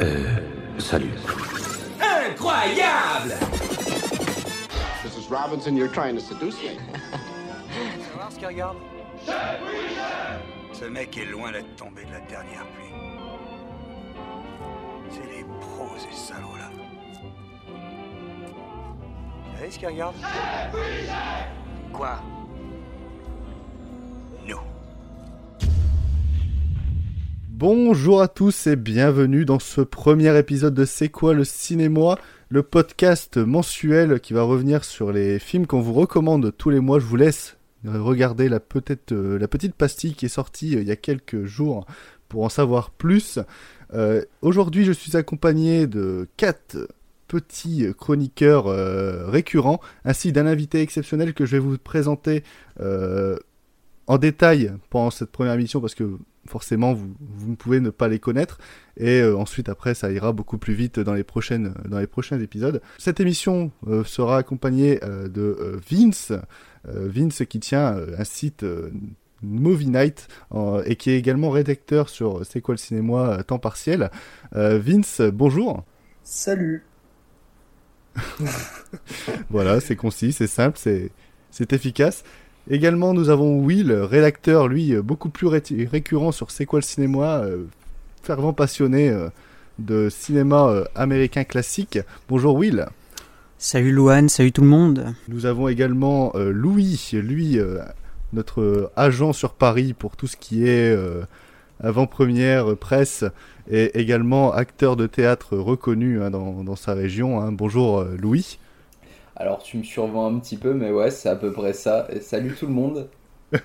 Euh, salut. Incroyable Mrs. Robinson, you're trying to seduce me. Tu vas voir ce qu'il regarde Ce mec est loin d'être tombé de la dernière pluie. C'est les pros, ces salauds-là. Vous savez ce qu'il regarde? Quoi? Bonjour à tous et bienvenue dans ce premier épisode de C'est quoi le cinéma Le podcast mensuel qui va revenir sur les films qu'on vous recommande tous les mois. Je vous laisse regarder la, euh, petite pastille qui est sortie euh, il y a quelques jours pour en savoir plus. Euh, aujourd'hui, je suis accompagné de quatre petits chroniqueurs récurrents, ainsi d'un invité exceptionnel que je vais vous présenter en détail pendant cette première émission parce que forcément vous, vous ne pouvez ne pas les connaître et euh, ensuite après ça ira beaucoup plus vite dans les prochaines dans les prochains épisodes. Cette émission euh, sera accompagnée euh, de Vince, Vince qui tient un site Movie Night et qui est également rédacteur sur C'est quoi le cinéma temps partiel. Vince, bonjour. Salut. Voilà, c'est concis, c'est simple, c'est c'est efficace. Également, nous avons Will, rédacteur, lui, euh, beaucoup plus ré- récurrent sur C'est quoi le cinéma, euh, fervent passionné euh, de cinéma euh, américain classique. Bonjour Will. Salut Louane, salut tout le monde. Nous avons également Louis, lui, notre agent sur Paris pour tout ce qui est avant-première, presse, et également acteur de théâtre reconnu hein, dans, dans sa région. hein. Bonjour Louis. Alors tu me survends un petit peu, mais ouais, c'est à peu près ça. Et salut tout le monde.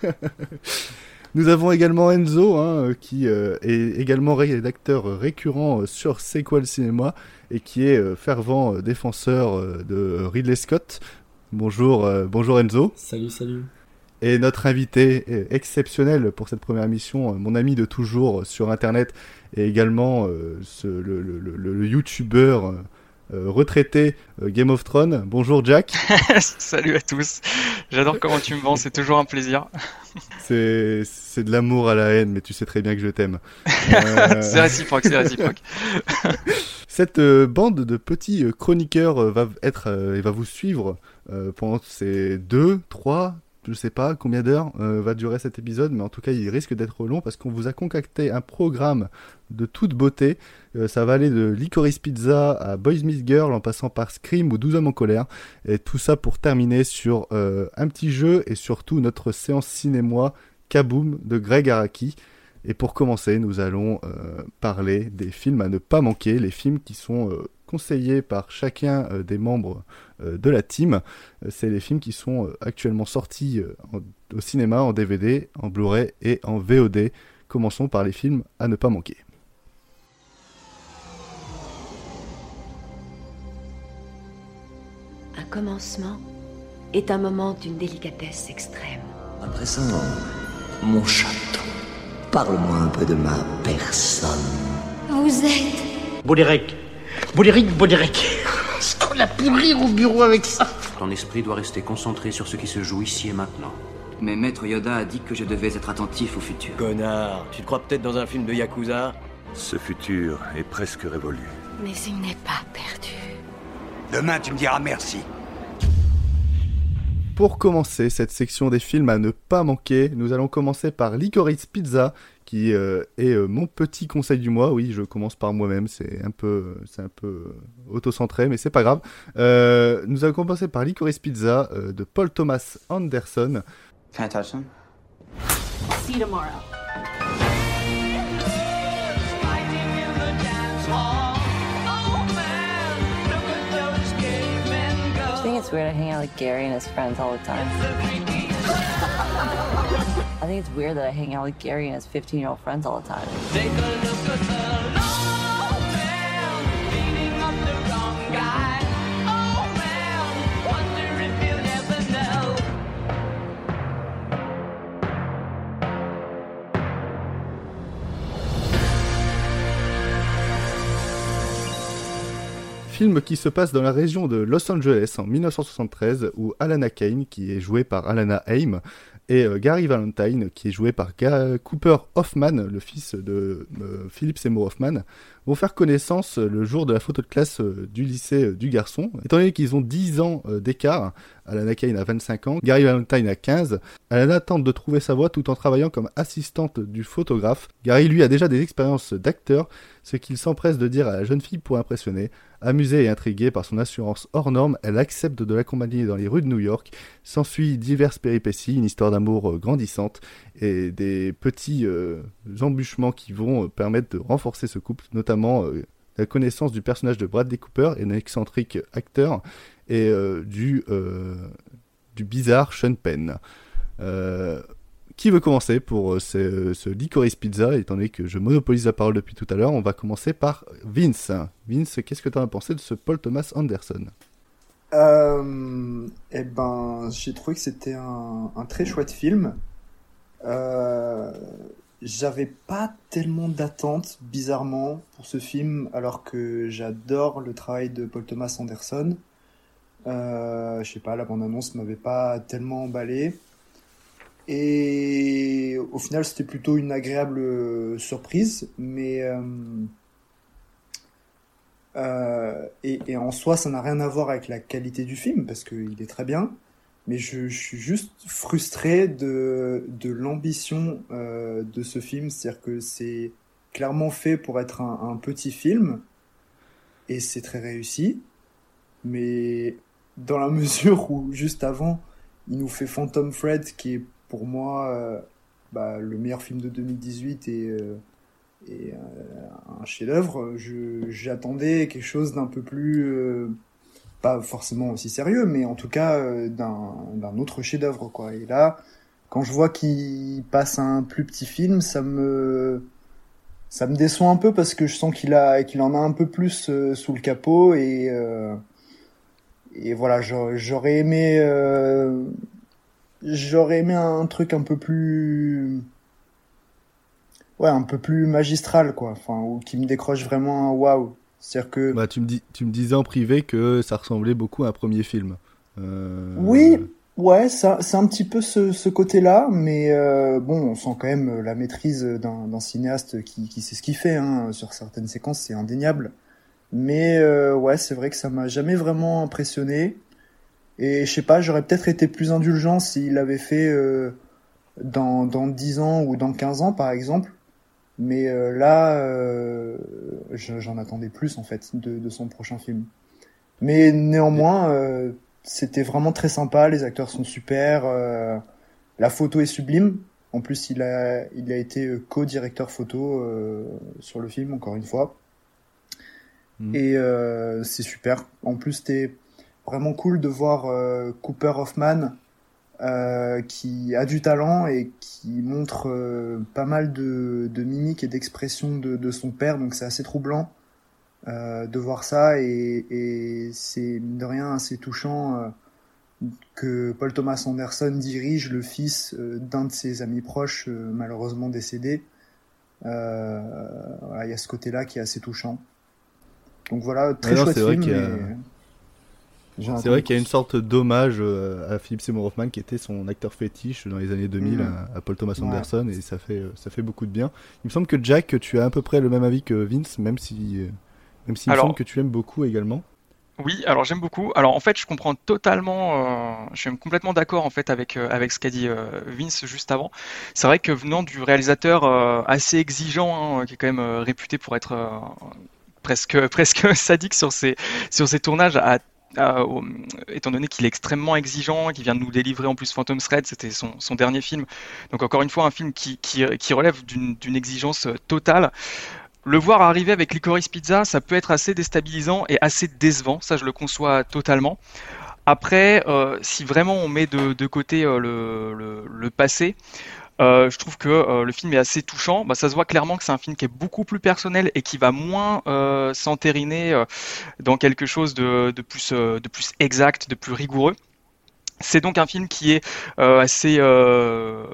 Nous avons également Enzo, hein, qui euh, est également rédacteur récurrent euh, sur C'est quoi le cinéma et qui est euh, fervent défenseur euh, de Ridley Scott. Bonjour, euh, bonjour Enzo. Salut, salut. Et notre invité exceptionnel pour cette première émission, euh, mon ami de toujours sur Internet et également euh, ce- le, le, le, le youtubeur euh, retraité euh, Game of Thrones. Bonjour Jack. Salut à tous. J'adore comment tu me vends, c'est toujours un plaisir. C'est de l'amour à la haine, mais tu sais très bien que je t'aime. Euh, C'est réciproque, c'est réciproque. Cette bande de petits chroniqueurs va être et va vous suivre pendant ces deux, trois, je sais pas combien d'heures euh, va durer cet épisode, mais en tout cas il risque d'être long parce qu'on vous a concocté un programme de toute beauté. Euh, ça va aller de Licorice Pizza à Boys Meet Girl en passant par Scream ou 12 hommes en colère. Et tout ça pour terminer sur euh, un petit jeu et surtout notre séance cinéma Kaboom de Greg Araki. Et pour commencer, nous allons parler des films à ne pas manquer, les films qui sont conseillés par chacun des membres de la team. Euh, C'est les films qui sont euh, actuellement sortis euh, en- au cinéma, en DVD, en Blu-ray et en VOD. Commençons par les films à ne pas manquer. Un commencement est un moment d'une délicatesse extrême. À présent, mon château. Parle-moi un peu de ma personne. Vous êtes Bouléric. Bouléric, Bouléric. Est-ce qu'on a pu rire au bureau avec ça Ton esprit doit rester concentré sur ce qui se joue ici et maintenant. Mais Maître Yoda a dit que je devais être attentif au futur. Connard, tu te crois peut-être dans un film de Yakuza Ce futur est presque révolu. Mais il n'est pas perdu. Demain, tu me diras merci. Pour commencer cette section des films à ne pas manquer, nous allons commencer par Licorice Pizza, qui euh, est euh, mon petit conseil du mois. Oui, je commence par moi-même, c'est un peu, c'est un peu euh, auto-centré, mais c'est pas grave. Euh, nous allons commencer par Licorice Pizza euh, de Paul Thomas Anderson. Can I touch them? See you tomorrow. I think it's weird I hang out with Gary and his friends all the time. I think it's weird that I hang out with Gary and his 15 year old friends all the time. Film qui se passe dans la région de Los Angeles en 1973 où Alana Kane, qui est jouée par Alana Haim, et euh, Gary Valentine, qui est joué par Cooper Hoffman, le fils de euh, Philip Seymour Hoffman, vont faire connaissance le jour de la photo de classe du lycée du garçon. Étant donné qu'ils ont 10 ans d'écart, Alana Kane a 25 ans, Gary Valentine a 15, Alana tente de trouver sa voie tout en travaillant comme assistante du photographe. Gary, lui, a déjà des expériences d'acteur, ce qu'il s'empresse de dire à la jeune fille pour impressionner. Amusée et intriguée par son assurance hors norme, elle accepte de l'accompagner dans les rues de New York. S'ensuit diverses péripéties, une histoire d'amour grandissante et des petits embûchements qui vont permettre de renforcer ce couple, notamment la connaissance du personnage de Bradley Cooper, un excentrique acteur, et euh, du, euh, du bizarre Sean Penn. Euh, qui veut commencer pour ce, ce, Licorice Pizza, étant donné que je monopolise la parole depuis tout à l'heure On va commencer par Vince. Vince, qu'est-ce que tu as pensé de ce Paul Thomas Anderson? Eh ben, j'ai trouvé que c'était un, très chouette film. J'avais pas tellement d'attentes, bizarrement, pour ce film, alors que j'adore le travail de Paul Thomas Anderson. Euh, je sais pas, la bande-annonce m'avait pas tellement emballé. Et au final, c'était plutôt une agréable surprise, mais euh, euh, et, en soi, ça n'a rien à voir avec la qualité du film parce qu'il est très bien. Mais je, suis juste frustré de, de l'ambition euh, de ce film, c'est-à-dire que c'est clairement fait pour être un petit film et c'est très réussi, mais dans la mesure où juste avant, il nous fait Phantom Fred, qui est pour moi euh, bah, le meilleur film de 2018 et, euh, et euh, un chef-d'œuvre. J'attendais quelque chose d'un peu plus, euh, pas forcément aussi sérieux, mais en tout cas euh, d'un autre chef-d'œuvre. Et là, quand je vois qu'il passe un plus petit film, ça me ça me déçoit un peu parce que je sens qu'il a qu'il en a un peu plus sous le capot et et voilà, j'aurais aimé, euh, j'aurais aimé un truc un peu plus, ouais, un peu plus magistral, quoi. Enfin, ou qui me décroche vraiment un waouh. C'est-à-dire que. Bah, tu me dis, tu me disais en privé que ça ressemblait beaucoup à un premier film. Euh... Oui, ouais, ça, c'est un petit peu ce, ce côté-là, mais euh, bon, on sent quand même la maîtrise d'un cinéaste qui, qui sait ce qu'il fait. Hein. Sur certaines séquences, c'est indéniable. Mais euh, ouais, c'est vrai que ça m'a jamais vraiment impressionné. Et je sais pas, j'aurais peut-être été plus indulgent s'il l'avait fait euh, dans, dans 10 ans ou dans 15 ans, par exemple. Mais euh, là, euh, j'en attendais plus, en fait, de, de, son prochain film. Mais néanmoins, euh, c'était vraiment très sympa, les acteurs sont super, euh, la photo est sublime. En plus, il a, il a été co-directeur photo sur le film, encore une fois. Mmh. Et euh, c'est super. En plus, c'était vraiment cool de voir euh, Cooper Hoffman euh, qui a du talent et qui montre pas mal de, mimiques et d'expressions de, son père. Donc c'est assez troublant de voir ça et, c'est de rien assez touchant que Paul Thomas Anderson dirige le fils d'un de ses amis proches malheureusement décédé. Il y a ce côté-là qui est assez touchant. Donc voilà, très Alors, chouette vrai film. qu'il y a... mais- C'est vrai qu'il y a une sorte d'hommage euh, à Philip Seymour Hoffman qui était son acteur fétiche dans les années 2000 Mm. à, Paul Thomas Ouais. Anderson et ça fait, ça fait beaucoup de bien. Il me semble que Jack, tu as à peu près le même avis que Vince, même si, euh, même s'il me Alors- semble que tu aimes beaucoup également. Oui, alors j'aime beaucoup. Alors en fait, je comprends totalement, euh, je suis complètement d'accord en fait avec euh, avec ce qu'a dit euh, Vince juste avant. C'est vrai que venant du réalisateur euh, assez exigeant, hein, qui est quand même euh, réputé pour être euh, presque presque sadique sur ses sur tournages, étant donné qu'il est extrêmement exigeant, qu'il vient de nous délivrer en plus Phantom Thread, c'était son son dernier film. Donc encore une fois, un film qui qui qui relève d'une exigence euh, totale. Le voir arriver avec Licorice Pizza, ça peut être assez déstabilisant et assez décevant, ça je le conçois totalement. Après, euh, si vraiment on met de, de côté euh, le, le passé, euh, je trouve que euh, le film est assez touchant. Bah, ça se voit clairement que c'est un film qui est beaucoup plus personnel et qui va moins euh, s'entériner dans quelque chose de plus exact, de plus rigoureux. C'est donc un film qui est euh, assez euh,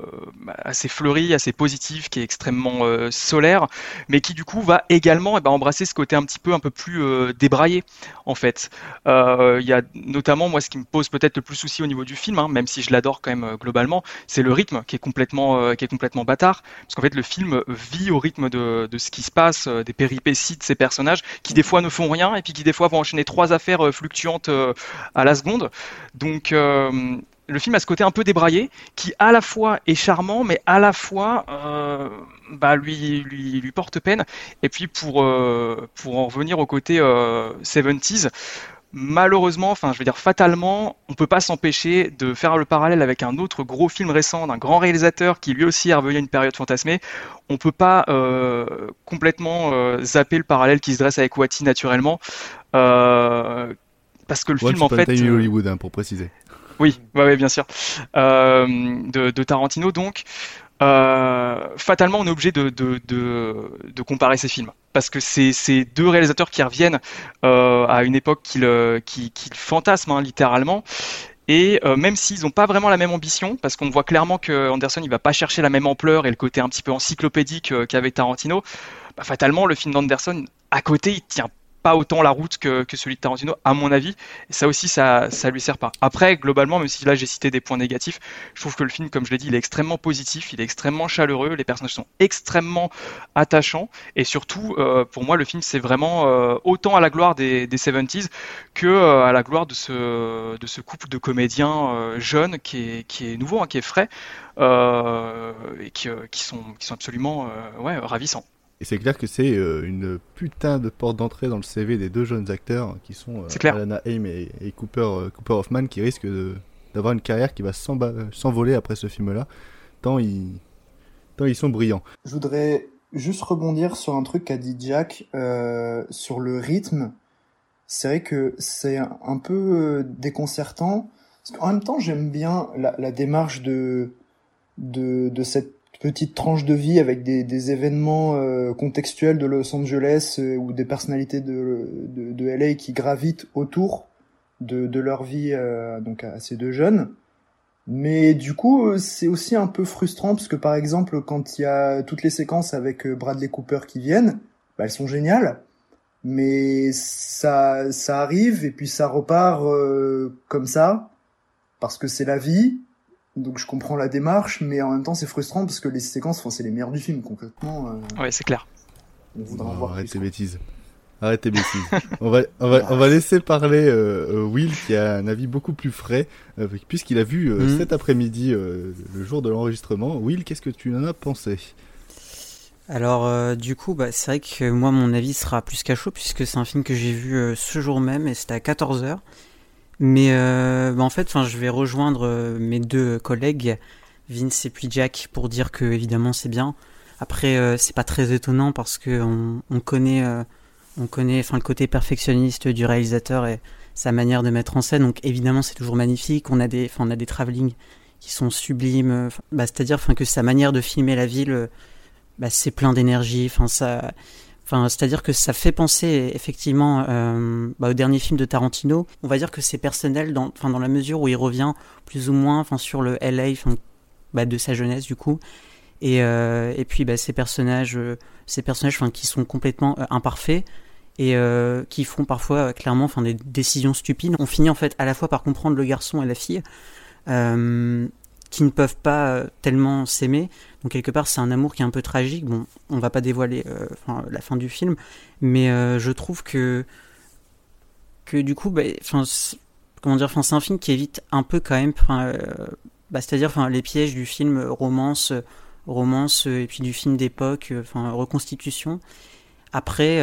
assez fleuri, assez positif, qui est extrêmement euh, solaire, mais qui du coup va également eh ben, embrasser ce côté un petit peu un peu plus débraillé en fait. Il y a notamment moi ce qui me pose peut-être le plus souci au niveau du film, hein, même si je l'adore quand même globalement, c'est le rythme qui est complètement qui est complètement bâtard, parce qu'en fait le film vit au rythme de, de ce qui se passe, des péripéties de ces personnages qui des fois ne font rien et puis qui des fois vont enchaîner trois affaires fluctuantes à la seconde. Donc le film a ce côté un peu débraillé qui à la fois est charmant mais à la fois euh, bah, lui, lui, lui porte peine. Et puis pour, euh, pour en revenir au côté euh, 70s, malheureusement, enfin je veux dire fatalement, on peut pas s'empêcher de faire le parallèle avec un autre gros film récent d'un grand réalisateur qui lui aussi est revenu à une période fantasmée. On peut pas euh, complètement euh, zapper le parallèle qui se dresse avec Wati naturellement. Euh, parce que le film en a fait euh, Hollywood, hein, pour préciser. Oui, ouais, ouais, bien sûr. Euh, de, Tarantino, donc, euh, fatalement, on est obligé de, de, de, comparer ces films. Parce que c'est deux réalisateurs qui reviennent euh, à une époque qu'ils qui, qui fantasment, hein, littéralement. Et même s'ils n'ont pas vraiment la même ambition, parce qu'on voit clairement que Anderson il va pas chercher la même ampleur et le côté un petit peu encyclopédique euh, qu'avait Tarantino, bah, fatalement le film d'Anderson à côté il tient pas autant la route que, que celui de Tarantino, à mon avis. Et ça aussi, ça, ça lui sert pas. Après, globalement, même si là j'ai cité des points négatifs, je trouve que le film, comme je l'ai dit, il est extrêmement positif, il est extrêmement chaleureux, les personnages sont extrêmement attachants, et surtout, euh, pour moi, le film, c'est vraiment euh, autant à la gloire des, des 70s que euh, à la gloire de ce, de ce couple de comédiens jeunes qui est, qui est nouveau, hein, qui est frais, et qui, qui, sont, qui sont absolument ouais, ravissants. Et c'est clair que c'est euh, une putain de porte d'entrée dans le CV des deux jeunes acteurs qui sont euh. Alana Haim et, et Cooper, euh, Cooper Hoffman qui risquent d'avoir une carrière qui va s'emba- s'envoler après ce film-là, tant ils, tant ils sont brillants. Je voudrais juste rebondir sur un truc qu'a dit Jack euh, sur le rythme. C'est vrai que c'est un, peu euh, déconcertant. Parce qu'en même temps, j'aime bien la, la démarche de, de, de cette petite tranche de vie avec des, des événements euh, contextuels de Los Angeles euh, ou des personnalités de, de, de LA qui gravitent autour de, de leur vie euh, donc à ces deux jeunes. Mais du coup, euh, c'est aussi un peu frustrant parce que par exemple, quand il y a toutes les séquences avec euh, Bradley Cooper qui viennent, bah, elles sont géniales. Mais ça, ça arrive et puis ça repart euh, comme ça parce que c'est la vie. Donc je comprends la démarche, mais en même temps c'est frustrant parce que les séquences, enfin, c'est les meilleures du film concrètement. euh, Ouais, c'est clair. on voudra en Oh, voir arrête plus, tes quoi. bêtises. Arrête tes bêtises. on, va, on, va, on va laisser parler euh, euh, Will qui a un avis beaucoup plus frais, euh, puisqu'il a vu euh, Mhm. cet après-midi, euh, le jour de l'enregistrement. Will, qu'est-ce que tu en as pensé? Alors, euh, du coup, bah, c'est vrai que moi, mon avis sera plus qu'à chaud, puisque c'est un film que j'ai vu euh, ce jour même, et c'était à 14h. Mais euh, bah, en fait, enfin, je vais rejoindre euh, mes deux collègues, Vince et puis Jack, pour dire que évidemment c'est bien. Après, euh, c'est pas très étonnant parce que on, on connaît, euh, on connaît, enfin, le côté perfectionniste du réalisateur et sa manière de mettre en scène. Donc évidemment, c'est toujours magnifique. On a des, enfin, on a des travelling qui sont sublimes. bah, c'est-à-dire, enfin, que sa manière de filmer la ville. euh, bah, c'est plein d'énergie. Enfin, ça, c'est-à-dire que ça fait penser effectivement euh, bah, au dernier film de Tarantino. On va dire que c'est personnel dans, enfin, dans la mesure où il revient plus ou moins, sur le LA, bah, de sa jeunesse du coup. Et, euh, puis bah, ces personnages, euh, ces personnages, enfin, qui sont complètement euh, imparfaits et euh, qui font parfois euh, clairement, des décisions stupides. On finit en fait à la fois par comprendre le garçon et la fille. Qui ne peuvent pas euh, tellement s'aimer. Donc quelque part, c'est un amour qui est un peu tragique. Bon, on va pas dévoiler euh, la fin du film, mais euh, je trouve que que du coup, bah, comment dire, c'est un film qui évite un peu quand même, bah, c'est-à-dire, les pièges du film romance, romance et puis du film d'époque, reconstitution. Après,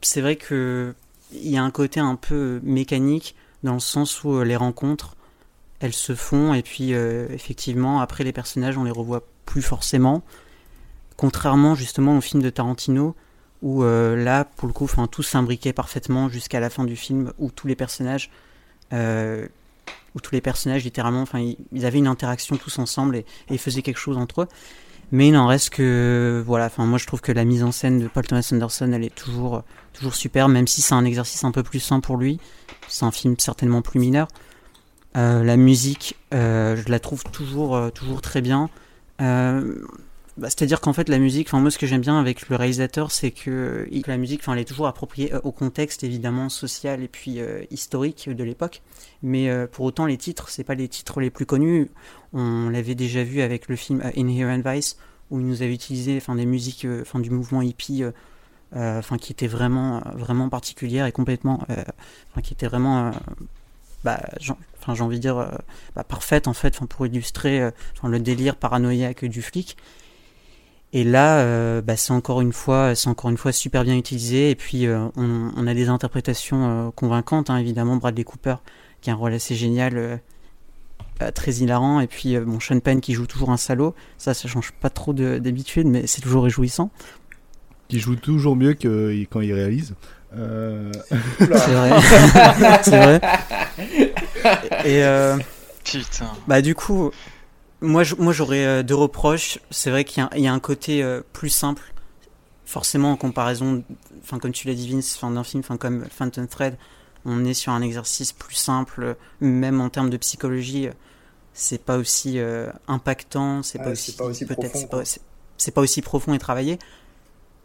c'est vrai que il y a un côté un peu mécanique dans le sens où les rencontres elles se font et puis euh, effectivement après les personnages on les revoit plus forcément. Contrairement justement au film de Tarantino où euh, là pour le coup enfin tout s'imbriquait parfaitement jusqu'à la fin du film où tous les personnages euh, où tous les personnages littéralement enfin ils, avaient une interaction tous ensemble et, faisaient quelque chose entre eux. Mais il n'en reste que voilà enfin moi je trouve que la mise en scène de Paul Thomas Anderson elle est toujours toujours super même si c'est un exercice un peu plus sain pour lui. C'est un film certainement plus mineur la musique, je la trouve toujours, toujours très bien. Bah, c'est-à-dire qu'en fait la musique, moi ce que j'aime bien avec le réalisateur, c'est que la musique, elle est toujours appropriée au contexte évidemment social et puis historique de l'époque. Mais pour autant les titres, c'est pas les titres les plus connus. On l'avait déjà vu avec le film Inherent Vice où il nous avait utilisé enfin des musiques enfin du mouvement hippie euh, enfin qui était vraiment vraiment particulière et complètement qui était vraiment bah, enfin j'ai envie de dire bah, parfaite en fait pour illustrer le délire paranoïaque du flic et là bah, c'est encore une fois c'est encore une fois super bien utilisé et puis on, on, a des interprétations convaincantes hein, évidemment Bradley Cooper qui a un rôle assez génial très hilarant et puis bon Sean Penn qui joue toujours un salaud ça ça change pas trop d'habitude mais c'est toujours réjouissant qui joue toujours mieux que quand il réalise. Euh... C'est vrai. c'est vrai. Et euh... Putain. Bah du coup, moi, moi j'aurais euh, deux reproches. C'est vrai qu'il y, y, a un côté euh, plus simple, forcément en comparaison, enfin comme tu l'as dit Vince, d'un film, enfin comme Phantom Thread, on est sur un exercice plus simple, même en termes de psychologie. C'est pas aussi euh, impactant, c'est pas aussi, peut-être, c'est pas, pas aussi profond et travaillé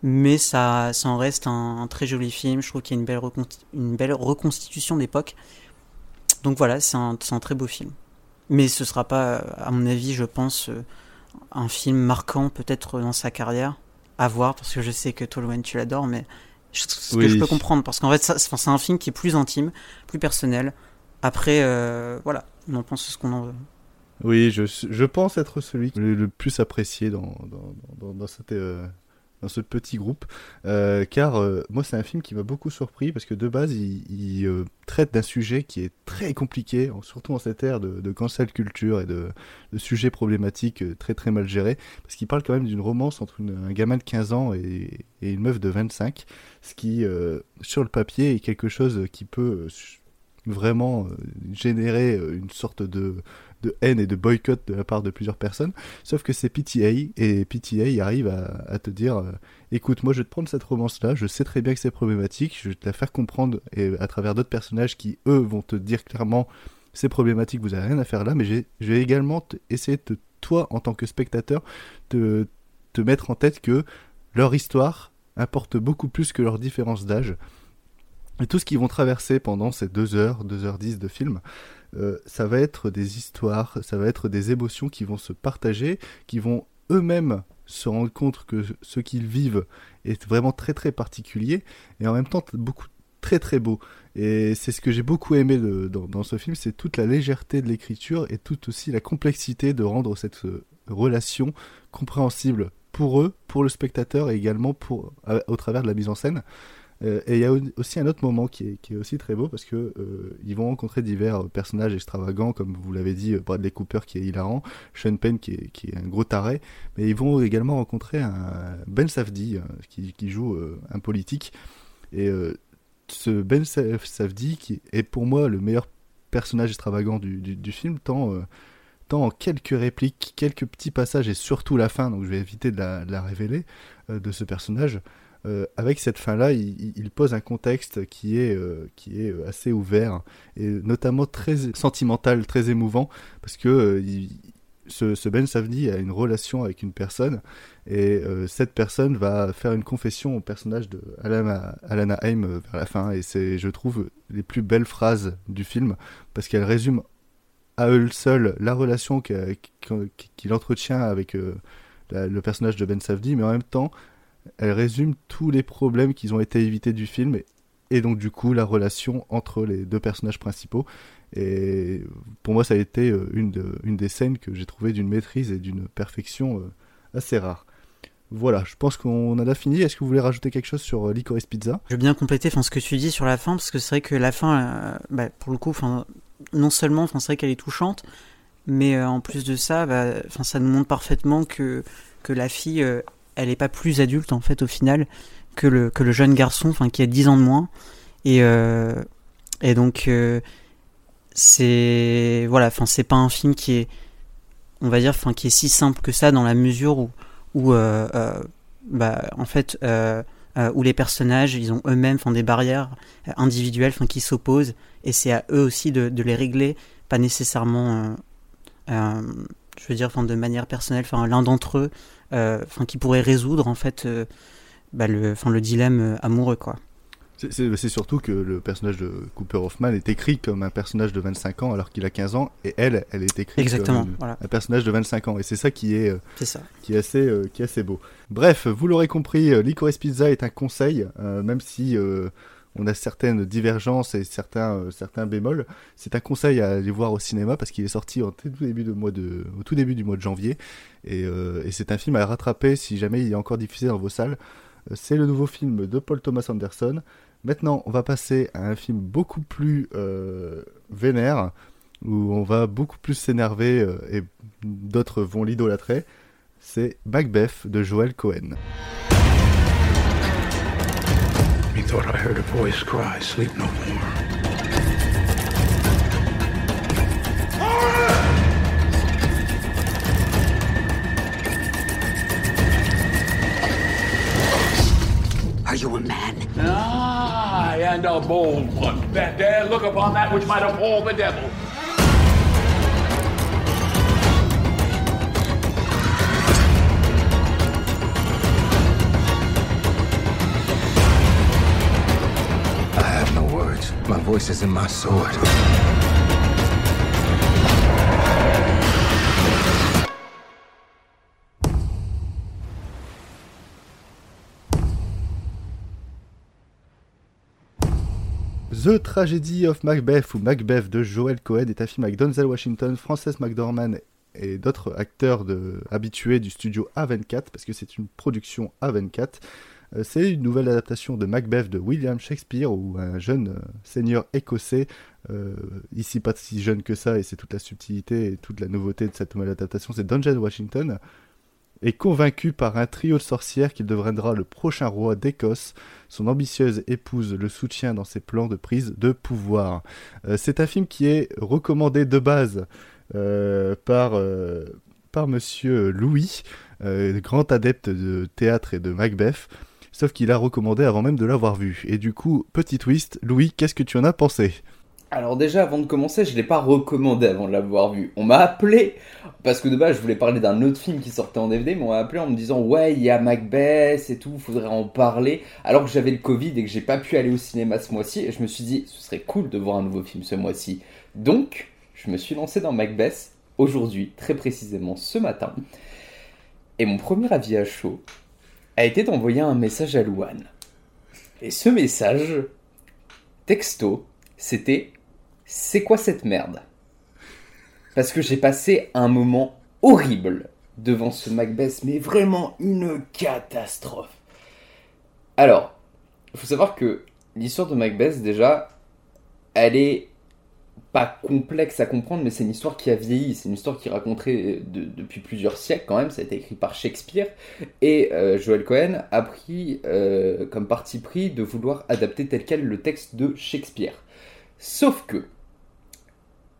mais ça, ça en reste un, très joli film. Je trouve qu'il y a une belle, une belle reconstitution d'époque. Donc voilà, c'est un, un, très beau film. Mais ce sera pas, à mon avis, je pense, euh, un film marquant peut-être dans sa carrière. À voir, parce que je sais que Tolwen, tu l'adores, mais ce que je peux comprendre, parce qu'en fait, c'est un film qui est plus intime, plus personnel. Après, euh, voilà, on en pense ce qu'on en veut. Oui, je, je pense être celui le, le plus apprécié dans, dans, dans, dans cette, euh, dans ce petit groupe, euh, car euh, moi c'est un film qui m'a beaucoup surpris parce que de base il, euh, traite d'un sujet qui est très compliqué, surtout en cette ère de, de cancel culture et de, sujets problématiques très très mal gérés, parce qu'il parle quand même d'une romance entre un gamin de 15 ans et, et, une meuf de 25, ce qui sur le papier est quelque chose qui peut vraiment générer une sorte de, de haine et de boycott de la part de plusieurs personnes. Sauf que c'est PTA et PTA arrive à, te dire euh, écoute, moi je vais te prendre cette romance-là, je sais très bien que c'est problématique, je vais te la faire comprendre et à travers d'autres personnages qui eux vont te dire clairement c'est problématique, vous avez rien à faire là, mais je vais également essayer de toi en tant que spectateur te, te mettre en tête que leur histoire importe beaucoup plus que leur différence d'âge. Et tout ce qu'ils vont traverser pendant ces 2 heures, 2 heures 10 de film, euh, ça va être des histoires, ça va être des émotions qui vont se partager, qui vont eux-mêmes se rendre compte que ce qu'ils vivent est vraiment très très particulier et en même temps beaucoup très très beau. Et c'est ce que j'ai beaucoup aimé dans, ce film, c'est toute la légèreté de l'écriture et toute aussi la complexité de rendre cette euh, relation compréhensible pour eux, pour le spectateur et également pour, au travers de la mise en scène. Euh, et il y a aussi un autre moment qui est, qui est aussi très beau parce que euh, ils vont rencontrer divers personnages extravagants, comme vous l'avez dit, Bradley Cooper qui est hilarant, Sean Penn qui est, qui est un gros taré, mais ils vont également rencontrer un Ben Safdie euh, qui, qui joue un politique. Et ce Ben Safdie qui est pour moi le meilleur personnage extravagant du, du, film, tant en quelques répliques, quelques petits passages et surtout la fin, donc je vais éviter de la révéler, de ce personnage, euh, avec cette fin-là, il, pose un contexte qui est, euh, qui est euh, assez ouvert et notamment très sentimental, très émouvant, parce que ce, Ben Savni a une relation avec une personne et cette personne va faire une confession au personnage de Alana, Alana Haim vers la fin et c'est, je trouve, les plus belles phrases du film parce qu'elle résume à elle seule la relation qu'il entretient avec le personnage de Ben Savdi, mais en même temps elle résume tous les problèmes qui ont été évités du film et, donc du coup la relation entre les deux personnages principaux. Et pour moi ça a été euh, une, une des scènes que j'ai trouvé d'une maîtrise et d'une perfection euh, assez rare. Voilà, je pense qu'on en a fini. Est-ce que vous voulez rajouter quelque chose sur euh, Licorice Pizza? Je veux bien compléter ce que tu dis sur la fin, parce que c'est vrai que la fin, euh, bah, pour le coup, non seulement c'est vrai qu'elle est touchante, mais en plus de ça, bah, ça nous montre parfaitement que, que la fille, elle est pas plus adulte en fait au final que le, que le jeune garçon, enfin qui a 10 ans de moins. Et, euh, donc euh, c'est voilà, enfin c'est pas un film qui est, on va dire, enfin qui est si simple que ça dans la mesure où, euh, bah en fait où les personnages ils ont eux-mêmes des barrières individuelles qui s'opposent et c'est à eux aussi de, de les régler pas nécessairement, je veux dire, enfin, de manière personnelle, enfin, l'un d'entre eux, enfin, qui pourrait résoudre en fait, bah, le, dilemme amoureux, quoi. C'est surtout que le personnage de Cooper Hoffman est écrit comme un personnage de 25 ans alors qu'il a 15 ans et elle, elle est écrite Exactement, comme voilà. un personnage de 25 ans et c'est ça qui est, ça. qui est assez, euh, qui est assez beau. Bref, vous l'aurez compris, euh, Licorice Pizza est un conseil, euh, même si on a certaines divergences et certains, certains bémols. C'est un conseil à aller voir au cinéma parce qu'il est sorti au tout début, du mois de janvier et, et c'est un film à rattraper si jamais il est encore diffusé dans vos salles. C'est le nouveau film de Paul Thomas Anderson. Maintenant, on va passer à un film beaucoup plus euh, vénère, où on va beaucoup plus s'énerver euh, et d'autres vont l'idolâtrer. C'est Macbeth de Joel Cohen. Methought I heard a voice cry, sleep no more. Are you a man? Aye, and a bold one, that dare look upon that which might appall the devil. My voice is in my sword. The Tragedy of Macbeth ou Macbeth de Joel Cohen est un film avec Denzel Washington, Frances McDormand et d'autres acteurs habitués du studio A24 parce que c'est une production A24. Euh, c'est une nouvelle adaptation de Macbeth de William Shakespeare où un jeune euh, seigneur écossais, euh, ici pas si jeune que ça et c'est toute la subtilité et toute la nouveauté de cette nouvelle adaptation, c'est Denzel Washington, est convaincu par un trio de sorcières qu'il deviendra le prochain roi d'Écosse. Son ambitieuse épouse le soutient dans ses plans de prise de pouvoir. C'est un film qui est recommandé de base par, euh, par monsieur Louis, grand adepte de théâtre et de Macbeth. Sauf qu'il a recommandé avant même de l'avoir vu. Et du coup, petit twist, Louis, qu'est-ce que tu en as pensé? Alors déjà, avant de commencer, je l'ai pas recommandé avant de l'avoir vu. On m'a appelé, parce que de base, je voulais parler d'un autre film qui sortait en DVD, mais on m'a appelé en me disant, ouais, il y a Macbeth et tout, faudrait en parler. Alors que j'avais le Covid et que j'ai pas pu aller au cinéma ce mois-ci, et je me suis dit, ce serait cool de voir un nouveau film ce mois-ci. Donc, je me suis lancé dans Macbeth aujourd'hui, très précisément ce matin. Et mon premier avis à chaud a été d'envoyer un message à Louane. Et ce message, texto, c'était c'est quoi cette merde? Parce que j'ai passé un moment horrible devant ce Macbeth, mais vraiment une catastrophe. Alors, il faut savoir que l'histoire de Macbeth, déjà, elle est pas complexe à comprendre, mais c'est une histoire qui a vieilli. C'est une histoire qui est racontée de- depuis plusieurs siècles quand même. Ça a été écrit par Shakespeare. Et euh, Joel Cohen a pris euh, comme parti pris de vouloir adapter tel quel le texte de Shakespeare. Sauf que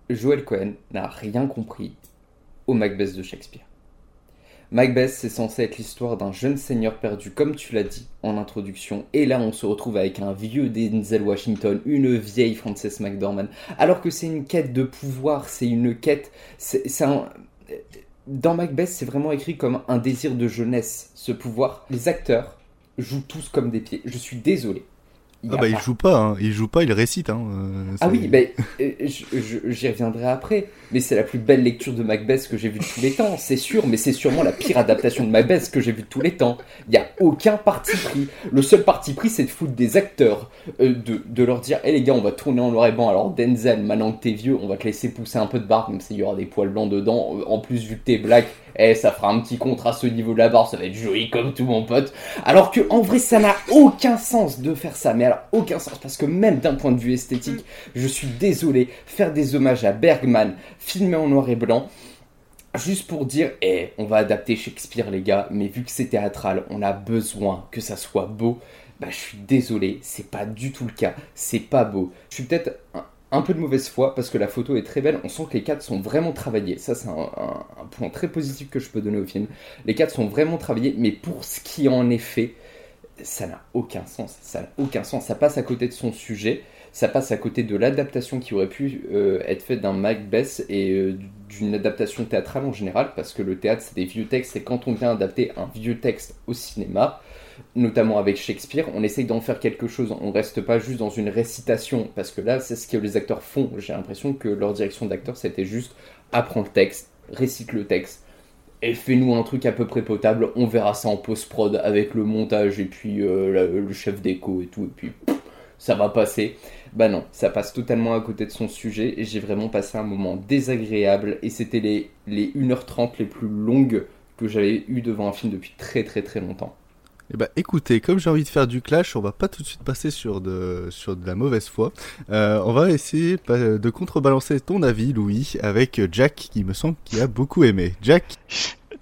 Joel Cohen n'a rien compris au Macbeth de Shakespeare. Macbeth, c'est censé être l'histoire d'un jeune seigneur perdu, comme tu l'as dit en introduction, et là on se retrouve avec un vieux Denzel Washington, une vieille Frances McDormand, alors que c'est une quête de pouvoir, c'est une quête. Dans Macbeth, c'est vraiment écrit comme un désir de jeunesse, ce pouvoir. Les acteurs jouent tous comme des pieds. Je suis désolé. Il y Ah bah il joue pas, hein. il joue pas, il récite. Hein. euh, ah oui, ben, euh, j'y reviendrai après, mais c'est la plus belle lecture de Macbeth que j'ai vue de tous les temps, c'est sûr, mais c'est sûrement la pire adaptation de Macbeth que j'ai vue de tous les temps. Il n'y a aucun parti pris. Le seul parti pris, c'est de foutre des acteurs, euh, de, de leur dire, hé les gars, on va tourner en noir et blanc, alors Denzel, maintenant que t'es vieux, on va te laisser pousser un peu de barbe, même s'il y aura des poils blancs dedans, en plus vu que t'es black, eh, ça fera un petit contraste au niveau de la barbe, ça va être joli comme tout mon pote. Alors que en vrai, ça n'a aucun sens de faire ça, mais alors aucun sens, parce que même d'un point de vue esthétique, je suis désolé, faire des hommages à Bergman, filmé en noir et blanc, juste pour dire, eh, on va adapter Shakespeare les gars, mais vu que c'est théâtral, on a besoin que ça soit beau. Bah, je suis désolé, c'est pas du tout le cas, c'est pas beau. Je suis peut-être un, peu de mauvaise foi parce que la photo est très belle, on sent que les cadres sont vraiment travaillés. Ça, c'est un, point très positif que je peux donner au film. Les cadres sont vraiment travaillés, mais pour ce qui en est fait, ça n'a aucun sens. Ça n'a aucun sens. Ça passe à côté de son sujet. Ça passe à côté de l'adaptation qui aurait pu euh, être faite d'un Macbeth et euh, d'une adaptation théâtrale en général, parce que le théâtre c'est des vieux textes et quand on vient adapter un vieux texte au cinéma, notamment avec Shakespeare, on essaye d'en faire quelque chose. On reste pas juste dans une récitation, parce que là c'est ce que les acteurs font. J'ai l'impression que leur direction d'acteur c'était juste apprends le texte, récite le texte et fais-nous un truc à peu près potable, on verra ça en post-prod avec le montage et puis euh, le chef d'écho et tout, et puis ça va passer. Bah non, ça passe totalement à côté de son sujet et j'ai vraiment passé un moment désagréable et c'était les, les 1h30 les plus longues que j'avais eu devant un film depuis très très très longtemps. Eh bah écoutez, comme j'ai envie de faire du clash, on va pas tout de suite passer sur de, sur de la mauvaise foi. Euh, on va essayer de contrebalancer ton avis, Louis, avec Jack, qui me semble qu'il a beaucoup aimé. Jack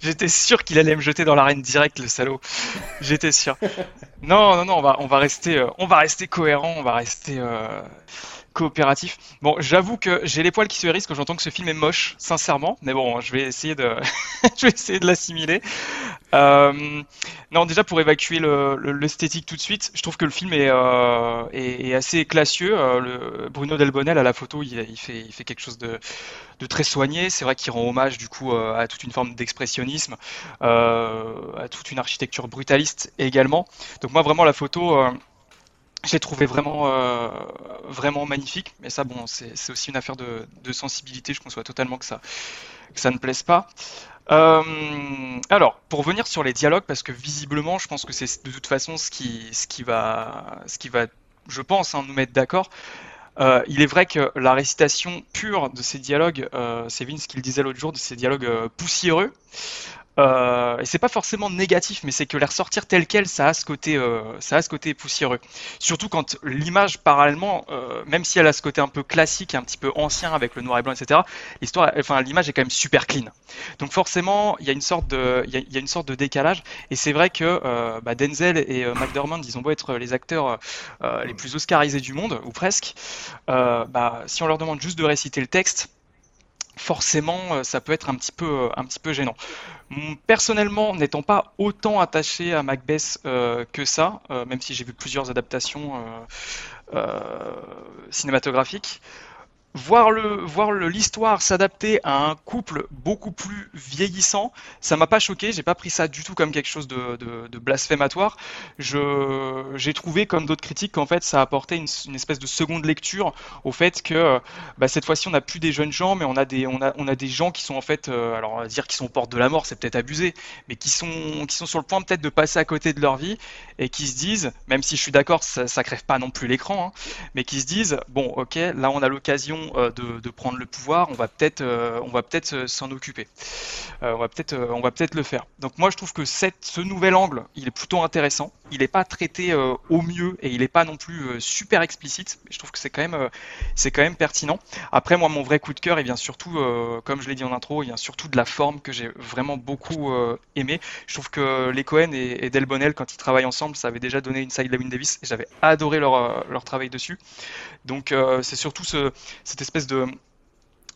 J'étais sûr qu'il allait me jeter dans l'arène directe, le salaud. J'étais sûr. Non, non, non, on va, on va rester, euh, on va rester cohérent, on va rester euh, coopératif. Bon, j'avoue que j'ai les poils qui se hérissent quand j'entends que ce film est moche, sincèrement. Mais bon, je vais essayer de, je vais essayer de l'assimiler. Euh, non, déjà pour évacuer l'esthétique tout de suite, je trouve que le film est, euh, assez classieux. Euh, Bruno Delbonnel à la photo, il, fait, quelque chose de, très soigné. C'est vrai qu'il rend hommage du coup à toute une forme d'expressionnisme, à toute une architecture brutaliste également. Donc moi vraiment la photo j'ai trouvé vraiment, euh, vraiment magnifique. Mais ça, bon, c'est aussi une affaire de, sensibilité. Je conçois totalement que ça, que ça ne plaise pas. Euh, alors, pour revenir sur les dialogues, parce que visiblement, je pense que c'est de toute façon ce qui, ce qui va, ce qui va, je pense, hein, nous mettre d'accord. Euh, il est vrai que la récitation pure de ces dialogues, c'est Vince qui le disait l'autre jour, de ces dialogues poussiéreux, euh, et c'est pas forcément négatif, mais c'est que les ressortir tel quel, ça a ce côté, euh, ça a ce côté poussiéreux. Surtout quand l'image parallèlement, euh, même si elle a ce côté un peu classique, un petit peu ancien avec le noir et blanc, etc. L'image est quand même super clean. Donc forcément, il y a une sorte de, il y a, une sorte de décalage. Et c'est vrai que euh, bah, Denzel et McDermott, ils ont beau être les acteurs les plus oscarisés du monde ou presque, bah, si on leur demande juste de réciter le texte forcément ça peut être un petit peu un petit peu gênant. Personnellement, n'étant pas autant attaché à Macbeth euh, que ça, euh, même si j'ai vu plusieurs adaptations euh, cinématographiques, voir le voir l'histoire s'adapter à un couple beaucoup plus vieillissant, ça m'a pas choqué. J'ai pas pris ça du tout comme quelque chose de, de, blasphématoire. Je j'ai trouvé comme d'autres critiques qu'en fait ça apportait une, une, espèce de seconde lecture au fait que bah, cette fois-ci on n'a plus des jeunes gens, mais on a des on a on a des gens qui sont en fait euh, alors dire qui sont aux portes de la mort, c'est peut-être abusé, mais qui sont qui sont sur le point peut-être de passer à côté de leur vie et qui se disent, même si je suis d'accord, ça, ça crève pas non plus l'écran, hein, mais qui se disent bon ok là on a l'occasion de, de, prendre le pouvoir, on va peut-être euh, s'en occuper. Euh, on va peut-être le faire. Donc moi je trouve que ce nouvel angle, il est plutôt intéressant. Il n'est pas traité euh, au mieux et il n'est pas non plus super explicite. Mais je trouve que c'est quand même pertinent. Après moi mon vrai coup de cœur, il vient surtout, comme je l'ai dit en intro, il vient surtout de la forme que j'ai vraiment beaucoup aimé. Je trouve que les Cohen et, et Del Bonnell quand ils travaillent ensemble, ça avait déjà donné une side Davis et j'avais adoré leur travail dessus. Donc c'est surtout ce, cette espèce de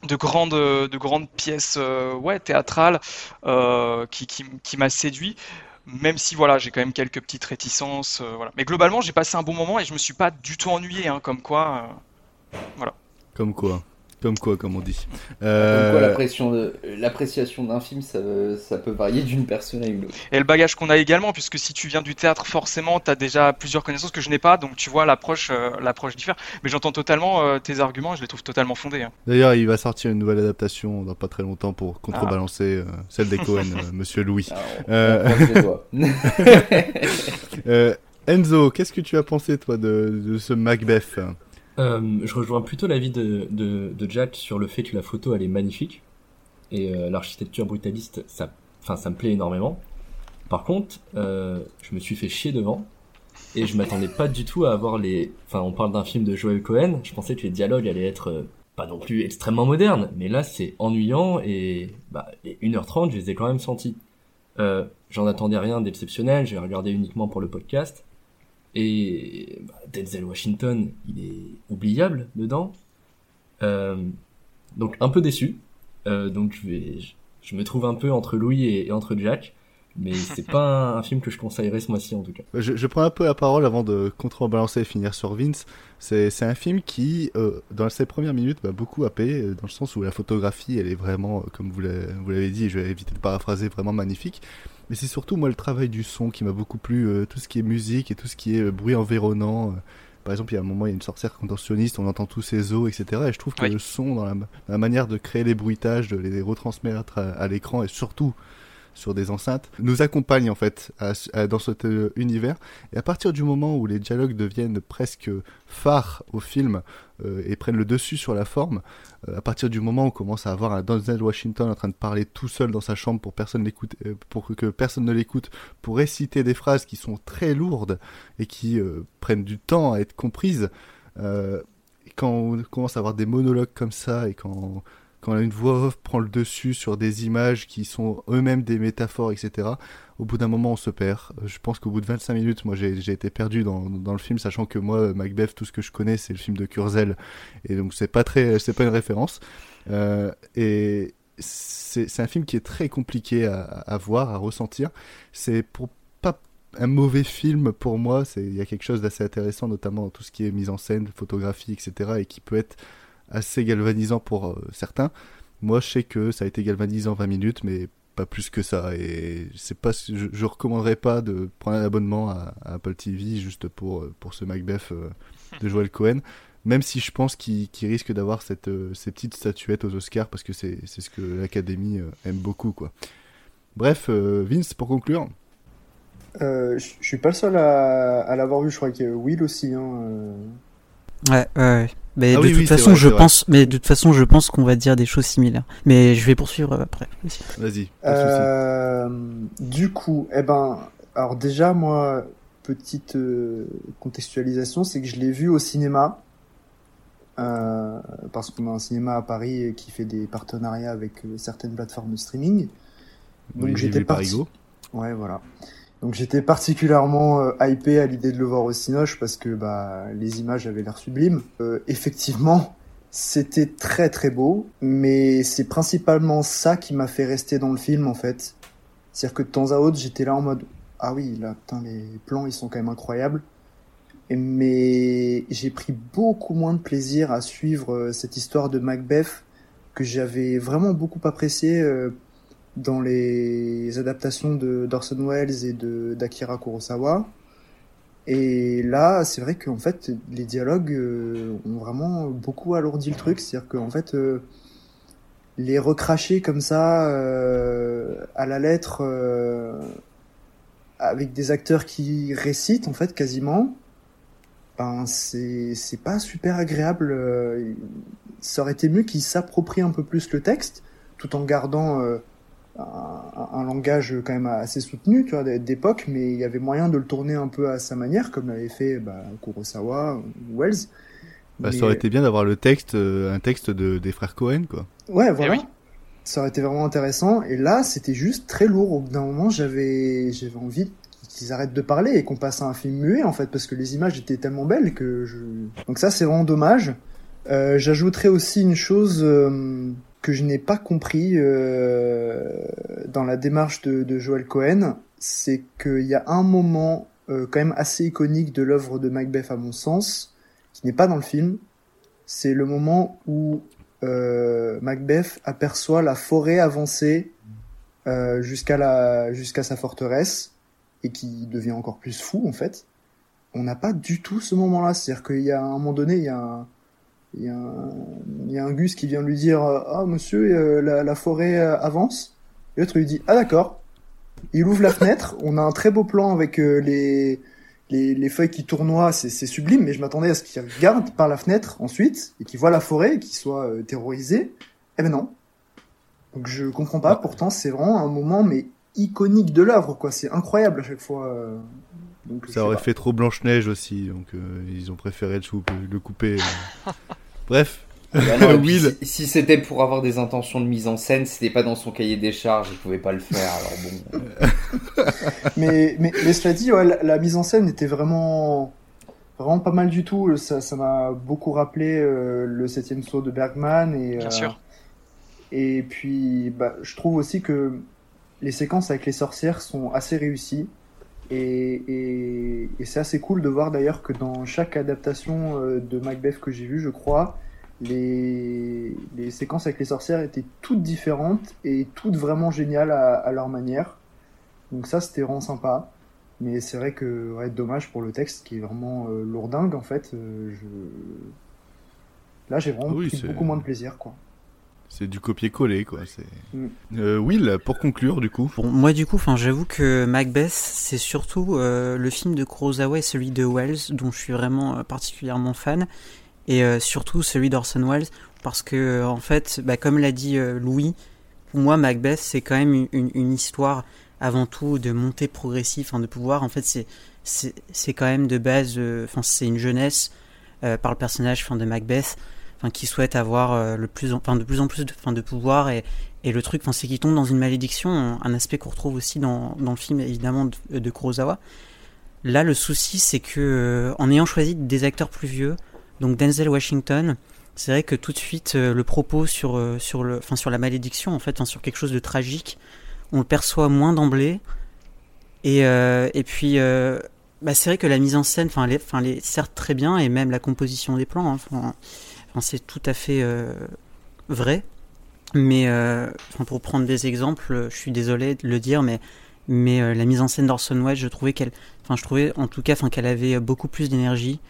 de grandes de grandes pièces euh, ouais euh, qui, m'a séduit même si voilà j'ai quand même quelques petites réticences euh, mais globalement j'ai passé un bon moment et je me suis pas du tout ennuyé hein, comme quoi comme quoi comme quoi, comme on dit. Euh... Comme quoi, l'appréciation d'un film, ça, ça, peut varier d'une personne à une autre. Et le bagage qu'on a également, puisque si tu viens du théâtre, forcément, tu as déjà plusieurs connaissances que je n'ai pas, donc tu vois, l'approche euh, l'approche diffère. Mais j'entends totalement euh, tes arguments et je les trouve totalement fondés. Hein. D'ailleurs, il va sortir une nouvelle adaptation dans pas très longtemps pour contrebalancer ah. euh, celle des Cohen, Monsieur Louis. Ah, Enzo, qu'est-ce que tu as pensé, toi, de, de ce Macbeth? Euh, je rejoins plutôt l'avis de, de, de, Jack sur le fait que la photo elle est magnifique et euh, l'architecture brutaliste ça, enfin ça me plaît énormément. Par contre, euh, je me suis fait chier devant et je m'attendais pas du tout à avoir les. Enfin, on parle d'un film de Joel Cohen. Je pensais que les dialogues allaient être euh, pas non plus extrêmement modernes, mais là c'est ennuyant et bah, les 1h30 je les ai quand même sentis. Euh, J'en attendais rien d'exceptionnel. J'ai regardé uniquement pour le podcast. Et bah, Denzel Washington, il est oubliable dedans. Euh, donc un peu déçu. Euh, donc je, vais, je, me trouve un peu entre Louis et, et, entre Jack. mais c'est pas un, un film que je conseillerais ce mois-ci en tout cas. Je, je prends un peu la parole avant de contrebalancer et finir sur Vince. C'est un film qui, euh, dans ses premières minutes, m'a beaucoup happé, dans le sens où la photographie, elle est vraiment, comme vous l'avez vous l'avez dit, et je vais éviter de paraphraser, vraiment magnifique. Mais c'est surtout, moi, le travail du son qui m'a beaucoup plu, euh, tout ce qui est musique et tout ce qui est euh, bruit environnant. euh. Par exemple, il y a un moment, il y a une sorcière contentionniste, on entend tous ses os, etc. Et je trouve que Oui. le son, dans la, dans la manière de créer les bruitages, de les retransmettre à, à l'écran, et surtout sur des enceintes, nous accompagne en fait à- à- dans cet euh, univers. Et à partir du moment où les dialogues deviennent presque phares au film et prennent le dessus sur la forme, euh, à partir du moment où on commence à avoir un Denzel Washington en train de parler tout seul dans sa chambre pour personne euh, pour que personne ne l'écoute, pour réciter des phrases qui sont très lourdes et qui euh, prennent du temps à être comprises, euh, quand on commence à avoir des monologues comme ça et quand quand une voix off prend le dessus sur des images qui sont eux-mêmes des métaphores, etc., au bout d'un moment, on se perd. Euh, Je pense qu'au bout de 25 minutes, moi, j'ai été perdu dans, le film, sachant que moi, Macbeth, tout ce que je connais, c'est le film de Kurzel, et donc c'est pas très, c'est pas une référence. Euh, et c'est un film qui est très compliqué à, voir, à ressentir. C'est pour pas un mauvais film pour moi. Il y a quelque chose d'assez intéressant, notamment dans tout ce qui est mise en scène, photographie, etc., et qui peut être assez galvanisant pour euh, certains. Moi, je sais que ça a été galvanisant 20 minutes, mais pas plus que ça. Et c'est pas, je, je recommanderais pas de prendre un abonnement à, à Apple TV juste pour euh, pour ce Macbeth euh, de Joel Cohen. Même si je pense qu'il risque d'avoir cette ces petites statuettes aux Oscars parce que c'est c'est ce que l'Académie aime beaucoup quoi. Bref, Vince pour conclure. Euh, je je suis pas le seul à, à l'avoir vu, je crois que Will aussi. Hein, euh. Ouais, ouais, ouais. Mais Ah de oui, toute oui, façon, vrai, je vrai. pense, mais de toute façon, je pense qu'on va dire des choses similaires. Mais je vais poursuivre après. aussi. Vas-y. Euh, du coup, eh ben, alors déjà, moi, petite euh, contextualisation, c'est que je l'ai vu au cinéma. euh, parce qu'on a un cinéma à Paris qui fait des partenariats avec euh, certaines plateformes de streaming. Oui, j'ai j'étais parti. Parigo. Ouais, voilà. Donc j'étais particulièrement euh, hypé à l'idée de le voir au Cinoche parce que bah, les images avaient l'air sublimes. Euh, effectivement, c'était très très beau, mais c'est principalement ça qui m'a fait rester dans le film en fait. C'est-à-dire que de temps à autre, j'étais là en mode ah oui, là putain les plans ils sont quand même incroyables. Mais j'ai pris beaucoup moins de plaisir à suivre euh, cette histoire de Macbeth que j'avais vraiment beaucoup apprécié euh, dans les adaptations de d'Orson Welles et de d'Akira Kurosawa. Et là, c'est vrai qu'en fait, les dialogues euh, ont vraiment beaucoup alourdi le truc. C'est-à-dire qu'en fait, euh, les recracher comme ça euh, à la lettre avec des acteurs qui récitent en fait quasiment, ben c'est c'est pas super agréable. Ça aurait été mieux qu'ils s'approprient un peu plus le texte, tout en gardant un, un langage quand même assez soutenu, tu vois, d'époque, mais il y avait moyen de le tourner un peu à sa manière, comme l'avait fait bah, Kurosawa ou Wells. Bah, Mais- ça aurait été bien d'avoir le texte, euh, un texte de, des frères Cohen, quoi. Ouais, voilà. oui. Ça aurait été vraiment intéressant. Et là, c'était juste très lourd. Au bout d'un moment, j'avais, j'avais envie qu'ils arrêtent de parler et qu'on passe à un film muet, en fait, parce que les images étaient tellement belles que je... Donc ça, c'est vraiment dommage. Euh, J'ajouterais aussi une chose euh, que je n'ai pas compris euh, dans la démarche de, de Joel Cohen, c'est qu'il y a un moment euh, quand même assez iconique de l'œuvre de Macbeth, à mon sens, qui n'est pas dans le film. C'est le moment où euh, Macbeth aperçoit la forêt avancer jusqu'à la jusqu'à sa forteresse et qui devient encore plus fou en fait. On n'a pas du tout ce moment-là, c'est-à-dire qu'il y a un moment donné, il y a un, il y a un, il y a un Gus qui vient lui dire ah monsieur euh, la, la forêt euh, avance et l'autre lui dit ah d'accord. Il ouvre la fenêtre, on a un très beau plan avec euh, les les, les feuilles qui tournoient, c'est c'est sublime, mais je m'attendais à ce qu'il regarde par la fenêtre ensuite et qu'il voit la forêt et qu'il soit euh, terrorisé. Eh ben non. Donc je comprends pas. Pourtant, c'est vraiment un moment mais iconique de l'œuvre, quoi. C'est incroyable à chaque fois. euh. Donc, Ça aurait pas. fait trop Blanche-Neige aussi, donc euh, ils ont préféré le, couper. euh. Bref. Bah non, Will. si, si c'était pour avoir des intentions de mise en scène, c'était pas dans son cahier des charges, il pouvait pas le faire. Alors bon. mais, mais, mais cela dit, ouais, la, la mise en scène était vraiment, vraiment pas mal du tout. Ça, ça m'a beaucoup rappelé euh, le septième saut de Bergman et. Bien euh, sûr. Et puis, bah, je trouve aussi que les séquences avec les sorcières sont assez réussies. Et, et, et c'est assez cool de voir d'ailleurs que dans chaque adaptation euh, de Macbeth que j'ai vu, je crois, les, les séquences avec les sorcières étaient toutes différentes et toutes vraiment géniales à, à leur manière. Donc ça, c'était vraiment sympa. Mais c'est vrai que, ouais, dommage pour le texte qui est vraiment euh, lourdingue en fait. Euh, je... Là, j'ai vraiment Oui, pris c'est- beaucoup moins de plaisir, quoi. C'est du copier-coller, quoi. Mm. Euh, Will, pour conclure, du coup. Bon, moi, du coup, enfin, j'avoue que Macbeth, c'est surtout euh, le film de Kurosawa et celui de Wells, dont je suis vraiment euh, particulièrement fan, et euh, surtout celui d'Orson Welles, parce que, en fait, bah, comme l'a dit euh, Louis, pour moi, Macbeth, c'est quand même une, une- une histoire avant tout de montée progressive, enfin, de pouvoir. En fait, c'est c'est c'est quand même de base, euh, enfin, c'est une jeunesse euh, par le personnage, enfin, de Macbeth, enfin, qui souhaite avoir euh, le plus, en- enfin, de plus en plus de, pouvoir et le truc, c'est qu'il tombe dans une malédiction, un aspect qu'on retrouve aussi dans, le film, évidemment, de, de Kurosawa. Là, le souci, c'est que, euh, en ayant choisi des acteurs plus vieux, donc Denzel Washington, c'est vrai que tout de suite, euh, le propos sur, euh, sur, le, enfin, sur la malédiction, en fait, sur quelque chose de tragique, on le perçoit moins d'emblée. Et, euh, et puis, euh, bah, c'est vrai que la mise en scène, enfin, certes très bien, et même la composition des plans, hein, c'est tout à fait euh, vrai. Mais euh, pour prendre des exemples, euh, je suis désolé de le dire, mais mais euh, la mise en scène d'Orson Welles, je trouvais qu'elle, enfin je trouvais en tout cas, enfin qu'elle avait beaucoup plus d'énergie.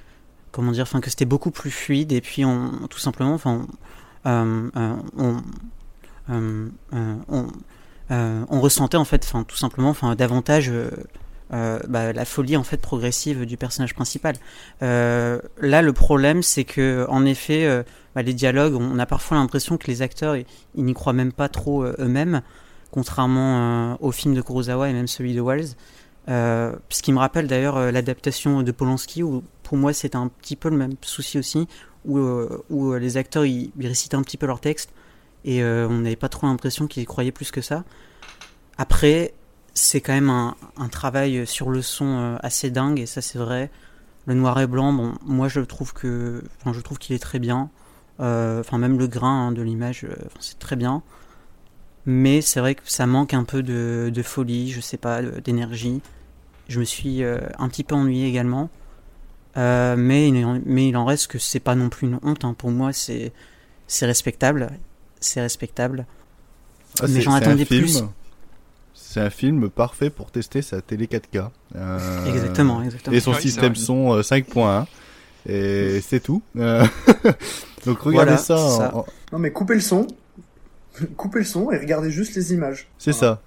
Comment dire, enfin que c'était beaucoup plus fluide et puis on tout simplement, enfin on, euh, euh, on, on ressentait en fait, enfin tout simplement, enfin davantage euh, bah, la folie en fait progressive du personnage principal. Euh, là, le problème, c'est que en effet, euh, bah, les dialogues, on a parfois l'impression que les acteurs, ils, n'y croient même pas trop eux-mêmes, contrairement euh, au film de Kurosawa et même celui de Wells. Ce qui me rappelle d'ailleurs l'adaptation de Polanski, où pour moi c'était un petit peu le même souci aussi, où, où les acteurs ils, ils récitaient un petit peu leur texte et on n'avait pas trop l'impression qu'ils y croyaient plus que ça. Après, c'est quand même un, un travail sur le son euh, assez dingue et ça c'est vrai. Le noir et blanc, bon, moi je trouve que, enfin je trouve qu'il est très bien. Euh, Enfin même le grain hein, de l'image, euh, enfin, c'est très bien. Mais c'est vrai que ça manque un peu de, de folie, je sais pas, d'énergie. Je me suis euh, un petit peu ennuyé également. Mais, il en, mais il en reste que c'est pas non plus une honte. hein. Pour moi, c'est respectable. C'est respectable. Ah, mais j'en attendais film- plus. C'est un film parfait pour tester sa télé 4K. Euh, Exactement, exactement. Et son Oui, système son euh, 5.1. Et c'est tout. Euh, Donc regardez Voilà, ça, en- Non mais coupez le son, coupez le son et regardez juste les images. C'est ça.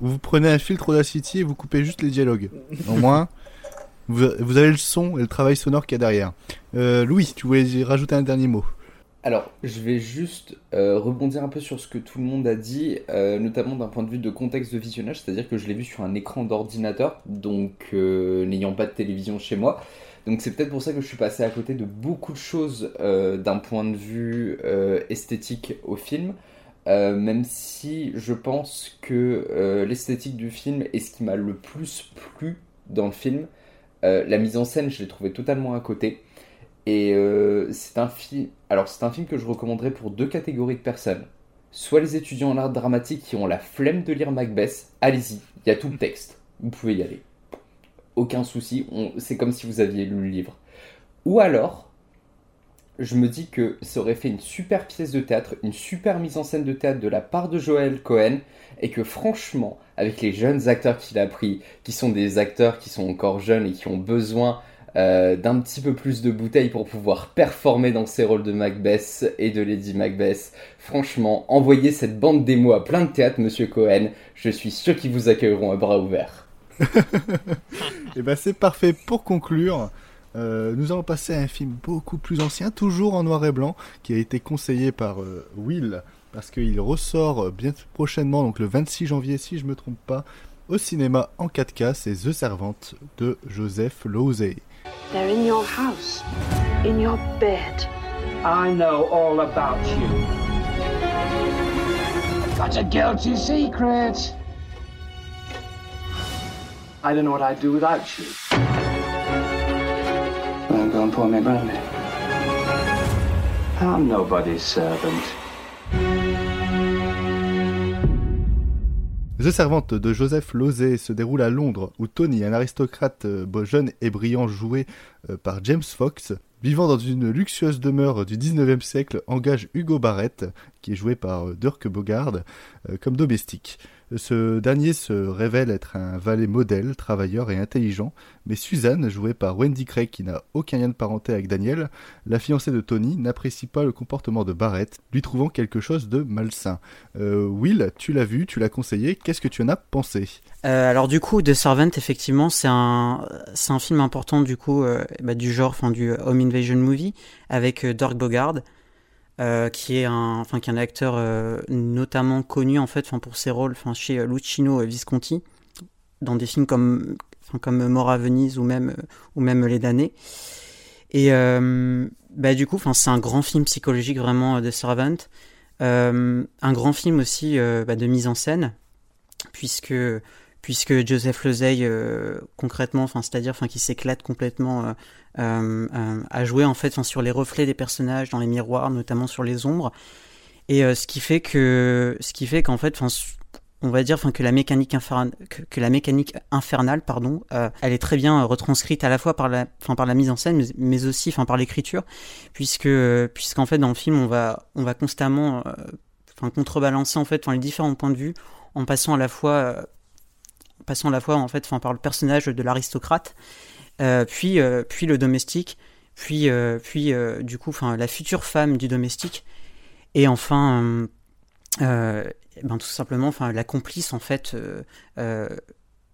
Vous prenez un filtre Audacity et vous coupez juste les dialogues. Au moins, vous, vous avez le son et le travail sonore qu'il y a derrière. Euh, Louis, tu voulais rajouter un dernier mot? Alors, je vais juste euh, rebondir un peu sur ce que tout le monde a dit, euh, notamment d'un point de vue de contexte de visionnage, c'est-à-dire que je l'ai vu sur un écran d'ordinateur, donc euh, n'ayant pas de télévision chez moi. Donc c'est peut-être pour ça que je suis passé à côté de beaucoup de choses d'un point de vue esthétique au film, même si je pense que l'esthétique du film est ce qui m'a le plus plu dans le film. La mise en scène, je l'ai trouvé totalement à côté. Et euh, c'est un film. Alors, c'est un film que je recommanderais pour deux catégories de personnes. Soit les étudiants en art dramatique qui ont la flemme de lire Macbeth, allez-y, il y a tout le texte. Vous pouvez y aller. Aucun souci, c'est comme si vous aviez lu le livre. Ou alors, je me dis que ça aurait fait une super pièce de théâtre, une super mise en scène de théâtre de la part de Joel Cohen, et que franchement, avec les jeunes acteurs qu'il a pris, qui sont des acteurs qui sont encore jeunes et qui ont besoin euh, d'un petit peu plus de bouteilles pour pouvoir performer dans ces rôles de Macbeth et de Lady Macbeth, franchement, envoyez cette bande démo à plein de théâtres, monsieur Cohen, je suis sûr qu'ils vous accueilleront à bras ouverts. Et ben c'est parfait pour conclure. Euh, nous allons passer à un film beaucoup plus ancien, toujours en noir et blanc, qui a été conseillé par euh, Will, parce qu'il ressort bien prochainement, donc le 26 janvier, si je me trompe pas, au cinéma en 4K. C'est The Servante de Joseph Losey. They're in your house, in your bed. I know all about you. Got a guilty secret. I don't know what I'd do without you. Well, go and pour me a brandy. I'm nobody's servant. The The Servant de Joseph Losey se déroule à Londres, où Tony, un aristocrate euh, jeune et brillant joué euh, par James Fox, vivant dans une luxueuse demeure du 19e siècle, engage Hugo Barrett, qui est joué par euh, Dirk Bogard, comme domestique. Ce dernier se révèle être un valet modèle, travailleur et intelligent, mais Suzanne, jouée par Wendy Craig qui n'a aucun lien de parenté avec Daniel, la fiancée de Tony, n'apprécie pas le comportement de Barrett, lui trouvant quelque chose de malsain. Euh, Will, tu l'as vu, tu l'as conseillé, qu'est-ce que tu en as pensé? Euh, alors du coup, The Servant, effectivement, c'est un, film important du coup euh, bah, du genre, du home invasion movie avec Dirk Bogard. Euh, qui est un, enfin, qui est un acteur euh, notamment connu en fait, enfin, pour ses rôles, enfin, chez Lucino Visconti, dans des films comme, enfin, comme Mort à Venise ou même, ou même Les Damnés. Et euh, bah, du coup, enfin, c'est un grand film psychologique vraiment de Servant, un grand film aussi bah, de mise en scène, puisque puisque Joseph Losey concrètement, enfin c'est-à-dire, enfin qui s'éclate complètement euh, euh, à jouer en fait sur les reflets des personnages dans les miroirs, notamment sur les ombres. Et euh, ce qui fait que, ce qui fait qu'en fait, on va dire que la mécanique infernale que, la mécanique infernale pardon elle est très bien retranscrite à la fois par la mise en scène mais, aussi par l'écriture puisque puisqu'en fait dans le film on va on va constamment contrebalancer en fait les différents points de vue en passant à la fois en passant à la fois en fait par le personnage de l'aristocrate euh, puis, euh, puis le domestique, puis, euh, puis du coup, enfin, la future femme du domestique, et enfin, ben, tout simplement, la complice en fait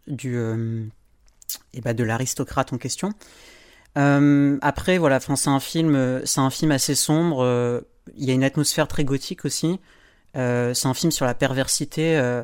du, et ben, de l'aristocrate en question. après, voilà, c'est un film, c'est un film assez sombre. Il y a une atmosphère très gothique aussi. c'est un film sur la perversité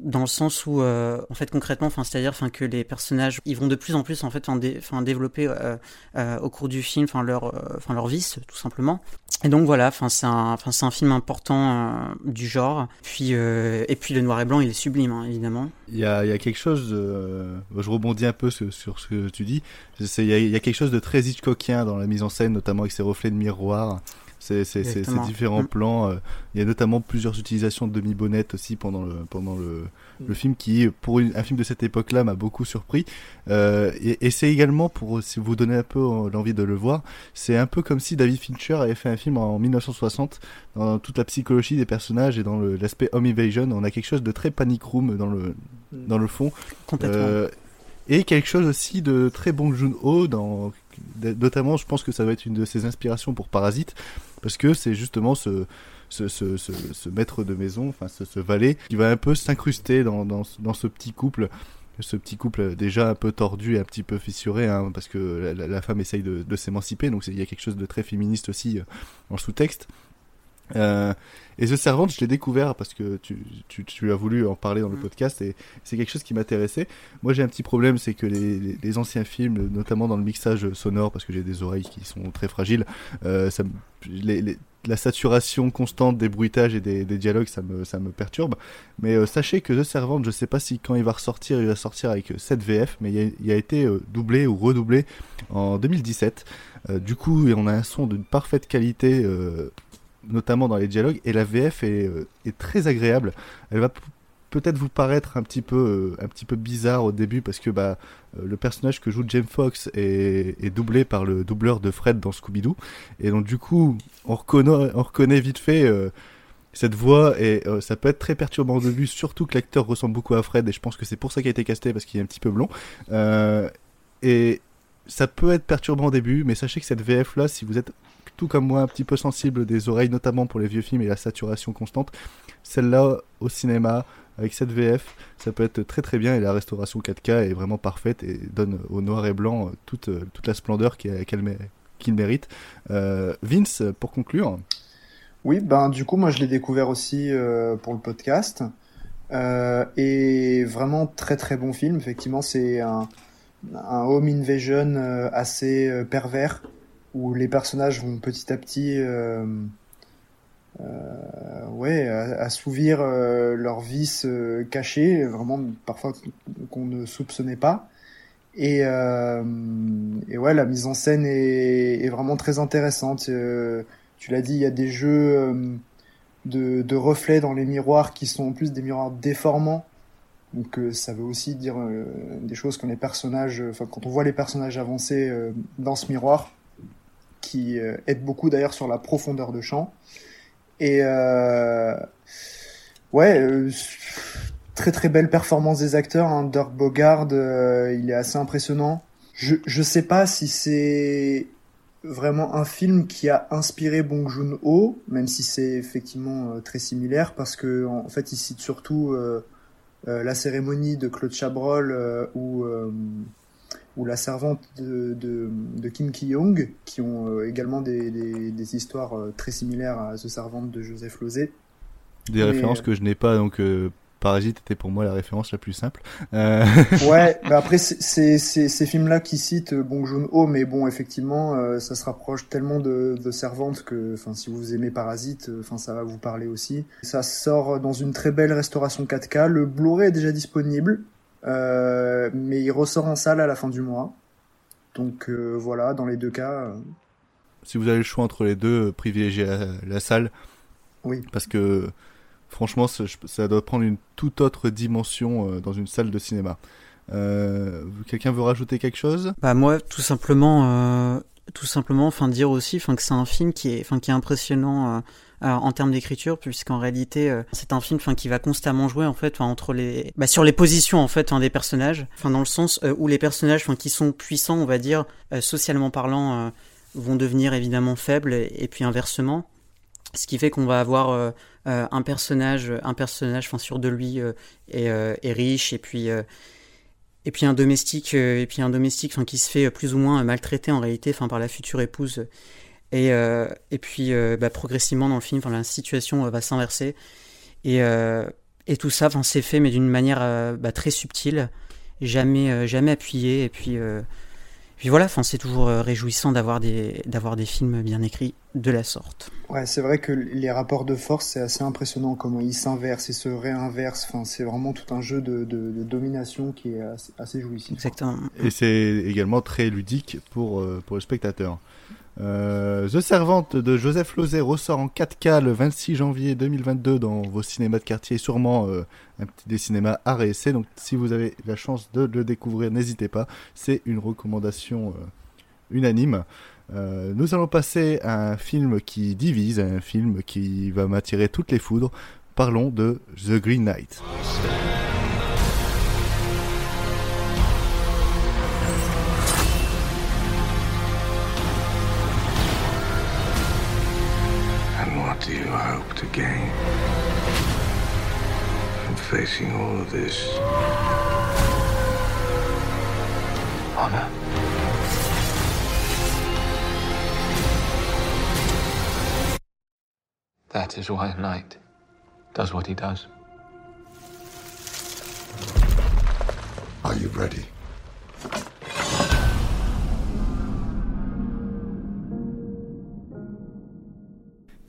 dans le sens où euh, en fait concrètement enfin c'est à dire enfin que les personnages ils vont de plus en plus en fait enfin développer euh, euh, au cours du film enfin leur enfin leur vice tout simplement. Et donc voilà enfin c'est un enfin c'est un film important du genre. Puis et puis le noir et blanc il est sublime hein, évidemment. Il y a il y a quelque chose je rebondis un peu sur, ce que tu dis. Il y, a, y a quelque chose de très Hitchcockien dans la mise en scène notamment avec ses reflets de miroir ces différents mm. plans. Euh, il y a notamment plusieurs utilisations de demi-bonnette aussi pendant le, pendant le, le film qui, pour un film de cette époque-là, m'a beaucoup surpris. Euh, et, et c'est également, pour si vous donnez un peu l'envie de le voir, c'est un peu comme si David Fincher avait fait un film en 1960 dans toute la psychologie des personnages et dans l'aspect home invasion. On a quelque chose de très panic room dans le, dans le fond. Complètement. Euh, et quelque chose aussi de très bon Joon-ho dans notamment je pense que ça va être une de ses inspirations pour Parasite parce que c'est justement ce ce, ce, maître de maison, enfin ce, valet, qui va un peu s'incruster dans, dans, ce petit couple, ce petit couple déjà un peu tordu et un petit peu fissuré, hein, parce que la, femme essaye de, de s'émanciper, donc il y a quelque chose de très féministe aussi euh, en sous-texte. Euh, et The Servant, je l'ai découvert parce que tu, tu, tu, as voulu en parler dans le mm. podcast et c'est quelque chose qui m'intéressait. Moi, j'ai un petit problème, c'est que les, les, anciens films, notamment dans le mixage sonore, parce que j'ai des oreilles qui sont très fragiles, euh, ça, les, la saturation constante des bruitages et des, des, dialogues, ça me, ça me perturbe. Mais euh, sachez que The Servant, je sais pas si quand il va ressortir, il va sortir avec 7 VF, mais il a, il a été euh, doublé ou redoublé en 2017. Euh, du coup, on a un son d'une parfaite qualité notamment dans les dialogues, et la VF est, euh, est très agréable. Elle va peut-être vous paraître un petit peu euh, un petit peu bizarre au début parce que bah euh, le personnage que joue James Fox est, doublé par le doubleur de Fred dans Scooby Doo et donc du coup on reconnaît on reconnaît vite fait cette voix et ça peut être très perturbant au début surtout que l'acteur ressemble beaucoup à Fred et je pense que c'est pour ça qu'il a été casté parce qu'il est un petit peu blond et ça peut être perturbant au début mais sachez que cette VF là si vous êtes tout comme moi, un petit peu sensible des oreilles, notamment pour les vieux films et la saturation constante. Celle-là, au cinéma, avec cette VF, ça peut être très très bien et la restauration 4K est vraiment parfaite et donne au noir et blanc toute, toute la splendeur qu'il mérite. Euh, Vince, pour conclure. Oui, ben du coup, moi je l'ai découvert aussi euh, pour le podcast. Euh, et vraiment très très bon film. Effectivement, c'est un, un home invasion assez pervers où les personnages vont petit à petit euh, euh, ouais, assouvir euh, leurs vices euh, cachés, vraiment parfois qu'on ne soupçonnait pas. Et, euh, et ouais, la mise en scène est, est vraiment très intéressante. tu l'as dit, il y a des jeux de, de, reflets dans les miroirs qui sont en plus des miroirs déformants. Donc euh, ça veut aussi dire euh, des choses quand les personnages, enfin quand on voit les personnages avancer euh, dans ce miroir, qui euh, aide beaucoup d'ailleurs sur la profondeur de champ. Et euh, ouais, euh, très très belle performance des acteurs. Hein. Dirk Bogard, il est assez impressionnant. Je je sais pas si c'est vraiment un film qui a inspiré Bong Joon-ho, même si c'est effectivement très similaire, parce que en fait il cite surtout la cérémonie de Claude Chabrol euh, ou la servante de, de, de Kim Ki-young, qui ont euh, également des, des, des histoires euh, très similaires à The Servante de Joseph Losey. Des Mais, références euh, que je n'ai pas, donc euh, Parasite était pour moi la référence la plus simple. Euh, Ouais, mais après c'est- ces films-là qui citent Bong Joon-ho, mais bon effectivement euh, ça se rapproche tellement de, de Servante que, enfin si vous aimez Parasite, enfin ça va vous parler aussi. Ça sort dans une très belle restauration 4K. Le Blu-ray est déjà disponible, mais il ressort en salle à la fin du mois. Donc euh, voilà, dans les deux cas. euh, si vous avez le choix entre les deux, euh, privilégiez la, la salle. Oui. Parce que franchement, ça, doit prendre une toute autre dimension euh, dans une salle de cinéma. Euh, Quelqu'un veut rajouter quelque chose? Bah moi, tout simplement, euh, tout simplement, enfin dire aussi, enfin que c'est un film qui est, enfin qui est impressionnant en termes d'écriture, puisqu'en réalité, euh, c'est un film, qui va constamment jouer en fait, entre les, bah, sur les positions en fait, hein, des personnages, dans le sens euh, où les personnages, qui sont puissants, on va dire, euh, socialement parlant, vont devenir évidemment faibles, et, puis inversement. Ce qui fait qu'on va avoir un personnage, un personnage, sûr de lui, euh, est, est riche, et puis un domestique et puis un domestique qui se fait plus ou moins maltraiter en réalité par la future épouse et euh, et puis euh, bah, progressivement dans le film enfin la situation euh, va s'inverser et euh, et tout ça enfin c'est fait mais d'une manière euh, bah, très subtile jamais euh, jamais appuyée et puis euh, puis voilà enfin c'est toujours euh, réjouissant d'avoir des d'avoir des films bien écrits de la sorte Ouais, c'est vrai que les rapports de force, c'est assez impressionnant comment ils s'inversent et se réinversent. Enfin, c'est vraiment tout un jeu de, de, de domination qui est assez, assez jouissif. Exactement. Et c'est également très ludique pour, euh, pour le spectateur. Euh, The Servante de Joseph Losey ressort en 4K le 26 janvier 2022 dans vos cinémas de quartier, sûrement euh, un petit des cinémas et essai. Donc si vous avez la chance de le découvrir, n'hésitez pas. C'est une recommandation euh, unanime. Nous allons passer à un film qui divise, à un film qui va m'attirer toutes les foudres. Parlons de The Green Knight. Hope to gain from facing all of this? Honor. That is why a knight does what he does. Are you ready?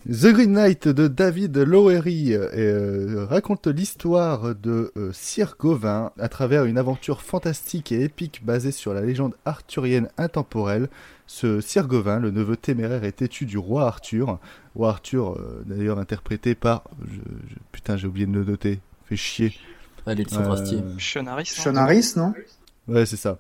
The Green Knight de David Lowery euh, euh, raconte l'histoire de euh, Sir Gawain à travers une aventure fantastique et épique basée sur la légende arthurienne intemporelle. Ce Sir Gawain, le neveu téméraire et têtu du roi Arthur, roi Arthur euh, d'ailleurs interprété par... je- je- putain j'ai oublié de le noter, fait chier. Allez, Sean Harris, non? Ouais, c'est ça.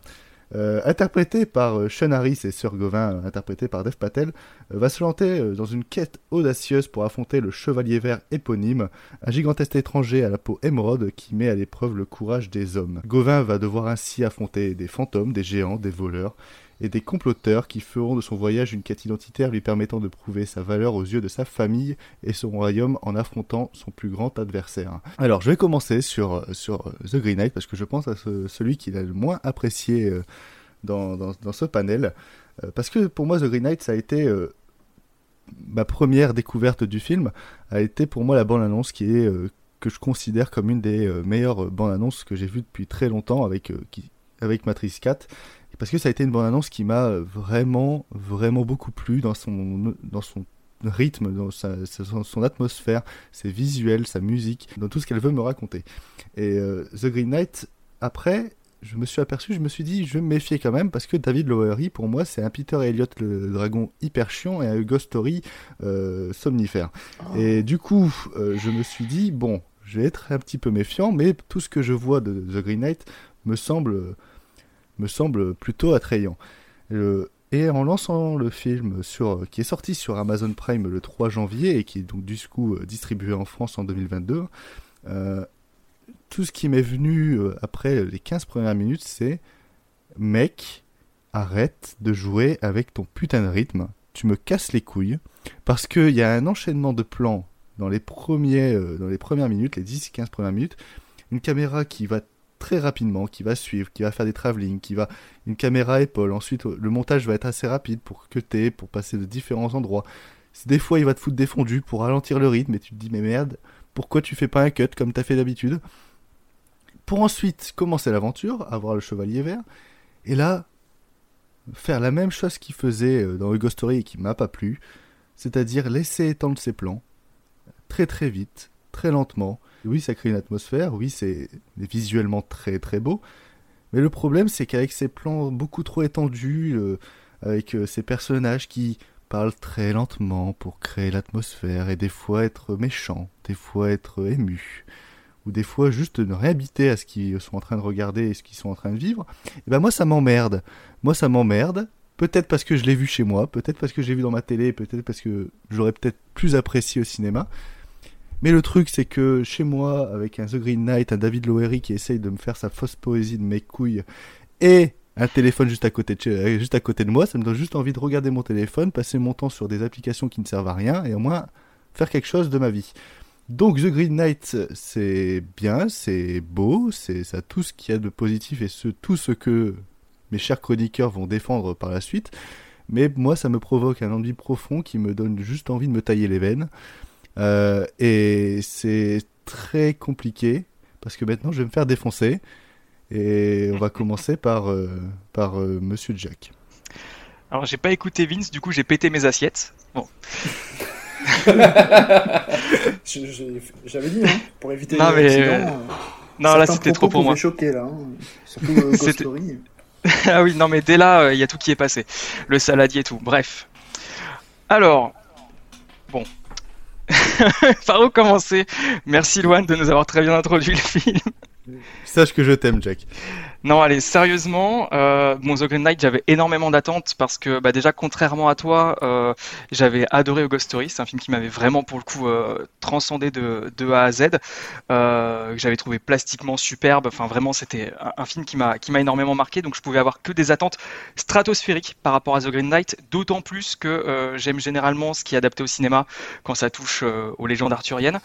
Euh, interprété par euh, Sean et Sir Gawain, euh, interprété par Dev Patel, va se lancer dans une quête audacieuse pour affronter le chevalier vert éponyme, un gigantesque étranger à la peau émeraude qui met à l'épreuve le courage des hommes. Gawain va devoir ainsi affronter des fantômes, des géants, des voleurs et des comploteurs qui feront de son voyage une quête identitaire lui permettant de prouver sa valeur aux yeux de sa famille et son royaume en affrontant son plus grand adversaire. Alors je vais commencer sur, sur The Green Knight parce que je pense à ce- celui qu'il a le moins apprécié euh, dans, dans, ce panel. Euh, parce que pour moi The Green Knight ça a été euh, ma première découverte du film, a été pour moi la bande-annonce qui est... que je considère comme une des meilleures euh, bandes annonces que j'ai vues depuis très longtemps avec, qui, avec Matrix 4 parce que ça a été une bande annonce qui m'a euh, vraiment vraiment beaucoup plu dans son dans son rythme dans sa, son, son atmosphère ses visuels sa musique dans tout ce qu'elle veut me raconter et euh, The Green Knight après je me suis aperçu, je me suis dit, je vais me méfier quand même, parce que David Lowery, pour moi, c'est un Peter Elliott le dragon hyper chiant et un Hugo Story euh, somnifère. Et du coup, euh, je me suis dit, bon, je vais être un petit peu méfiant, mais tout ce que je vois de The Green Knight me semble, me semble plutôt attrayant. Et en lançant le film sur, qui est sorti sur Amazon Prime le 3 janvier et qui est donc du coup euh, distribué en France en 2022, euh, tout ce qui m'est venu euh, après les 15 premières minutes, c'est mec, arrête de jouer avec ton putain de rythme. Tu me casses les couilles. Parce qu'il y a un enchaînement de plans dans les, premiers, dans les premières minutes, les 10-15 premières minutes. Une caméra qui va très rapidement, qui va suivre, qui va faire des travelling, qui va. Une caméra à épaule. Ensuite, le montage va être assez rapide pour cutter, pour passer de différents endroits. Des fois, il va te foutre des pour ralentir le rythme et tu te dis, mais merde, pourquoi tu fais pas un cut comme t'as fait d'habitude? Pour ensuite commencer l'aventure, avoir le chevalier vert. Et là, faire la même chose qu'il faisait euh, dans Hugo Story et qui m'a pas plu, c'est-à-dire laisser étendre ses plans très très vite, très lentement. Oui, ça crée une atmosphère, oui, c'est visuellement très très beau, mais le problème c'est qu'avec ces plans beaucoup trop étendus, euh, avec euh, ces personnages qui parlent très lentement pour créer l'atmosphère et des fois être méchants, des fois être émus, ou des fois juste ne rien habiter à ce qu'ils sont en train de regarder et ce qu'ils sont en train de vivre, et ben moi ça m'emmerde. Moi ça m'emmerde. Peut-être parce que je l'ai vu chez moi, peut-être parce que j'ai vu dans ma télé, peut-être parce que j'aurais peut-être plus apprécié au cinéma. Mais le truc, c'est que chez moi, avec un The Green Knight, un David Lowery qui essaye de me faire sa fausse poésie de mes couilles, et un téléphone juste à côté de, chez- euh, juste à côté de moi, ça me donne juste envie de regarder mon téléphone, passer mon temps sur des applications qui ne servent à rien, et au moins faire quelque chose de ma vie. Donc The Green Knight, c'est bien, c'est beau, c'est ça tout ce qu'il y a de positif et tout ce que mes chers chroniqueurs vont défendre par la suite. Mais moi, ça me provoque un ennui profond qui me donne juste envie de me tailler les veines. Euh, et c'est très compliqué parce que maintenant, je vais me faire défoncer. Et on va commencer par, euh, par euh, Monsieur Jack. Alors j'ai pas écouté Vince, du coup j'ai pété mes assiettes. Bon. J'avais dit, hein, pour éviter Non, mais, non, là, c'était trop pour moi. choquer, là. hein. Surtout euh, Ghost Story. ah oui, non mais dès là, il y a tout qui est passé. Le saladier et tout. Bref. Alors, bon. Par où commencer? Merci Loane de nous avoir très bien introduit le film. Sache que je t'aime, Jack. Non, allez, sérieusement, euh, bon, The Green Knight, j'avais énormément d'attentes parce que, bah, déjà, contrairement à toi, euh, j'avais adoré Ghost Story. C'est un film qui m'avait vraiment, pour le coup, euh, transcendé de, de A à Z, euh, que j'avais trouvé plastiquement superbe. Enfin, vraiment, c'était un, film qui m'a, qui m'a énormément marqué. Donc, je pouvais avoir que des attentes stratosphériques par rapport à The Green Knight. D'autant plus que j'aime généralement ce qui est adapté au cinéma quand ça touche aux légendes arthuriennes.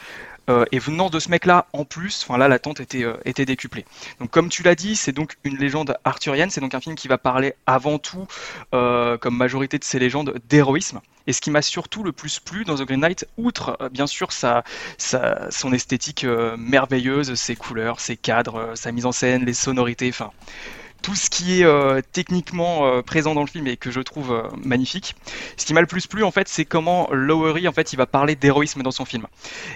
Euh, et venant de ce mec-là, en plus, enfin là, l'attente était, euh, était décuplée. Donc, comme tu l'as dit, c'est donc une légende arthurienne. C'est donc un film qui va parler avant tout, euh, comme majorité de ces légendes, d'héroïsme. Et ce qui m'a surtout le plus plu dans The Green Knight, outre bien sûr sa, sa, son esthétique merveilleuse, ses couleurs, ses cadres, sa mise en scène, les sonorités, enfin tout ce qui est euh, techniquement euh, présent dans le film et que je trouve euh, magnifique. Ce qui m'a le plus plu en fait, c'est comment Lowery en fait, il va parler d'héroïsme dans son film.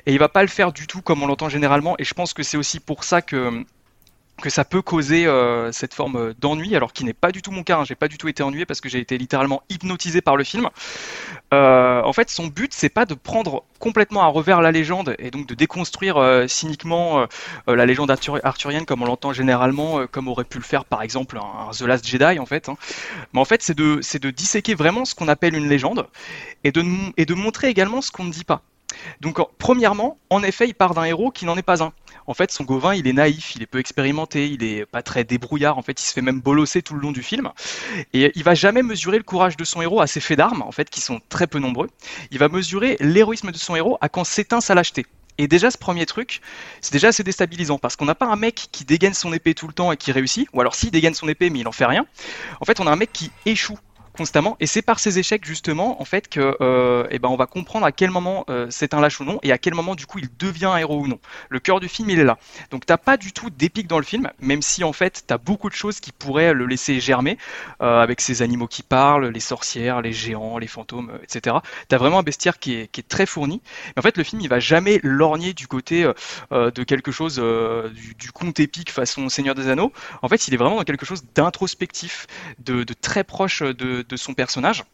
Et il va pas le faire du tout comme on l'entend généralement et je pense que c'est aussi pour ça que que ça peut causer euh, cette forme d'ennui, alors qui n'est pas du tout mon cas. Hein. J'ai pas du tout été ennuyé parce que j'ai été littéralement hypnotisé par le film. Euh, en fait, son but c'est pas de prendre complètement à revers la légende et donc de déconstruire euh, cyniquement euh, la légende arthur- arthurienne comme on l'entend généralement, euh, comme aurait pu le faire par exemple un, The Last Jedi en fait. hein. Mais en fait, c'est de de disséquer vraiment ce qu'on appelle une légende et de et de montrer également ce qu'on ne dit pas. Donc, en- premièrement, en effet, il part d'un héros qui n'en est pas un. En fait, son Gauvin, il est naïf, il est peu expérimenté, il est pas très débrouillard. En fait, il se fait même bolosser tout le long du film. Et il va jamais mesurer le courage de son héros à ses faits d'armes, en fait, qui sont très peu nombreux. Il va mesurer l'héroïsme de son héros à quand s'éteint sa lâcheté. Et déjà, ce premier truc, c'est déjà assez déstabilisant parce qu'on n'a pas un mec qui dégaine son épée tout le temps et qui réussit, ou alors s'il dégaine son épée mais il en fait rien. En fait, on a un mec qui échoue constamment. Et c'est par ces échecs justement en fait que euh, eh ben on va comprendre à quel moment euh, c'est un lâche ou non et à quel moment du coup il devient un héros ou non. Le cœur du film il est là. Donc t'as pas du tout d'épique dans le film même si en fait t'as beaucoup de choses qui pourraient le laisser germer euh, avec ces animaux qui parlent les sorcières les géants les fantômes etc t'as vraiment un bestiaire qui est, qui est très fourni. Mais en fait le film il va jamais lorgner du côté de quelque chose du, conte épique façon Seigneur des Anneaux. En fait il est vraiment dans quelque chose d'introspectif de très proche de, de son personnage.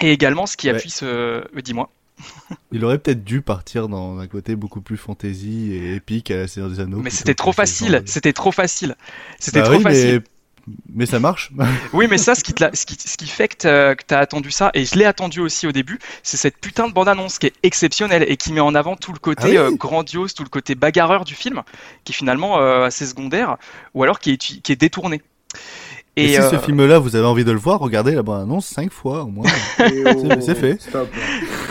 Et également, ce qui appuie ce. euh, Dis-moi. Il aurait peut-être dû partir dans un côté beaucoup plus fantasy et épique à la Seigneur des Anneaux. Mais c'était trop facile, c'était trop facile. C'était Bah trop facile. mais... ça marche. Oui, mais ça, ce qui, te l'a- ce qui, ce qui fait que t'as que t'as attendu ça, et je l'ai attendu aussi au début, c'est cette putain de bande-annonce qui est exceptionnelle et qui met en avant tout le côté Ah oui euh, grandiose, tout le côté bagarreur du film, qui est finalement euh, assez secondaire, ou alors qui est, qui est détourné. Et, si euh, ce film-là, vous avez envie de le voir, regardez la bande-annonce cinq fois au moins. Oh, C'est- fait. stop.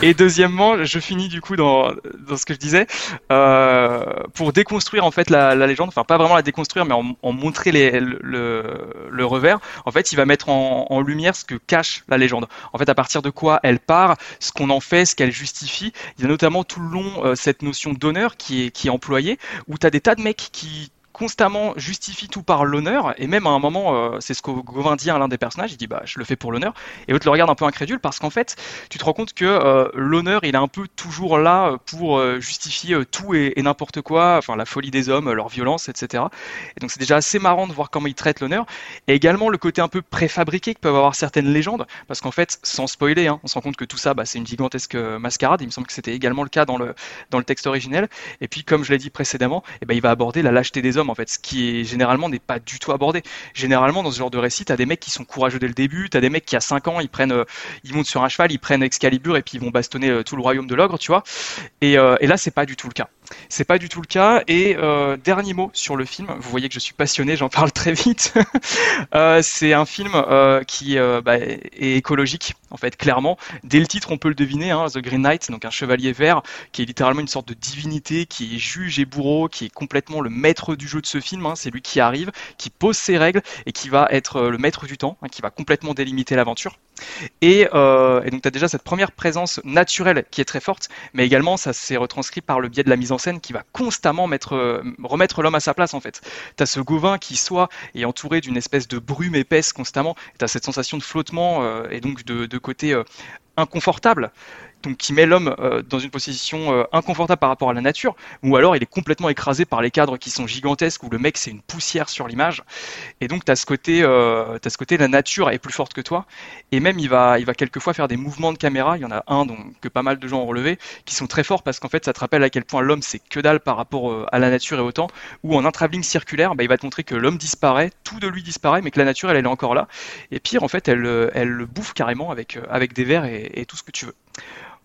Et deuxièmement, je finis du coup dans, dans ce que je disais, euh, pour déconstruire en fait la, la légende, enfin pas vraiment la déconstruire, mais en, en montrer les, le, le, le revers, en fait il va mettre en, en lumière ce que cache la légende. En fait à partir de quoi elle part, ce qu'on en fait, ce qu'elle justifie. Il y a notamment tout le long euh, cette notion d'honneur qui est, qui est employée, où tu as des tas de mecs qui constamment justifient tout par l'honneur et même à un moment euh, c'est ce que Gauvin dit à l'un des personnages il dit bah je le fais pour l'honneur et l'autre le regarde un peu incrédule parce qu'en fait tu te rends compte que euh, l'honneur il est un peu toujours là euh, pour justifier tout et, et n'importe quoi, enfin la folie des hommes, leur violence, etc. Et donc c'est déjà assez marrant de voir comment ils traitent l'honneur et également le côté un peu préfabriqué que peuvent avoir certaines légendes parce qu'en fait sans spoiler, hein, on se rend compte que tout ça bah, c'est une gigantesque mascarade. Il me semble que c'était également le cas dans le dans le texte originel. Et puis comme je l'ai dit précédemment, eh ben, il va aborder la lâcheté des hommes en fait, ce qui est généralement n'est pas du tout abordé. Généralement dans ce genre de récit, t'as des mecs qui sont courageux dès le début, t'as des mecs qui à 5 ans ils prennent euh, ils montent sur un cheval, ils prennent Excalibur et puis ils vont bastonner euh, tout le royaume de l'ogre, tu vois. Et, euh, et là, c'est pas du tout le cas. C'est pas du tout le cas. Et euh, dernier mot sur le film. Vous voyez que je suis passionné, j'en parle très vite. Euh, c'est un film euh, qui bah, est écologique, en fait, clairement. Dès le titre, on peut le deviner. Hein, The Green Knight, donc un chevalier vert, qui est littéralement une sorte de divinité, qui est juge et bourreau, qui est complètement le maître du jeu de ce film. Hein, c'est lui qui arrive, qui pose ses règles et qui va être le maître du temps, hein, qui va complètement délimiter l'aventure. Et, et donc tu as déjà cette première présence naturelle qui est très forte, mais également ça s'est retranscrit par le biais de la mise en scène qui va constamment mettre, euh, remettre l'homme à sa place en fait. Tu as ce Gauvin qui soit est entouré d'une espèce de brume épaisse constamment, tu as cette sensation de flottement euh, et donc de, de côté euh, inconfortable. Donc qui met l'homme euh, dans une position euh, inconfortable par rapport à la nature, ou alors il est complètement écrasé par les cadres qui sont gigantesques, où le mec c'est une poussière sur l'image. Et donc tu as ce côté, euh, ce côté la nature est plus forte que toi, et même il va, il va quelquefois faire des mouvements de caméra. Il y en a un dont, que pas mal de gens ont relevé, qui sont très forts parce qu'en fait ça te rappelle à quel point l'homme c'est que dalle par rapport euh, à la nature et au temps. Ou en un travelling circulaire, bah, il va te montrer que l'homme disparaît, tout de lui disparaît, mais que la nature elle, est encore là. Et pire en fait elle, elle le bouffe carrément avec, avec des vers et, et tout ce que tu veux.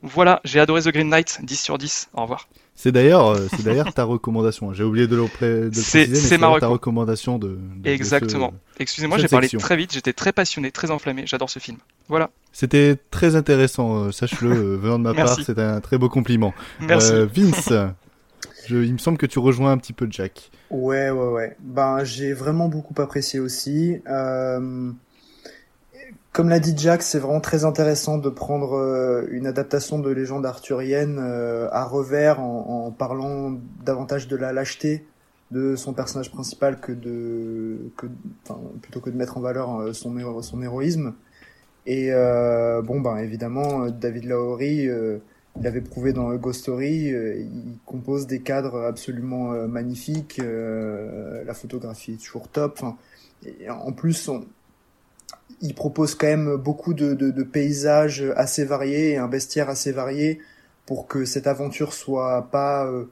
Voilà, j'ai adoré The Green Knight, 10 sur 10. Au revoir. C'est d'ailleurs, euh, c'est d'ailleurs ta recommandation. J'ai oublié de le, pré- de le préciser, mais c'est ma ta reco. recommandation de. Exactement. ce- Excusez-moi, j'ai parlé très vite, j'étais très passionné, très enflammé, j'adore ce film. Voilà. C'était très intéressant, euh, sache-le, euh, venant de ma part, c'est un très beau compliment. Merci. Euh, Vince, je, il me semble que tu rejoins un petit peu Jack. Ouais, ouais, ouais. Ben, j'ai vraiment beaucoup apprécié aussi. Euh, Comme l'a dit Jack, c'est vraiment très intéressant de prendre euh, une adaptation de légende arthurienne euh, à revers en, parlant davantage de la lâcheté de son personnage principal que de plutôt que de mettre en valeur euh, son son héroïsme. Et bon ben évidemment David Lowery euh, il avait prouvé dans Ghost Story, il compose des cadres absolument magnifiques, la photographie est toujours top. Et en plus, on- il propose quand même beaucoup de, de- de paysages assez variés et un bestiaire assez varié pour que cette aventure soit pas euh,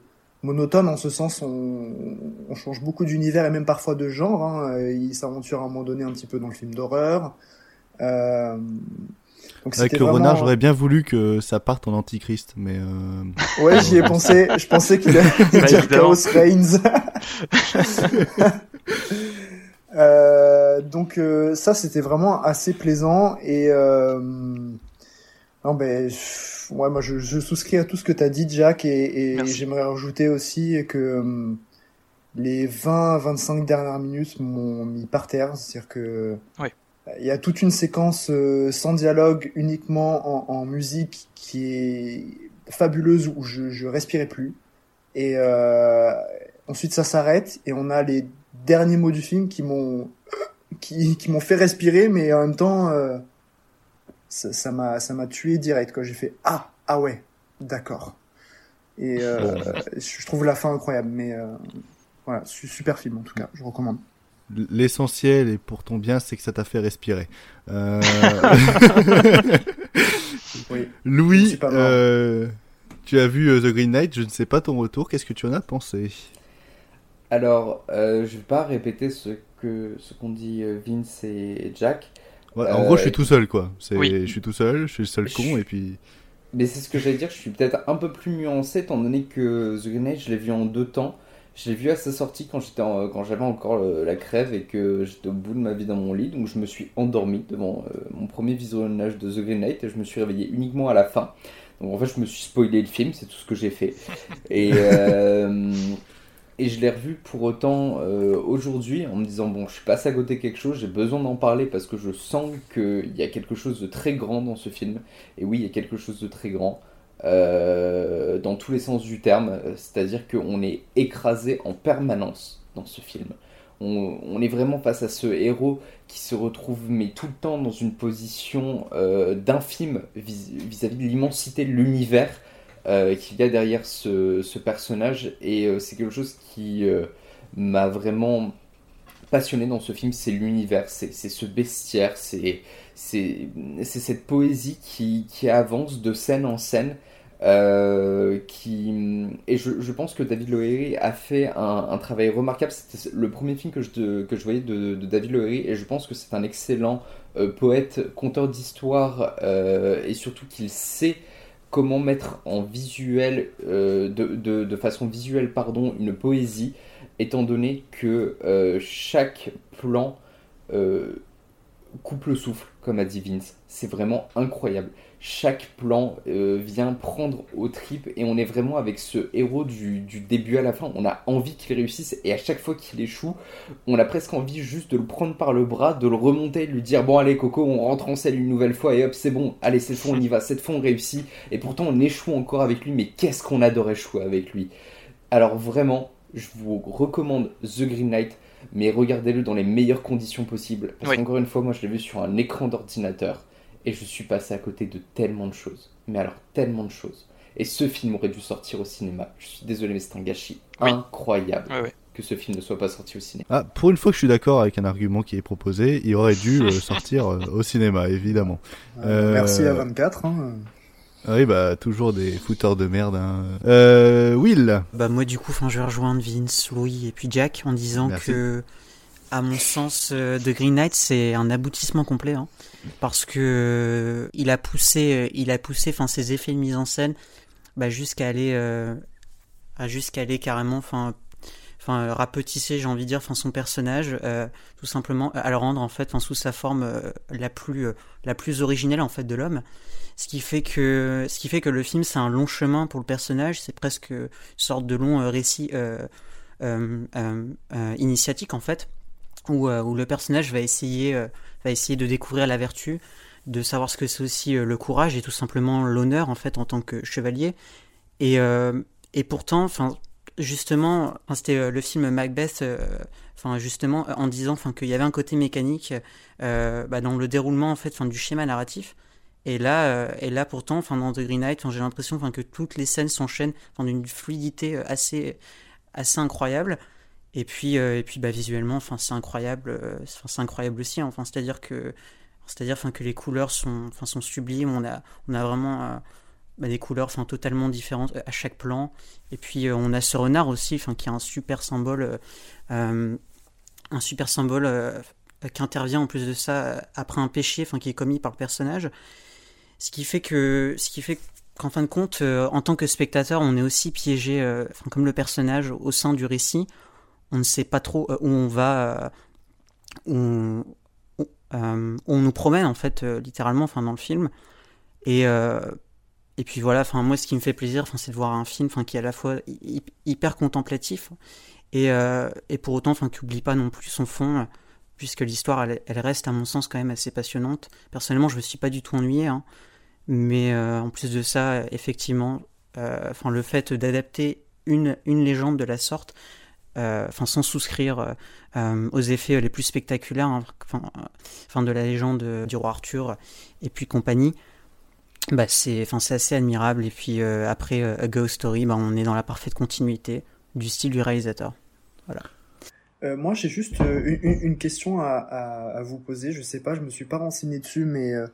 monotone. En ce sens, on, on change beaucoup d'univers et même parfois de genre. Hein. Il s'aventure à un moment donné un petit peu dans le film d'horreur. Euh, donc Avec le renard, j'aurais bien voulu que ça parte en antichrist, mais. Euh... Ouais, j'y ai pensé. Je pensais qu'il allait dire. Chaos Reigns. Euh, donc euh, ça, c'était vraiment assez plaisant et euh, non ben je- ouais, moi je, je souscris à tout ce que tu as dit, Jack, et, et j'aimerais rajouter aussi que euh, les 20-25 dernières minutes m'ont mis par terre, c'est-à-dire que il y a toute une séquence euh, sans dialogue, uniquement en, en musique, qui est fabuleuse où je, je respirais plus. Et euh, ensuite ça s'arrête et on a les derniers mots du film qui m'ont qui, qui m'ont fait respirer, mais en même temps euh, ça m'a ça m'a tué direct j'ai fait ah ah ouais d'accord. Et euh, je trouve la fin incroyable, mais euh, voilà su- super film en tout cas, je recommande. L'essentiel, et pour ton bien, c'est que ça t'a fait respirer. Oui. Louis, tu as vu The Green Knight, je ne sais pas ton retour, qu'est-ce que tu en as pensé? Alors, euh, je vais pas répéter ce que ce qu'ont dit euh, Vince et Jack. Ouais, en Euh, gros, je suis tout seul, quoi. Oui. Je suis tout seul, je suis le seul Je con, suis- et puis... Mais c'est ce que j'allais dire, je suis peut-être un peu plus nuancé étant donné que The Green Knight, je l'ai vu en deux temps. Je l'ai vu à sa sortie quand j'étais en- quand j'avais encore le- la crève et que j'étais au bout de ma vie dans mon lit, donc je me suis endormi devant euh, mon premier visionnage de The Green Knight et je me suis réveillé uniquement à la fin. Donc en fait, je me suis spoilé le film, c'est tout ce que j'ai fait. Et, euh, et je l'ai revu pour autant euh, aujourd'hui en me disant bon, je suis passé à côté quelque chose, j'ai besoin d'en parler parce que je sens qu'il y a quelque chose de très grand dans ce film. Et oui, il y a quelque chose de très grand. euh, dans tous les sens du terme, c'est-à-dire qu'on est écrasé en permanence dans ce film. On, est vraiment face à ce héros qui se retrouve mais tout le temps dans une position euh, d'infime vis- vis-à-vis de l'immensité de l'univers euh, qu'il y a derrière ce, personnage et euh, c'est quelque chose qui euh, m'a vraiment passionné dans ce film, c'est l'univers, c'est ce bestiaire, c'est cette poésie qui, avance de scène en scène. et je, pense que David Lowery a fait un, travail remarquable. C'était le premier film que je, voyais de, David Lowery et je pense que c'est un excellent poète, conteur d'histoire et surtout qu'il sait comment mettre en visuel, euh, de, façon visuelle, pardon, une poésie, étant donné que euh, chaque plan euh, coupe le souffle, comme a dit Vince. C'est vraiment incroyable. Chaque plan euh, vient prendre aux tripes et on est vraiment avec ce héros du, du début à la fin. On a envie qu'il réussisse et à chaque fois qu'il échoue, on a presque envie juste de le prendre par le bras, de le remonter, de lui dire bon allez Coco, on rentre en scène une nouvelle fois et hop c'est bon, allez cette fois on y va, cette fois on réussit. Et pourtant on échoue encore avec lui, mais qu'est-ce qu'on adore échouer avec lui. Alors vraiment, je vous recommande The Green Knight, mais regardez-le dans les meilleures conditions possibles. Parce Oui. qu'encore une fois, moi je l'ai vu sur un écran d'ordinateur et je suis passé à côté de tellement de choses. Mais alors tellement de choses. Et ce film aurait dû sortir au cinéma. Je suis désolé, mais c'est un gâchis Oui. incroyable Ouais, ouais. que ce film ne soit pas sorti au cinéma. Ah, pour une fois que je suis d'accord avec un argument qui est proposé, il aurait dû euh, sortir euh, au cinéma, évidemment. Euh, Merci à 24. Hein. Oui, bah, toujours des fouteurs de merde. Hein. Euh, Will Bah moi du coup, je vais rejoindre Vince, Louis et puis Jack en disant Merci. que, à mon sens, euh, The Green Knight c'est un aboutissement complet, hein, parce que euh, il a poussé, euh, il a poussé, enfin ses effets de mise en scène, bah, jusqu'à aller, jusqu'à aller carrément, enfin, enfin rapetisser, j'ai envie de dire, enfin son personnage, tout simplement, à le rendre en fait, sous sa forme la plus, la plus originelle en fait de l'homme. Ce qui fait que, ce qui fait que le film c'est un long chemin pour le personnage, c'est presque une sorte de long récit initiatique en fait, où, euh, où le personnage va essayer, euh, va essayer de découvrir la vertu, de savoir ce que c'est aussi euh, le courage et tout simplement l'honneur en fait en tant que chevalier. Et, et pourtant, justement, c'était le film Macbeth, justement en disant qu'il y avait un côté mécanique bah, dans le déroulement en fait, du schéma narratif. Et là, et là pourtant, enfin dans The Green Knight, j'ai l'impression que toutes les scènes s'enchaînent d'une fluidité assez assez incroyable. Et puis euh, et puis bah visuellement, enfin c'est incroyable, euh, c'est incroyable aussi. hein. Enfin c'est-à-dire que c'est-à-dire enfin que les couleurs sont enfin sont sublimes. On a on a vraiment euh, bah, des couleurs enfin totalement différentes à chaque plan. Et puis on a ce renard aussi, enfin qui est un super symbole, un super symbole qui intervient en plus de ça après un péché, enfin qui est commis par le personnage. Ce qui fait que, ce qui fait qu'en fin de compte, en tant que spectateur, on est aussi piégé, enfin, comme le personnage au sein du récit. On ne sait pas trop euh, où on va, euh, on, euh, on nous promène en fait, littéralement, enfin dans le film. Et et puis voilà, enfin moi, ce qui me fait plaisir, enfin, c'est de voir un film, enfin, qui est à la fois hy- hyper contemplatif et et pour autant, enfin, qui oublie pas non plus son fond puisque l'histoire elle, reste à mon sens quand même assez passionnante. Personnellement, je me suis pas du tout ennuyé, hein. mais en plus de ça, effectivement, enfin le fait d'adapter une, une légende de la sorte, enfin sans souscrire euh, euh, aux effets les plus spectaculaires, hein, enfin, euh, enfin de la légende euh, du roi Arthur et puis compagnie. Bah c'est, enfin c'est assez admirable et puis euh, après euh, A Ghost Story, bah, on est dans la parfaite continuité du style du réalisateur. Voilà. Euh, moi, j'ai juste euh, une, une question à, à, à vous poser. Je sais pas, je me suis pas renseigné dessus, mais euh,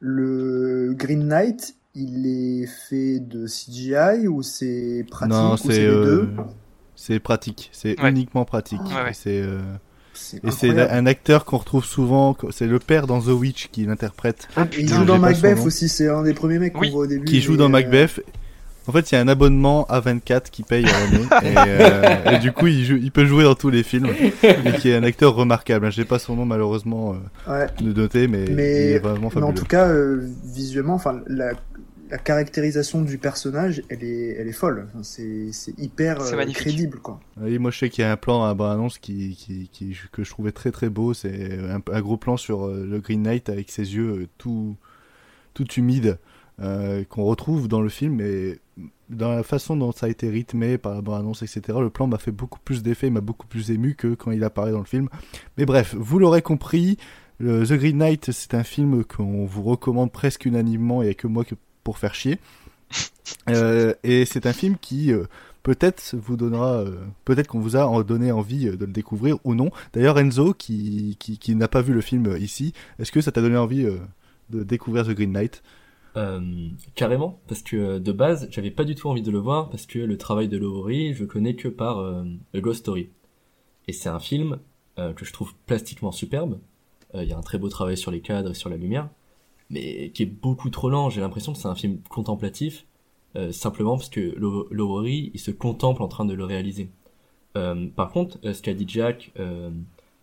le Green Knight, il est fait de CGI ou c'est pratique non, ou c'est les euh, deux c'est pratique, c'est Ouais. uniquement pratique. Ouais, ouais. Et c'est euh, C'est et c'est un acteur qu'on retrouve souvent, c'est le père dans The Witch qui l'interprète. Et il joue dans Macbeth aussi, c'est un des premiers mecs Oui. qu'on voit au début. qui joue dans euh, Macbeth. En fait, il y a un abonnement à 24 qui paye à l'année et, euh, et du coup, il, joue- il peut jouer dans tous les films et qui est un acteur remarquable. Je n'ai pas son nom malheureusement euh, Ouais. de noter, mais, il Mais, est vraiment mais en tout cas, euh, visuellement, enfin, la, la caractérisation du personnage, elle est, elle est folle. Enfin, c'est, c'est hyper C'est euh, crédible, quoi. Oui, moi je sais qu'il y a un plan à la annonce qui, qui, qui, que je trouvais très très beau. C'est un, un gros plan sur euh, le Green Knight avec ses yeux euh, tout, tout humides euh, qu'on retrouve dans le film. Mais dans la façon dont ça a été rythmé par la bande-annonce, etc., le plan m'a fait beaucoup plus d'effet, m'a beaucoup plus ému que quand il apparaît dans le film. Mais bref, vous l'aurez compris, le The Green Knight, c'est un film qu'on vous recommande presque unanimement et que moi que pour faire chier. Euh, et c'est un film qui euh, peut-être vous donnera, euh, peut-être qu'on vous a donné envie de le découvrir ou non. D'ailleurs, Enzo, qui, qui, qui n'a pas vu le film ici, est-ce que ça t'a donné envie de découvrir The Green Knight? Carrément, parce que de base, j'avais pas du tout envie de le voir parce que le travail de Lowry, je connais que par A Ghost Story. Et c'est un film que je trouve plastiquement superbe. Il y a un très beau travail sur les cadres et sur la lumière, mais qui est beaucoup trop lent. J'ai l'impression que c'est un film contemplatif, euh, simplement parce que Low- Lowery, il se contemple en train de le réaliser. Euh, par contre, euh, ce qu'a dit Jack euh,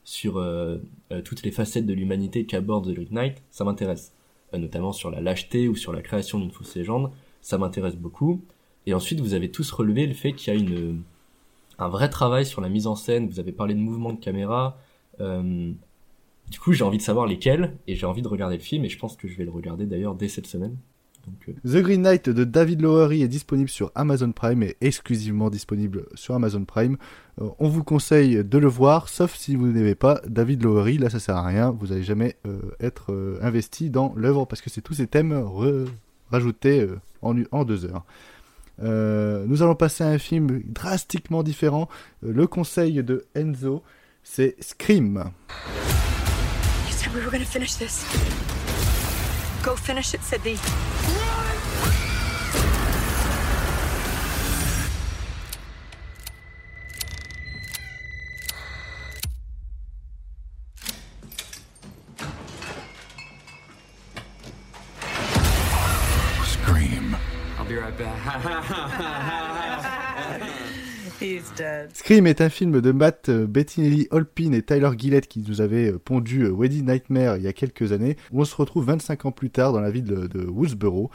sur euh, euh, toutes les facettes de l'humanité qu'aborde The Green Knight, ça m'intéresse. Notamment sur la lâcheté ou sur la création d'une fausse légende, ça m'intéresse beaucoup. Et ensuite, vous avez tous relevé le fait qu'il y a une, un vrai travail sur la mise en scène, vous avez parlé de mouvement de caméra, du coup j'ai envie de savoir lesquels, et j'ai envie de regarder le film, et je pense que je vais le regarder d'ailleurs dès cette semaine. Euh, The Green Knight de David Lowery est disponible sur Amazon Prime et exclusivement disponible sur Amazon Prime. Euh, on vous conseille de le voir, sauf si vous n'aimez pas David Lowery. Là, ça sert à rien. Vous n'allez jamais euh, être investi dans l'œuvre parce que c'est tous ces thèmes rajoutés en, en deux heures. Nous allons passer à un film drastiquement différent. Le conseil de Enzo, c'est Scream. You said we were gonna finish this. Go finish it, Sydney. Scream. I'll be right back. Scream est un film de Matt euh, Bettinelli, Holpin et Tyler Gillett qui nous avaient euh, pondu euh, Wedding Nightmare il y a quelques années, où on se retrouve 25 ans plus tard dans la ville de, Woodsboro,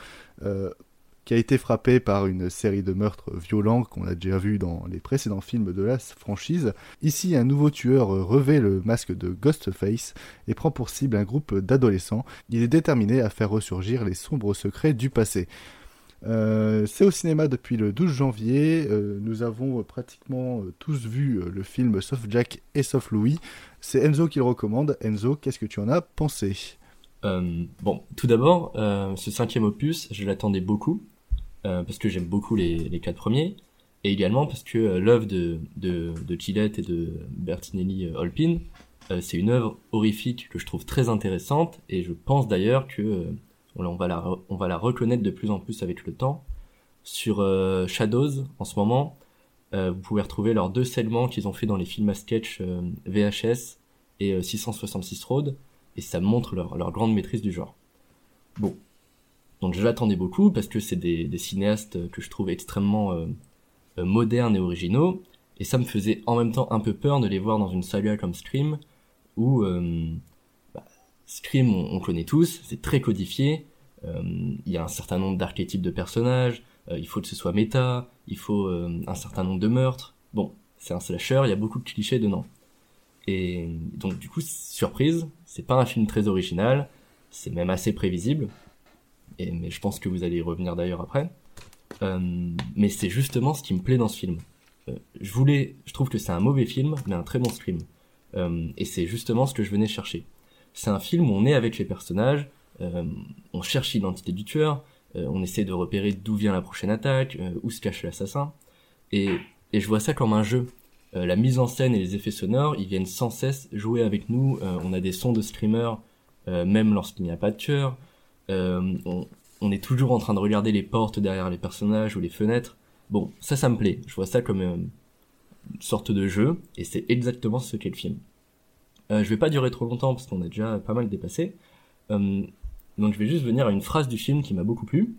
qui a été frappé par une série de meurtres violents qu'on a déjà vu dans les précédents films de la franchise. Ici, un nouveau tueur revêt le masque de Ghostface et prend pour cible un groupe d'adolescents. Il est déterminé à faire ressurgir les sombres secrets du passé. Euh, c'est au cinéma depuis le 12 janvier. Euh, nous avons euh, pratiquement tous vu le film sauf Jack et sauf Louis. C'est Enzo qui le recommande. Enzo, qu'est-ce que tu en as pensé? Bon, tout d'abord, ce cinquième opus, je l'attendais beaucoup, parce que j'aime beaucoup les, les quatre premiers, et également parce que l'œuvre de, de, de Gillette et de Bertinelli Holpin, c'est une œuvre horrifique que je trouve très intéressante, et je pense d'ailleurs que on, va la, reconnaître de plus en plus avec le temps. Sur euh, Shadows, en ce moment, euh, vous pouvez retrouver leurs deux segments qu'ils ont fait dans les films à sketch euh, VHS et euh, 666 Road, et ça montre leur, grande maîtrise du genre. Bon. Donc je l'attendais beaucoup parce que c'est des, cinéastes que je trouve extrêmement modernes et originaux, et ça me faisait en même temps un peu peur de les voir dans une saga comme Scream, où Scream on, on connaît tous, c'est très codifié, euh, il y a un certain nombre d'archétypes de personnages, euh, il faut que ce soit méta, il faut euh, un certain nombre de meurtres, bon, c'est un slasher, il y a beaucoup de clichés dedans. Et donc du coup, surprise, c'est pas un film très original, c'est même assez prévisible. Et, mais je pense que vous allez y revenir d'ailleurs après. Mais c'est justement ce qui me plaît dans ce film. Je voulais, je trouve que c'est un mauvais film, mais un très bon scream. Et c'est justement ce que je venais chercher. C'est un film où on est avec les personnages, euh, on cherche l'identité du tueur, euh, on essaie de repérer d'où vient la prochaine attaque, euh, où se cache l'assassin. Et, et je vois ça comme un jeu. Euh, la mise en scène et les effets sonores, ils viennent sans cesse jouer avec nous. Euh, on a des sons de screamer, euh, même lorsqu'il n'y a pas de tueur. On, on est toujours en train de regarder les portes derrière les personnages ou les fenêtres. Bon, ça, ça me plaît. Je vois ça comme une sorte de jeu, et c'est exactement ce qu'est le film. Euh, je vais pas durer trop longtemps parce qu'on a déjà pas mal dépassé. Euh, donc je vais juste venir à une phrase du film qui m'a beaucoup plu.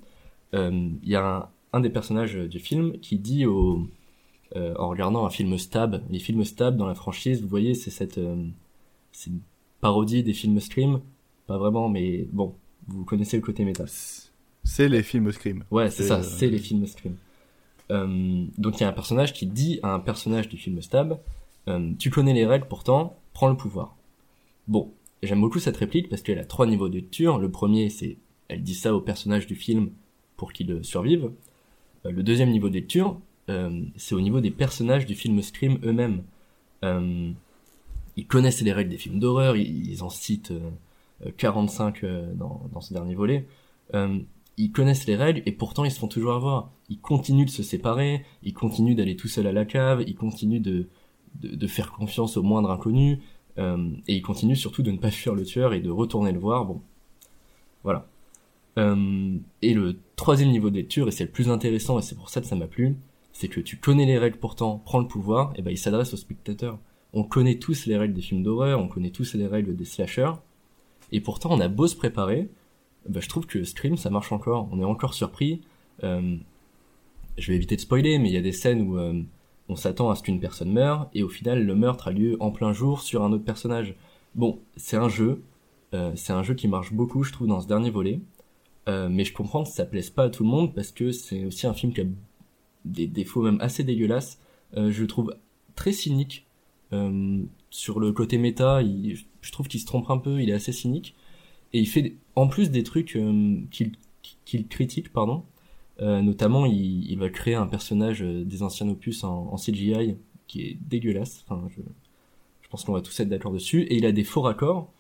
Il y a un, un, des personnages du film qui dit au, en regardant un film Stab, les films Stab dans la franchise, vous voyez, c'est cette, c'est une parodie des films Scream, pas vraiment, mais bon, vous connaissez le côté méta. C'est les films Scream. Ouais, c'est ça, c'est les films Scream. Euh, donc il y a un personnage qui dit à un personnage du film Stab, euh, tu connais les règles pourtant, le pouvoir. Bon, j'aime beaucoup cette réplique parce qu'elle a trois niveaux de lecture. Le premier, c'est elle dit ça au personnage du film pour qu'il survive. Euh, le deuxième niveau de lecture, euh, c'est au niveau des personnages du film Scream eux-mêmes. Euh, ils connaissent les règles des films d'horreur, ils, ils, en citent 45 dans, dans ce dernier volet ils connaissent les règles et pourtant ils se font toujours avoir. Ils continuent de se séparer, ils continuent d'aller tout seuls à la cave, ils continuent de, de, de faire confiance au moindre inconnu, euh, et ils continuent surtout de ne pas fuir le tueur et de retourner le voir. Bon, voilà. Euh, et le troisième niveau de lecture, et c'est le plus intéressant, et c'est pour ça que ça m'a plu, c'est que tu connais les règles pourtant, prends le pouvoir, et ben il s'adresse aux spectateurs. On connaît tous les règles des films d'horreur, on connaît tous les règles des slashers, et pourtant on a beau se préparer, bah, je trouve que Scream ça marche encore. On est encore surpris. Euh, je vais éviter de spoiler, mais il y a des scènes où euh, on s'attend à ce qu'une personne meure et au final le meurtre a lieu en plein jour sur un autre personnage. Bon, c'est un jeu, euh, c'est un jeu qui marche beaucoup, je trouve, dans ce dernier volet. Euh, mais je comprends que ça plaise pas à tout le monde parce que c'est aussi un film qui a des défauts même assez dégueulasses. Euh, je le trouve très cynique sur le côté méta. Je trouve qu'il se trompe un peu. Il est assez cynique et il fait en plus des trucs qu'il critique, pardon. Euh, notamment, il, il, va créer un personnage euh, des anciens opus en, CGI qui est dégueulasse. Enfin, je, je pense qu'on va tous être d'accord dessus. Et il a des faux raccords.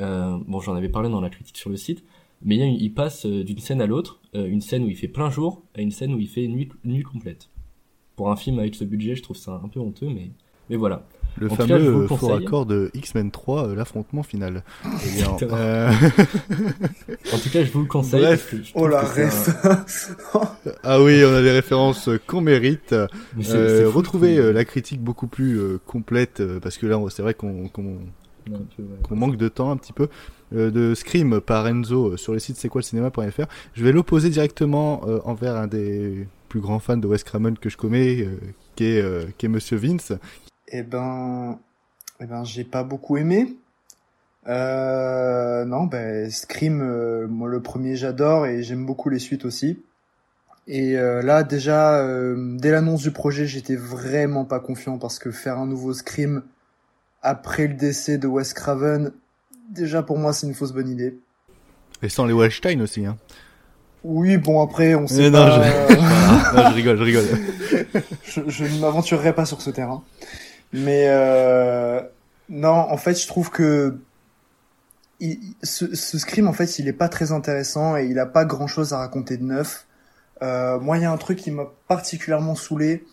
Euh, bon, j'en avais parlé dans la critique sur le site. Mais il, passe d'une scène à l'autre, une scène où il fait plein jour à une scène où il fait nuit, nuit complète. Pour un film avec ce budget, je trouve ça un peu honteux, mais, mais voilà. Le en fameux cas, faux raccord de X-Men 3, euh, l'affrontement final. Eh bien, euh... en tout cas, je vous le conseille. Bref, oh la reste. ah oui, on a des références qu'on mérite. Euh, retrouvez euh, la critique beaucoup plus euh, complète, parce que là, c'est vrai qu'on qu qu manque de temps un petit peu, de Scream par Enzo sur le site c'est quoi le cinéma.fr. Je vais l'opposer directement envers un des plus grands fans de Wes Craven que je connais, qui est, qui est Monsieur Vince, eh ben, eh ben, j'ai pas beaucoup aimé. Euh, non, ben Scream, euh, moi le premier j'adore et j'aime beaucoup les suites aussi. Et euh, là déjà, euh, dès l'annonce du projet, j'étais vraiment pas confiant parce que faire un nouveau Scream après le décès de Wes Craven, déjà pour moi c'est une fausse bonne idée. Et sans les Weinstein aussi, hein. Oui, bon après on sait non, pas. Je... non, je rigole, je rigole. je, je ne m'aventurerai pas sur ce terrain. Mais euh, non, en fait, je trouve que ce, ce scream, en fait, il est pas très intéressant et il a pas grand chose à raconter de neuf. Euh, moi, il y a un truc qui m'a particulièrement saoulé,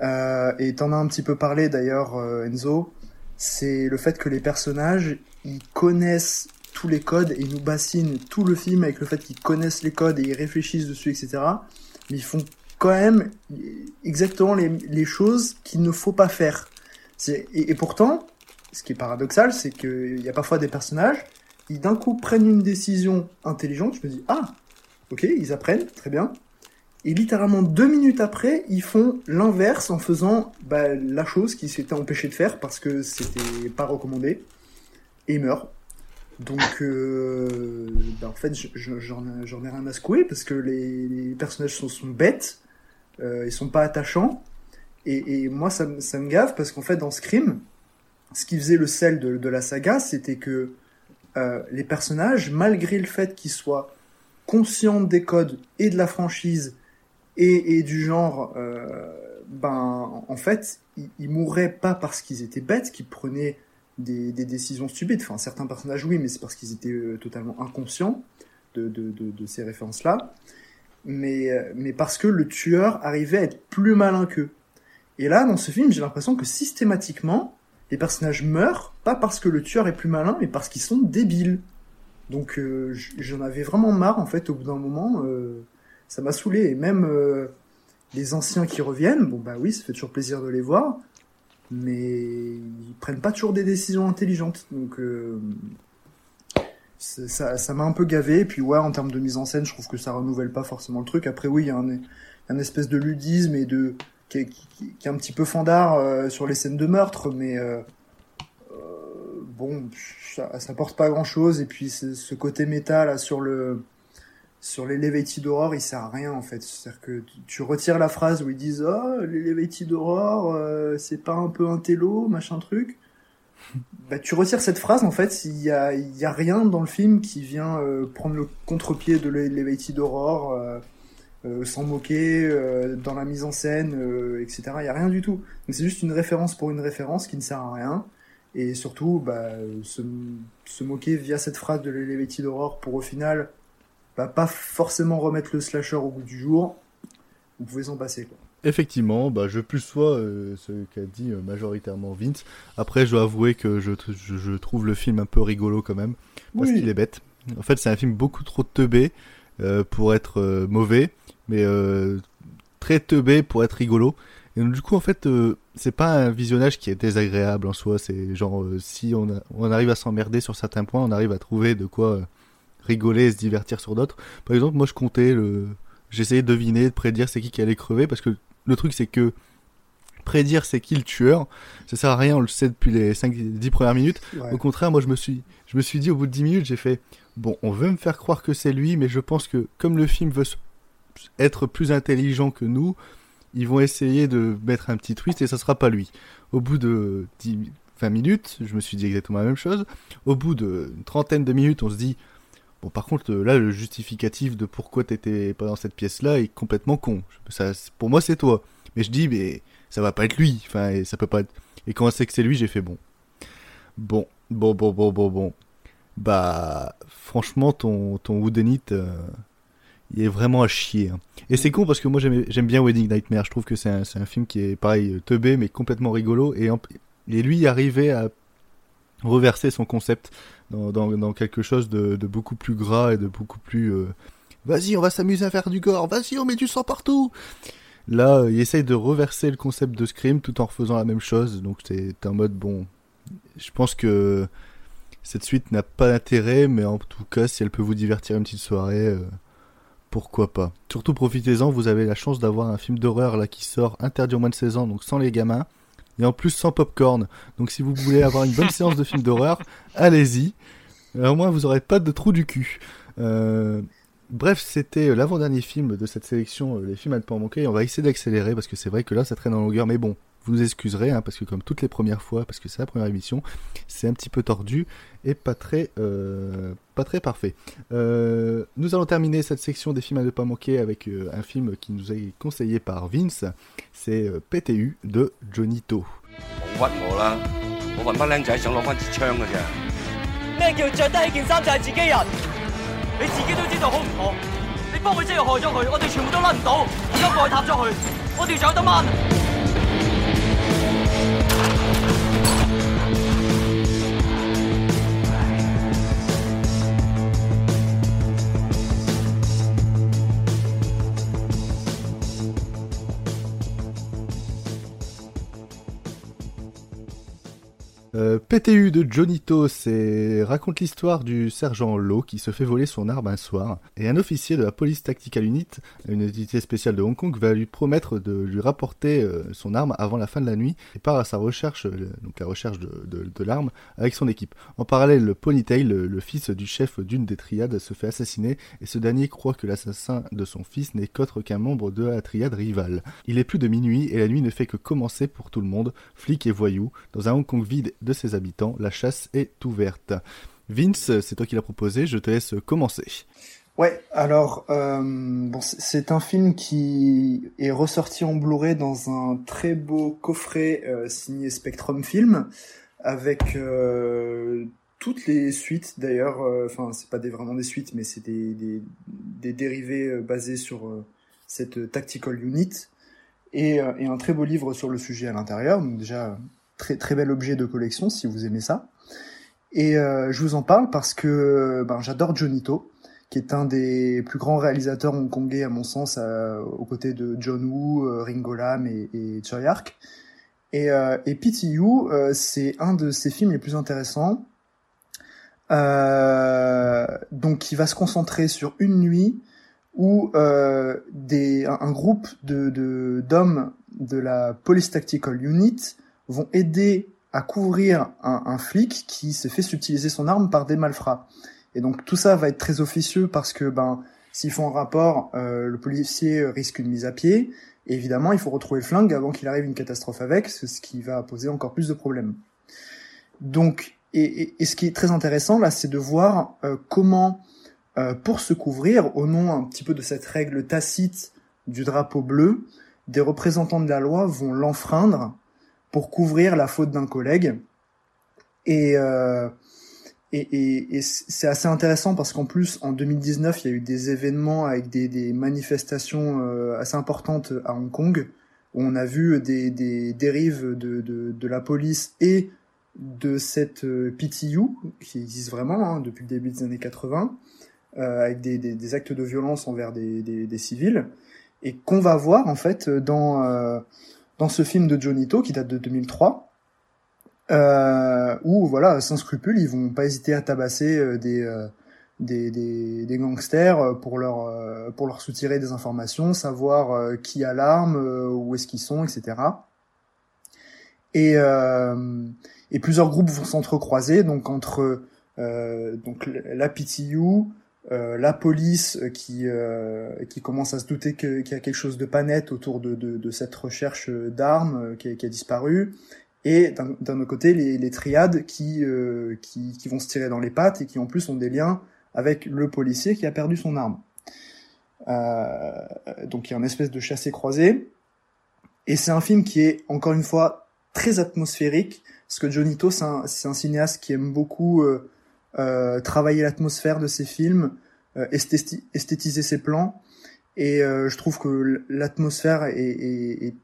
euh, et t'en as un petit peu parlé d'ailleurs, euh, Enzo, c'est le fait que les personnages, ils connaissent tous les codes et ils nous bassinent tout le film avec le fait qu'ils connaissent les codes et ils réfléchissent dessus, etc. Mais ils font quand même exactement les, les choses qu'il ne faut pas faire. Et, pourtant, ce qui est paradoxal, c'est qu'il y a parfois des personnages, ils d'un coup prennent une décision intelligente, je me dis, ah, ok, ils apprennent, très bien. Et littéralement deux minutes après, ils font l'inverse en faisant bah, la chose qu'ils s'étaient empêchés de faire parce que c'était pas recommandé, et ils meurent. Donc, euh, bah, en fait, j'en ai rien à secouer parce que les, personnages sont, sont bêtes, euh, ils sont pas attachants, et, moi, ça, ça, me gave parce qu'en fait, dans Scream, ce qui faisait le sel de, la saga, c'était que euh, les personnages, malgré le fait qu'ils soient conscients des codes et de la franchise et, du genre, euh, ben, en fait, ils, ils mourraient pas parce qu'ils étaient bêtes, qu'ils prenaient des, décisions stupides. Enfin, certains personnages, oui, mais c'est parce qu'ils étaient euh, totalement inconscients de, ces références-là. Mais, mais parce que le tueur arrivait à être plus malin qu'eux. Et là, dans ce film, j'ai l'impression que systématiquement, les personnages meurent, pas parce que le tueur est plus malin, mais parce qu'ils sont débiles. Donc euh, j'en avais vraiment marre en fait au bout d'un moment. euh, ça m'a saoulé et même euh, les anciens qui reviennent, bon bah oui, ça fait toujours plaisir de les voir, mais ils prennent pas toujours des décisions intelligentes. Donc ça ça m'a un peu gavé. Et puis ouais, en termes de mise en scène, je trouve que ça renouvelle pas forcément le truc. Après oui, il y a un espèce de ludisme et de qui est, qui- qui- qui est un petit peu fandard euh, sur les scènes de meurtre, mais euh, euh, bon, ça, ça porte pas grand chose. Et puis ce, côté méta là sur le sur l'Elevated Horror, il sert à rien en fait. C'est-à-dire que tu, tu retires la phrase où ils disent oh l'Elevated Horror, c'est pas un peu un télo, machin truc. Bah, tu retires cette phrase en fait, il y a, y a rien dans le film qui vient prendre le contre-pied de l'Elevated Horror. Euh, s'en moquer euh, dans la mise en scène, euh, etc. Il y a rien du tout. Donc c'est juste une référence pour une référence qui ne sert à rien. Et surtout, bah, se, se moquer via cette phrase de l'Elevated Horror pour au final bah, pas forcément remettre le slasher au goût du jour. Vous pouvez s'en passer. Quoi. Effectivement, bah, je plus sois ce qu'a dit majoritairement Vince. Après, je dois avouer que je, je, je trouve le film un peu rigolo quand même, parce Oui. qu'il est bête. En fait, c'est un film beaucoup trop teubé pour être mauvais, mais euh, très teubé pour être rigolo. Et donc, du coup, en fait, euh, c'est pas un visionnage qui est désagréable en soi. C'est genre, euh, si on, a- on arrive à s'emmerder sur certains points, on arrive à trouver de quoi euh, rigoler et se divertir sur d'autres. Par exemple, moi, je comptais le... J'essayais de deviner, de prédire c'est qui qui allait crever, parce que le truc, c'est que prédire c'est qui le tueur, ça sert à rien, on le sait depuis les 5-10 premières minutes. Ouais. Au contraire, moi, je me suis, je me suis dit au bout de 10 minutes, j'ai fait, bon, on veut me faire croire que c'est lui, mais je pense que comme le film veut se- être plus intelligent que nous, ils vont essayer de mettre un petit twist et ça sera pas lui. Au bout de 10, 20 minutes, je me suis dit exactement la même chose. Au bout d'une trentaine de minutes, on se dit, bon, par contre, là, le justificatif de pourquoi t'étais pas dans cette pièce-là est complètement con. Ça, c'est- pour moi, c'est toi. Mais je dis, mais ça va pas être lui. Enfin, et ça peut pas être. Et quand on sait que c'est lui, j'ai fait bon. Bon, bon, bon, bon, bon, bon. Bah, franchement, ton, ton Woodenite, euh, il est vraiment à chier. hein. Et c'est con parce que moi j'aime bien Wedding Nightmare. Je trouve que c'est un, film qui est pareil, euh, teubé, mais complètement rigolo. Et, lui, arriver à reverser son concept dans, quelque chose de, beaucoup plus gras et de beaucoup plus. euh, Vas-y, on va s'amuser à faire du gore. Vas-y, on met du sang partout. Là, euh, il essaye de reverser le concept de Scream tout en refaisant la même chose. Donc c'est un mode bon. Je pense que cette suite n'a pas d'intérêt, mais en tout cas, si elle peut vous divertir une petite soirée, pourquoi pas. Surtout profitez-en, vous avez la chance d'avoir un film d'horreur là qui sort interdit au moins de 16 ans, donc sans les gamins, et en plus sans popcorn. Donc si vous voulez avoir une bonne séance de film d'horreur, allez-y. Euh, Au moins vous aurez pas de trou du cul. Euh, Bref, c'était euh, l'avant-dernier film de cette sélection, les films à ne pas en manquer. On va essayer d'accélérer parce que c'est vrai que là ça traîne en longueur, mais bon, vous nous excuserez hein, parce que comme toutes les premières fois, parce que c'est la première émission, c'est un petit peu tordu et pas très, euh, pas très parfait. Euh, nous allons terminer cette section des films à ne pas manquer avec euh, un film qui nous est conseillé par Vince, c'est euh, PTU de Johnny To. Euh, PTU de Johnito, c'est raconte l'histoire du sergent Lowe qui se fait voler son arme un soir et un officier de la police tactical unit, une unité spéciale de Hong Kong, va lui promettre de lui rapporter euh, son arme avant la fin de la nuit et part à sa recherche, euh, donc la recherche de, l'arme avec son équipe. En parallèle, le Ponytail, le, le fils du chef d'une des triades, se fait assassiner et ce dernier croit que l'assassin de son fils n'est qu'autre qu'un membre de la triade rivale. Il est plus de minuit et la nuit ne fait que commencer pour tout le monde, flics et voyous. Dans un Hong Kong vide de ses habitants, la chasse est ouverte. Vince, c'est toi qui l'as proposé, je te laisse commencer. Ouais, alors euh, c'est- un film qui est ressorti en Blu-ray dans un très beau coffret euh, signé Spectrum Film avec euh, toutes les suites d'ailleurs. Enfin, c'est pas des, vraiment des suites, mais c'est des, dérivés basés sur cette tactical unit et, et un très beau livre sur le sujet à l'intérieur. Donc déjà très très bel objet de collection si vous aimez ça. Et je vous en parle parce que ben, j'adore Jonito, qui est un des plus grands réalisateurs hongkongais à mon sens, aux côtés de John Woo, Ringo Lam et, et. Et, et PTU, c'est un de ses films les plus intéressants. donc, qui va se concentrer sur une nuit où euh, un, groupe de d'hommes de, la Police Tactical Unit vont aider à couvrir un, flic qui s'est fait subtiliser son arme par des malfrats. Et donc tout ça va être très officieux parce que ben s'ils font un rapport, euh, le policier risque une mise à pied. Et évidemment, il faut retrouver le flingue avant qu'il arrive une catastrophe avec, ce qui va poser encore plus de problèmes. Donc, et, et, ce qui est très intéressant là, c'est de voir euh, comment euh, pour se couvrir, au nom un petit peu de cette règle tacite du drapeau bleu, des représentants de la loi vont l'enfreindre pour couvrir la faute d'un collègue. Et, euh, et, et, c'est assez intéressant parce qu'en plus, en 2019, il y a eu des événements avec des, manifestations euh, assez importantes à Hong Kong, où on a vu des, dérives de, de, la police et de cette PTU, qui existe vraiment hein, depuis le début des années 80, euh, avec des, des, actes de violence envers des, des civils, et qu'on va voir en fait dans euh, dans ce film de Jonito qui date de 2003, euh, où voilà, sans scrupule, ils vont pas hésiter à tabasser euh, des, euh, des, des, gangsters pour leur pour leur soutirer des informations, savoir qui a l'arme, où est-ce qu'ils sont, etc. Et et plusieurs groupes vont s'entrecroiser donc entre donc la PTU, euh, la police qui euh, qui commence à se douter qu'il y a quelque chose de pas net autour de, de, de cette recherche d'armes euh, qui, qui, a disparu et d'un autre côté les, les triades qui, qui, qui vont se tirer dans les pattes et qui en plus ont des liens avec le policier qui a perdu son arme. donc il y a une espèce de chassé croisé et c'est un film qui est encore une fois très atmosphérique parce que Jonito c'est un, un, cinéaste qui aime beaucoup euh, travailler l'atmosphère de ses films, euh, esthétiser ses plans. Et euh, je trouve que l'atmosphère est, est, est,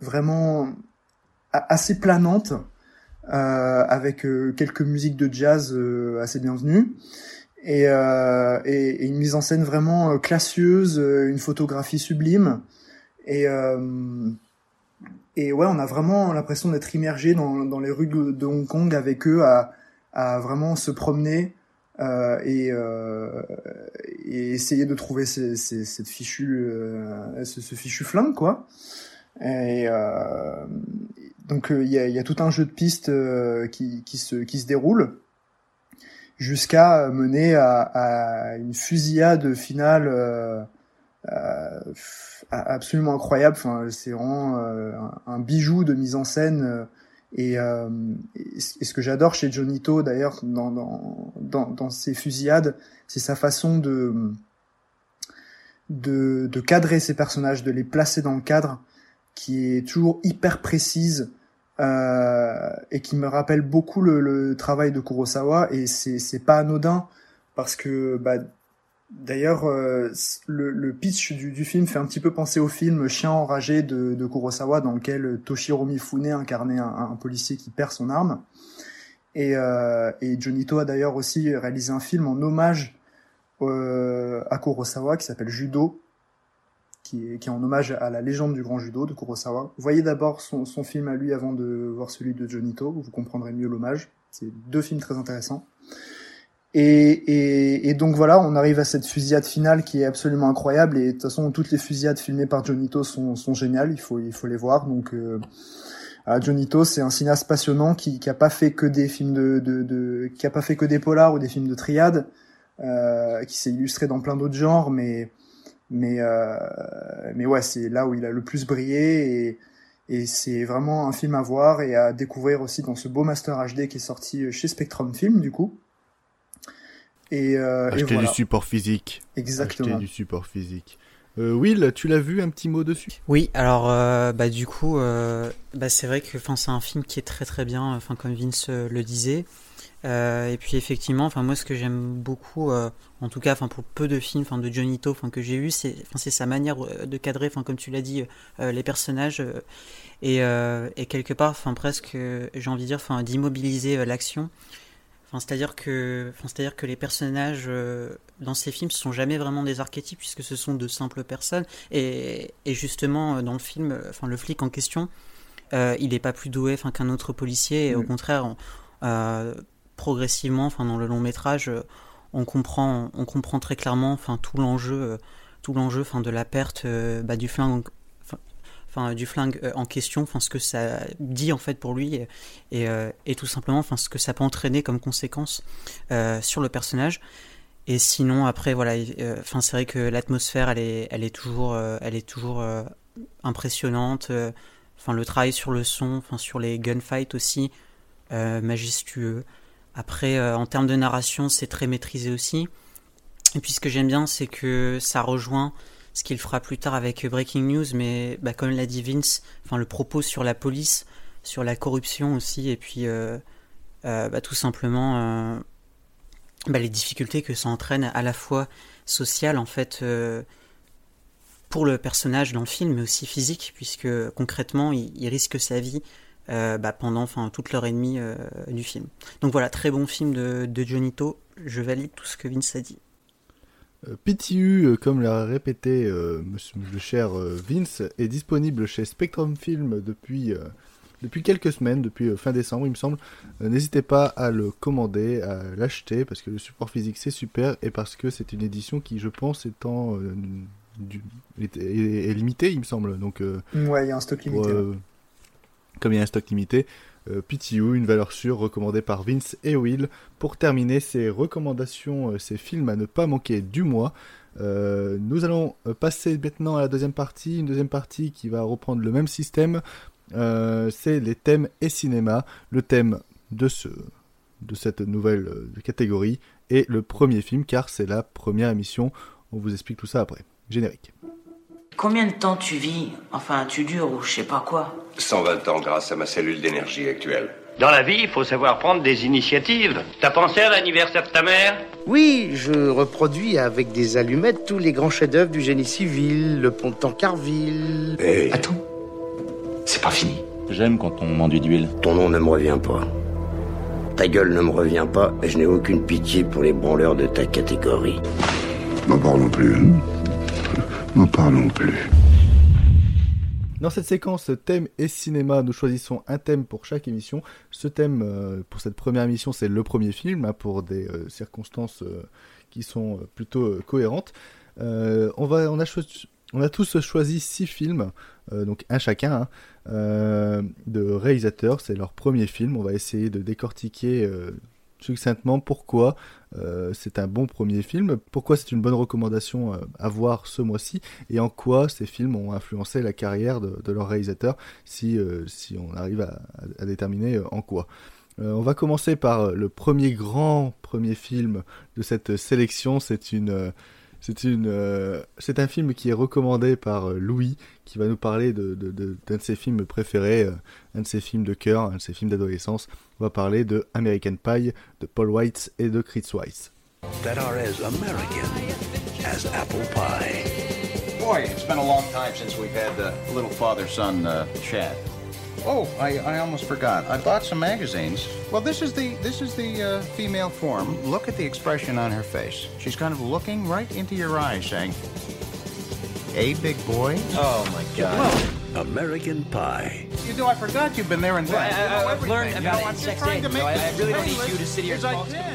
vraiment assez planante, avec quelques musiques de jazz assez bienvenues. Et, et, une mise en scène vraiment classieuse, une photographie sublime. Et, et ouais, on a vraiment l'impression d'être immergé dans, dans les rues de Hong Kong avec eux à, à vraiment se promener euh, et, euh, et, essayer de trouver ces, ces, cette fichu, euh, ce, ce, fichu flingue quoi. Et euh, donc il y a, y, a, tout un jeu de pistes qui, qui, se, qui se déroule jusqu'à mener à, à, une fusillade finale euh, absolument incroyable. Enfin, c'est vraiment un, un, bijou de mise en scène et, euh, et, ce que j'adore chez Jonito, d'ailleurs, dans, dans, dans, dans, ses fusillades, c'est sa façon de, de, de, cadrer ses personnages, de les placer dans le cadre, qui est toujours hyper précise euh, et qui me rappelle beaucoup le, le travail de Kurosawa. Et c'est pas anodin parce que bah, D'ailleurs, euh, le, pitch du, film fait un petit peu penser au film Chien enragé de, Kurosawa, dans lequel Toshiro Mifune incarnait un, policier qui perd son arme. Et, euh, a d'ailleurs aussi réalisé un film en hommage euh, à Kurosawa qui s'appelle Judo, qui est, en hommage à la légende du grand judo de Kurosawa. Voyez d'abord son, son film à lui avant de voir celui de Jonito, vous comprendrez mieux l'hommage. C'est deux films très intéressants. Et, et, et, donc voilà, on arrive à cette fusillade finale qui est absolument incroyable. Et de toute façon, toutes les fusillades filmées par Jonito sont, sont géniales. Il faut, il faut les voir. Donc euh, Jonito, c'est un cinéaste passionnant qui, qui a pas fait que des films de, de, de qui a pas fait que des polars ou des films de triade, euh, qui s'est illustré dans plein d'autres genres, mais mais euh, mais ouais, c'est là où il a le plus brillé et et c'est vraiment un film à voir et à découvrir aussi dans ce beau master HD qui est sorti chez Spectrum Film du coup. Et, euh, Acheter du support physique. Exactement. Acheter du support physique. Euh, Will, tu l'as vu un petit mot dessus? Oui, alors euh, bah du coup, euh, bah, c'est vrai que c'est un film qui est très très bien, enfin comme Vince le disait. Euh, et puis effectivement, enfin moi ce que j'aime beaucoup, en tout cas, enfin pour peu de films, enfin de Johnny To, enfin que j'ai eu, c'est, enfin c'est sa manière de cadrer, enfin comme tu l'as dit, les personnages et, et quelque part, enfin presque, j'ai envie de dire, enfin d'immobiliser l'action Enfin, c'est-à-dire que, enfin, c'est-à-dire que les personnages euh, dans ces films ne sont jamais vraiment des archétypes puisque ce sont de simples personnes. Et, et justement, euh, dans le film, euh, enfin, le flic en question, euh, il n'est pas plus doué enfin, qu'un autre policier. Et au Mm. contraire, on- euh, progressivement, enfin, dans le long métrage, on comprend, on comprend très clairement, enfin, tout l'enjeu, tout l'enjeu, enfin, de la perte bah, du flingue. Enfin, du flingue euh, en question, enfin ce que ça dit en fait pour lui et, et, euh, tout simplement, enfin ce que ça peut entraîner comme conséquence euh, sur le personnage. Et sinon, après, voilà, enfin, c'est vrai que l'atmosphère, elle est, elle est toujours, elle est toujours impressionnante. Enfin, le travail sur le son, enfin, sur les gunfights aussi, majestueux. Après, en termes de narration, c'est très maîtrisé aussi. Et puis, ce que j'aime bien, c'est que ça rejoint ce qu'il fera plus tard avec Breaking News, mais bah, comme l'a dit Vince, enfin, le propos sur la police, sur la corruption aussi, et puis euh, euh, bah, tout simplement euh, bah, les difficultés que ça entraîne à la fois sociales en fait pour le personnage dans le film, mais aussi physique, puisque concrètement il, risque sa vie pendant toute l'heure et demie du film. Donc voilà, très bon film de, de Johnny To. Je valide tout ce que Vince a dit. PTU, euh, comme l'a répété euh, le cher euh, Vince, est disponible chez Spectrum Film depuis, euh, depuis quelques semaines, depuis euh, fin décembre il me semble. N'hésitez pas à le commander, à l'acheter, parce que le support physique c'est super, et parce que c'est une édition qui je pense du, est, est- est limitée il me semble. Donc, Ouais, il y a un stock limité. pour, comme il y a un stock limité, euh, PTU, une valeur sûre recommandée par Vince et Will. Pour terminer ces recommandations, euh, ces films à ne pas manquer du mois, euh, nous allons passer maintenant à la deuxième partie, une deuxième partie qui va reprendre le même système. C'est les thèmes et cinéma, le thème de ce de cette nouvelle catégorie et le premier film car c'est la première émission. On vous explique tout ça après. Générique. Combien de temps tu vis Enfin, tu dures ou je sais pas quoi 120 ans grâce à ma cellule d'énergie actuelle. Dans la vie, il faut savoir prendre des initiatives. T'as pensé à l'anniversaire de ta mère? Oui, je reproduis avec des allumettes tous les grands chefs-d'œuvre du génie civil, le pont de Tancarville. Hey. Attends, C'est pas fini. J'aime quand on m'enduit d'huile. Ton nom ne me revient pas. Ta gueule ne me revient pas et je n'ai aucune pitié pour les branleurs de ta catégorie. N'en parlons plus. hein. N'en parlons plus. Dans cette séquence thème et cinéma, nous choisissons un thème pour chaque émission. Ce thème, euh, pour cette première émission, c'est le premier film, hein, pour des euh, circonstances euh, qui sont plutôt cohérentes. On, va, on, a on a tous choisi six films, donc un chacun, hein, de réalisateurs. C'est leur premier film. On va essayer de décortiquer succinctement pourquoi euh, c'est un bon premier film, pourquoi c'est une bonne recommandation euh, à voir ce mois-ci, et en quoi ces films ont influencé la carrière de, leurs réalisateurs, si, euh, si on arrive à, déterminer en quoi. On va commencer par le premier grand premier film de cette sélection, c'est une... c'est une, euh, c'est un film qui est recommandé par euh, Louis, qui va nous parler de, de, de- d'un de ses films préférés, euh, un de ses films de cœur, un de ses films d'adolescence. On va parler de American Pie, de Paul White et de Chris Weiss. that are as American as apple pie. Boy, it's been a long time since we've had a little father-son uh, chat. Oh, I, I almost forgot. I bought some magazines. Well, this is the this is the uh, female form. Look at the expression on her face. She's kind of looking right into your eyes, saying, "Hey, big boy?" Oh my God. American Pie. You know, I forgot you've been there and.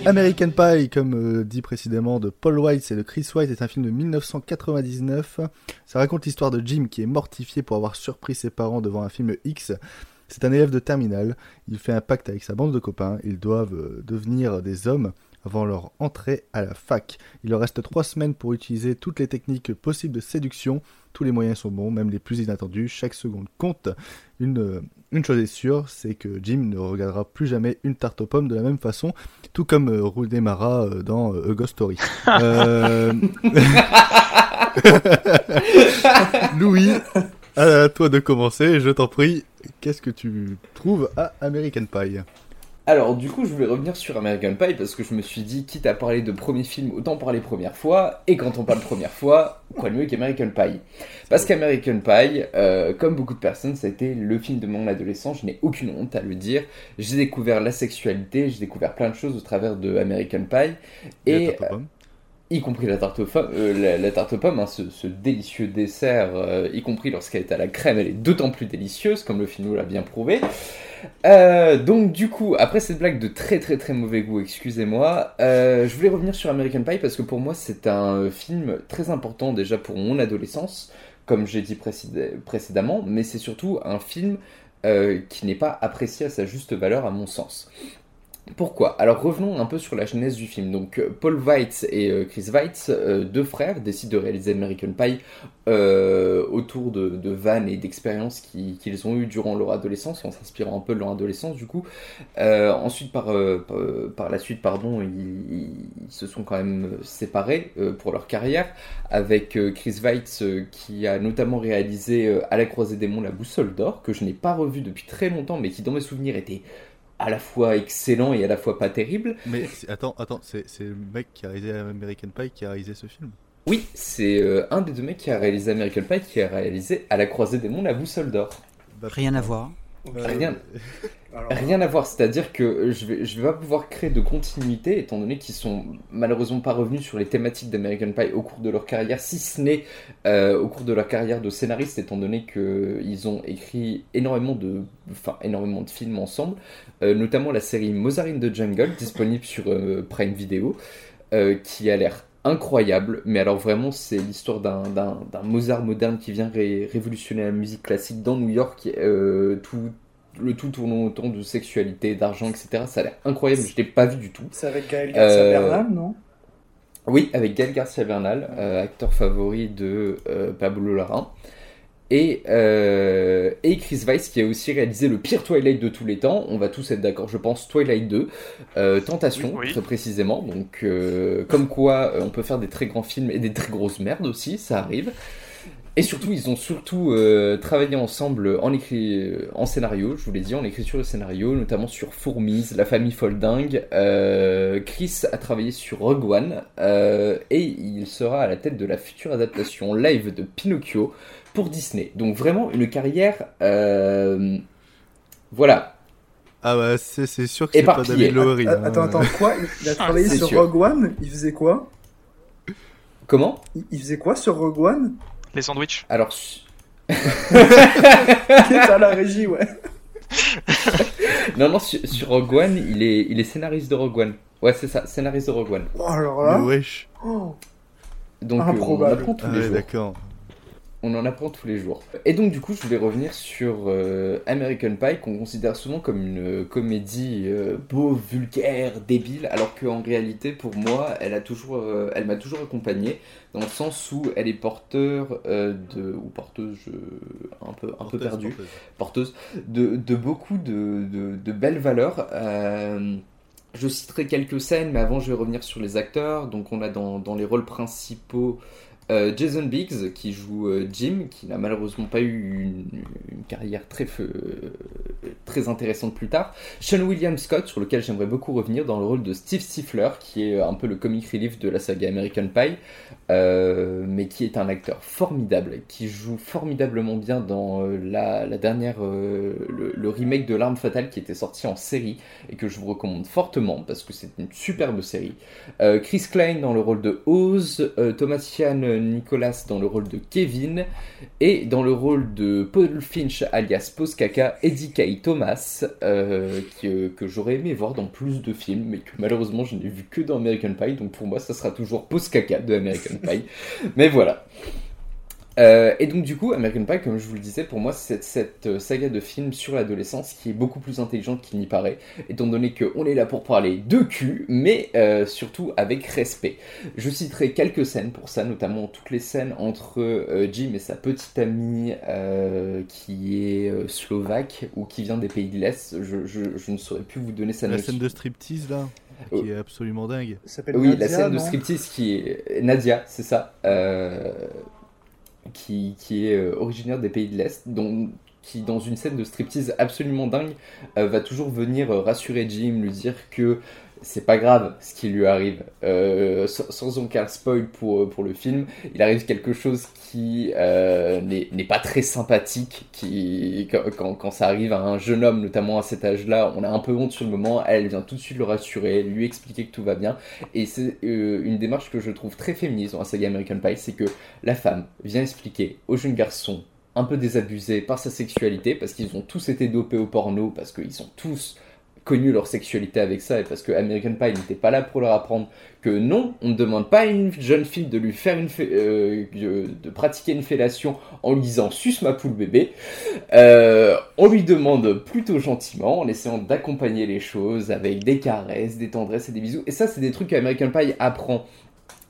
American Pie, comme euh, dit précédemment, de Paul White et de Chris White, est un film de 1999. Ça raconte l'histoire de Jim qui est mortifié pour avoir surpris ses parents devant un film X. C'est un élève de terminale. Il fait un pacte avec sa bande de copains. Ils doivent euh, devenir des hommes avant leur entrée à la fac. Il leur reste trois semaines pour utiliser toutes les techniques possibles de séduction. Tous les moyens sont bons, même les plus inattendus. Chaque seconde compte. Une, euh, une chose est sûre, c'est que Jim ne regardera plus jamais une tarte aux pommes de la même façon, tout comme euh, Rooney Mara euh, dans euh, A Ghost Story. Euh, Louis, à toi de commencer, je t'en prie. Qu'est-ce que tu trouves à American Pie? Alors, du coup, je voulais revenir sur American Pie parce que je me suis dit, quitte à parler de premier film, autant parler première fois. Et quand on parle première fois, quoi de mieux qu'American Pie? Parce qu'American Pie, euh, comme beaucoup de personnes, ça a été le film de mon adolescence. Je n'ai aucune honte à le dire. J'ai découvert la sexualité, j'ai découvert plein de choses au travers de American Pie. Et Et. Y compris la tarte aux euh, la, tarte aux pommes, hein, ce, délicieux dessert, euh, y compris lorsqu'elle est à la crème, elle est d'autant plus délicieuse, comme le film nous l'a bien prouvé. Euh, donc du coup, après cette blague de très très très mauvais goût, excusez-moi, je voulais revenir sur American Pie parce que pour moi c'est un film très important déjà pour mon adolescence, comme j'ai dit précédemment, mais c'est surtout un film qui n'est pas apprécié à sa juste valeur à mon sens. Pourquoi? Alors revenons un peu sur la genèse du film. Donc euh, Paul Weitz et euh, Chris Weitz, euh, deux frères, décident de réaliser American Pie autour de, vannes et d'expériences qui- qu'ils ont eues durant leur adolescence, en s'inspirant un peu de leur adolescence du coup. Ensuite, par, la suite, pardon, ils, ils se sont quand même séparés pour leur carrière, avec Chris Weitz qui a notamment réalisé À la croisée des monts, La boussole d'or, que je n'ai pas revu depuis très longtemps, mais qui dans mes souvenirs était à la fois excellent et à la fois pas terrible. Mais attends, attends, c'est c'est le mec qui a réalisé American Pie qui a réalisé ce film. Oui, c'est euh, un des deux mecs qui a réalisé American Pie qui a réalisé À la croisée des monts, La boussole d'or. Rien à voir. Rien, Alors, rien à voir, c'est-à-dire que je vais, je vais pas pouvoir créer de continuité étant donné qu'ils sont malheureusement pas revenus sur les thématiques d'American Pie au cours de leur carrière, si ce n'est euh, au cours de leur carrière de scénariste, étant donné qu'ils ont écrit énormément de, enfin, énormément de films ensemble, euh, notamment la série Mozart in the Jungle, disponible sur euh, Prime Video, euh, qui a l'air incroyable, mais alors vraiment c'est l'histoire d'un, Mozart moderne qui vient ré- révolutionner la musique classique dans New York, euh, tout, le tout tournant autour de sexualité, d'argent, etc. Ça a l'air incroyable, je l'ai pas vu du tout. C'est avec Gaël Garcia Euh, Bernal, non? Oui, avec Gael Garcia Bernal, euh, acteur favori de Pablo Larraín. Et, euh, et Chris Weiss qui a aussi réalisé le pire Twilight de tous les temps. On va tous être d'accord, je pense, Twilight 2, euh, Tentation, Oui, oui. très précisément. Donc, euh, comme quoi, on peut faire des très grands films et des très grosses merdes aussi, ça arrive. Et surtout, ils ont surtout travaillé ensemble en, écrit, en scénario, je vous l'ai dit, en écriture de scénario, notamment sur Fourmise, La famille Folding. Chris a travaillé sur Rogue One et il sera à la tête de la future adaptation live de Pinocchio pour Disney. Donc vraiment une carrière, euh, voilà. Ah bah c'est c'est sûr que c'est pas. David Lowery. Ah, hein. Attends, attends, quoi? Il- a travaillé C'est sur sûr. Rogue One? Il faisait quoi? Comment? Il, il faisait quoi sur Rogue One? Les sandwichs. Alors, à la régie, ouais. non, non, sur, sur Rogue One, il est, il est scénariste de Rogue One. Ouais, c'est ça, scénariste de Rogue One. Oh, alors là. Wesh. Oh. Donc, euh, on Improbable. apprend tous Ah les ouais, jours. d'accord. On en apprend tous les jours. Et donc du coup, je voulais revenir sur euh, American Pie, qu'on considère souvent comme une euh, comédie euh, beau, vulgaire, débile, alors qu'en réalité, pour moi, elle a toujours, euh, elle m'a toujours accompagné dans le sens où elle est porteur de ou porteuse, je- un peu, un peu perdu, porteuse. porteuse de, de beaucoup de, de- de belles valeurs. Je citerai quelques scènes, mais avant je vais revenir sur les acteurs. Donc on a dans, dans les rôles principaux euh, Jason Biggs qui joue euh, Jim, qui n'a malheureusement pas eu une, carrière très, très intéressante plus tard. Sean William Scott, sur lequel j'aimerais beaucoup revenir, dans le rôle de Steve Stifler, qui est un peu le comic relief de la saga American Pie, euh, mais qui est un acteur formidable, qui joue formidablement bien dans la, dernière, le, remake de L'Arme Fatale qui était sorti en série et que je vous recommande fortement parce que c'est une superbe série. Chris Klein dans le rôle de Oz, Thomas Ian Nicholas dans le rôle de Kevin et dans le rôle de Paul Finch alias Poskaka, Eddie Kay Thomas euh, euh, que j'aurais aimé voir dans plus de films mais que malheureusement je n'ai vu que dans American Pie donc pour moi ça sera toujours Poskaka de American Pie. Mais voilà euh, et donc du coup, American Pie, comme je vous le disais, pour moi, c'est cette euh, saga de films sur l'adolescence qui est beaucoup plus intelligente qu'il n'y paraît, étant donné qu'on est là pour parler de cul, mais euh, surtout avec respect. Je citerai quelques scènes pour ça, notamment toutes les scènes entre euh, Jim et sa petite amie euh, qui est euh, slovaque ou qui vient des pays de l'Est. Je, je- je ne saurais plus vous donner sa La scène de striptease là, Oh. qui est absolument dingue. Oui, la scène de striptease qui est Nadia, c'est ça, euh, qui, est euh, originaire des pays de l'Est, dont qui, dans une scène de striptease absolument dingue, euh, va toujours venir euh, rassurer Jim, lui dire que c'est pas grave ce qui lui arrive. Euh, sans, aucun spoil pour, pour le film, il arrive quelque chose qui euh, n'est pas très sympathique. Quand, quand, ça arrive à un jeune homme, notamment à cet âge-là, on a un peu honte sur le moment. Elle vient tout de suite le rassurer, lui expliquer que tout va bien. Et c'est euh, une démarche que je trouve très féministe dans la saga American Pie, c'est que la femme vient expliquer au jeune garçon un peu désabusé par sa sexualité, parce qu'ils ont tous été dopés au porno, parce qu'ils ont tous connu leur sexualité avec ça et parce que American Pie n'était pas là pour leur apprendre que non, on ne demande pas à une jeune fille de lui faire une euh, de pratiquer une fellation en lui disant suce ma poule bébé. Euh, on lui demande plutôt gentiment en essayant d'accompagner les choses avec des caresses, des tendresses et des bisous. Et ça, c'est des trucs qu'American Pie apprend.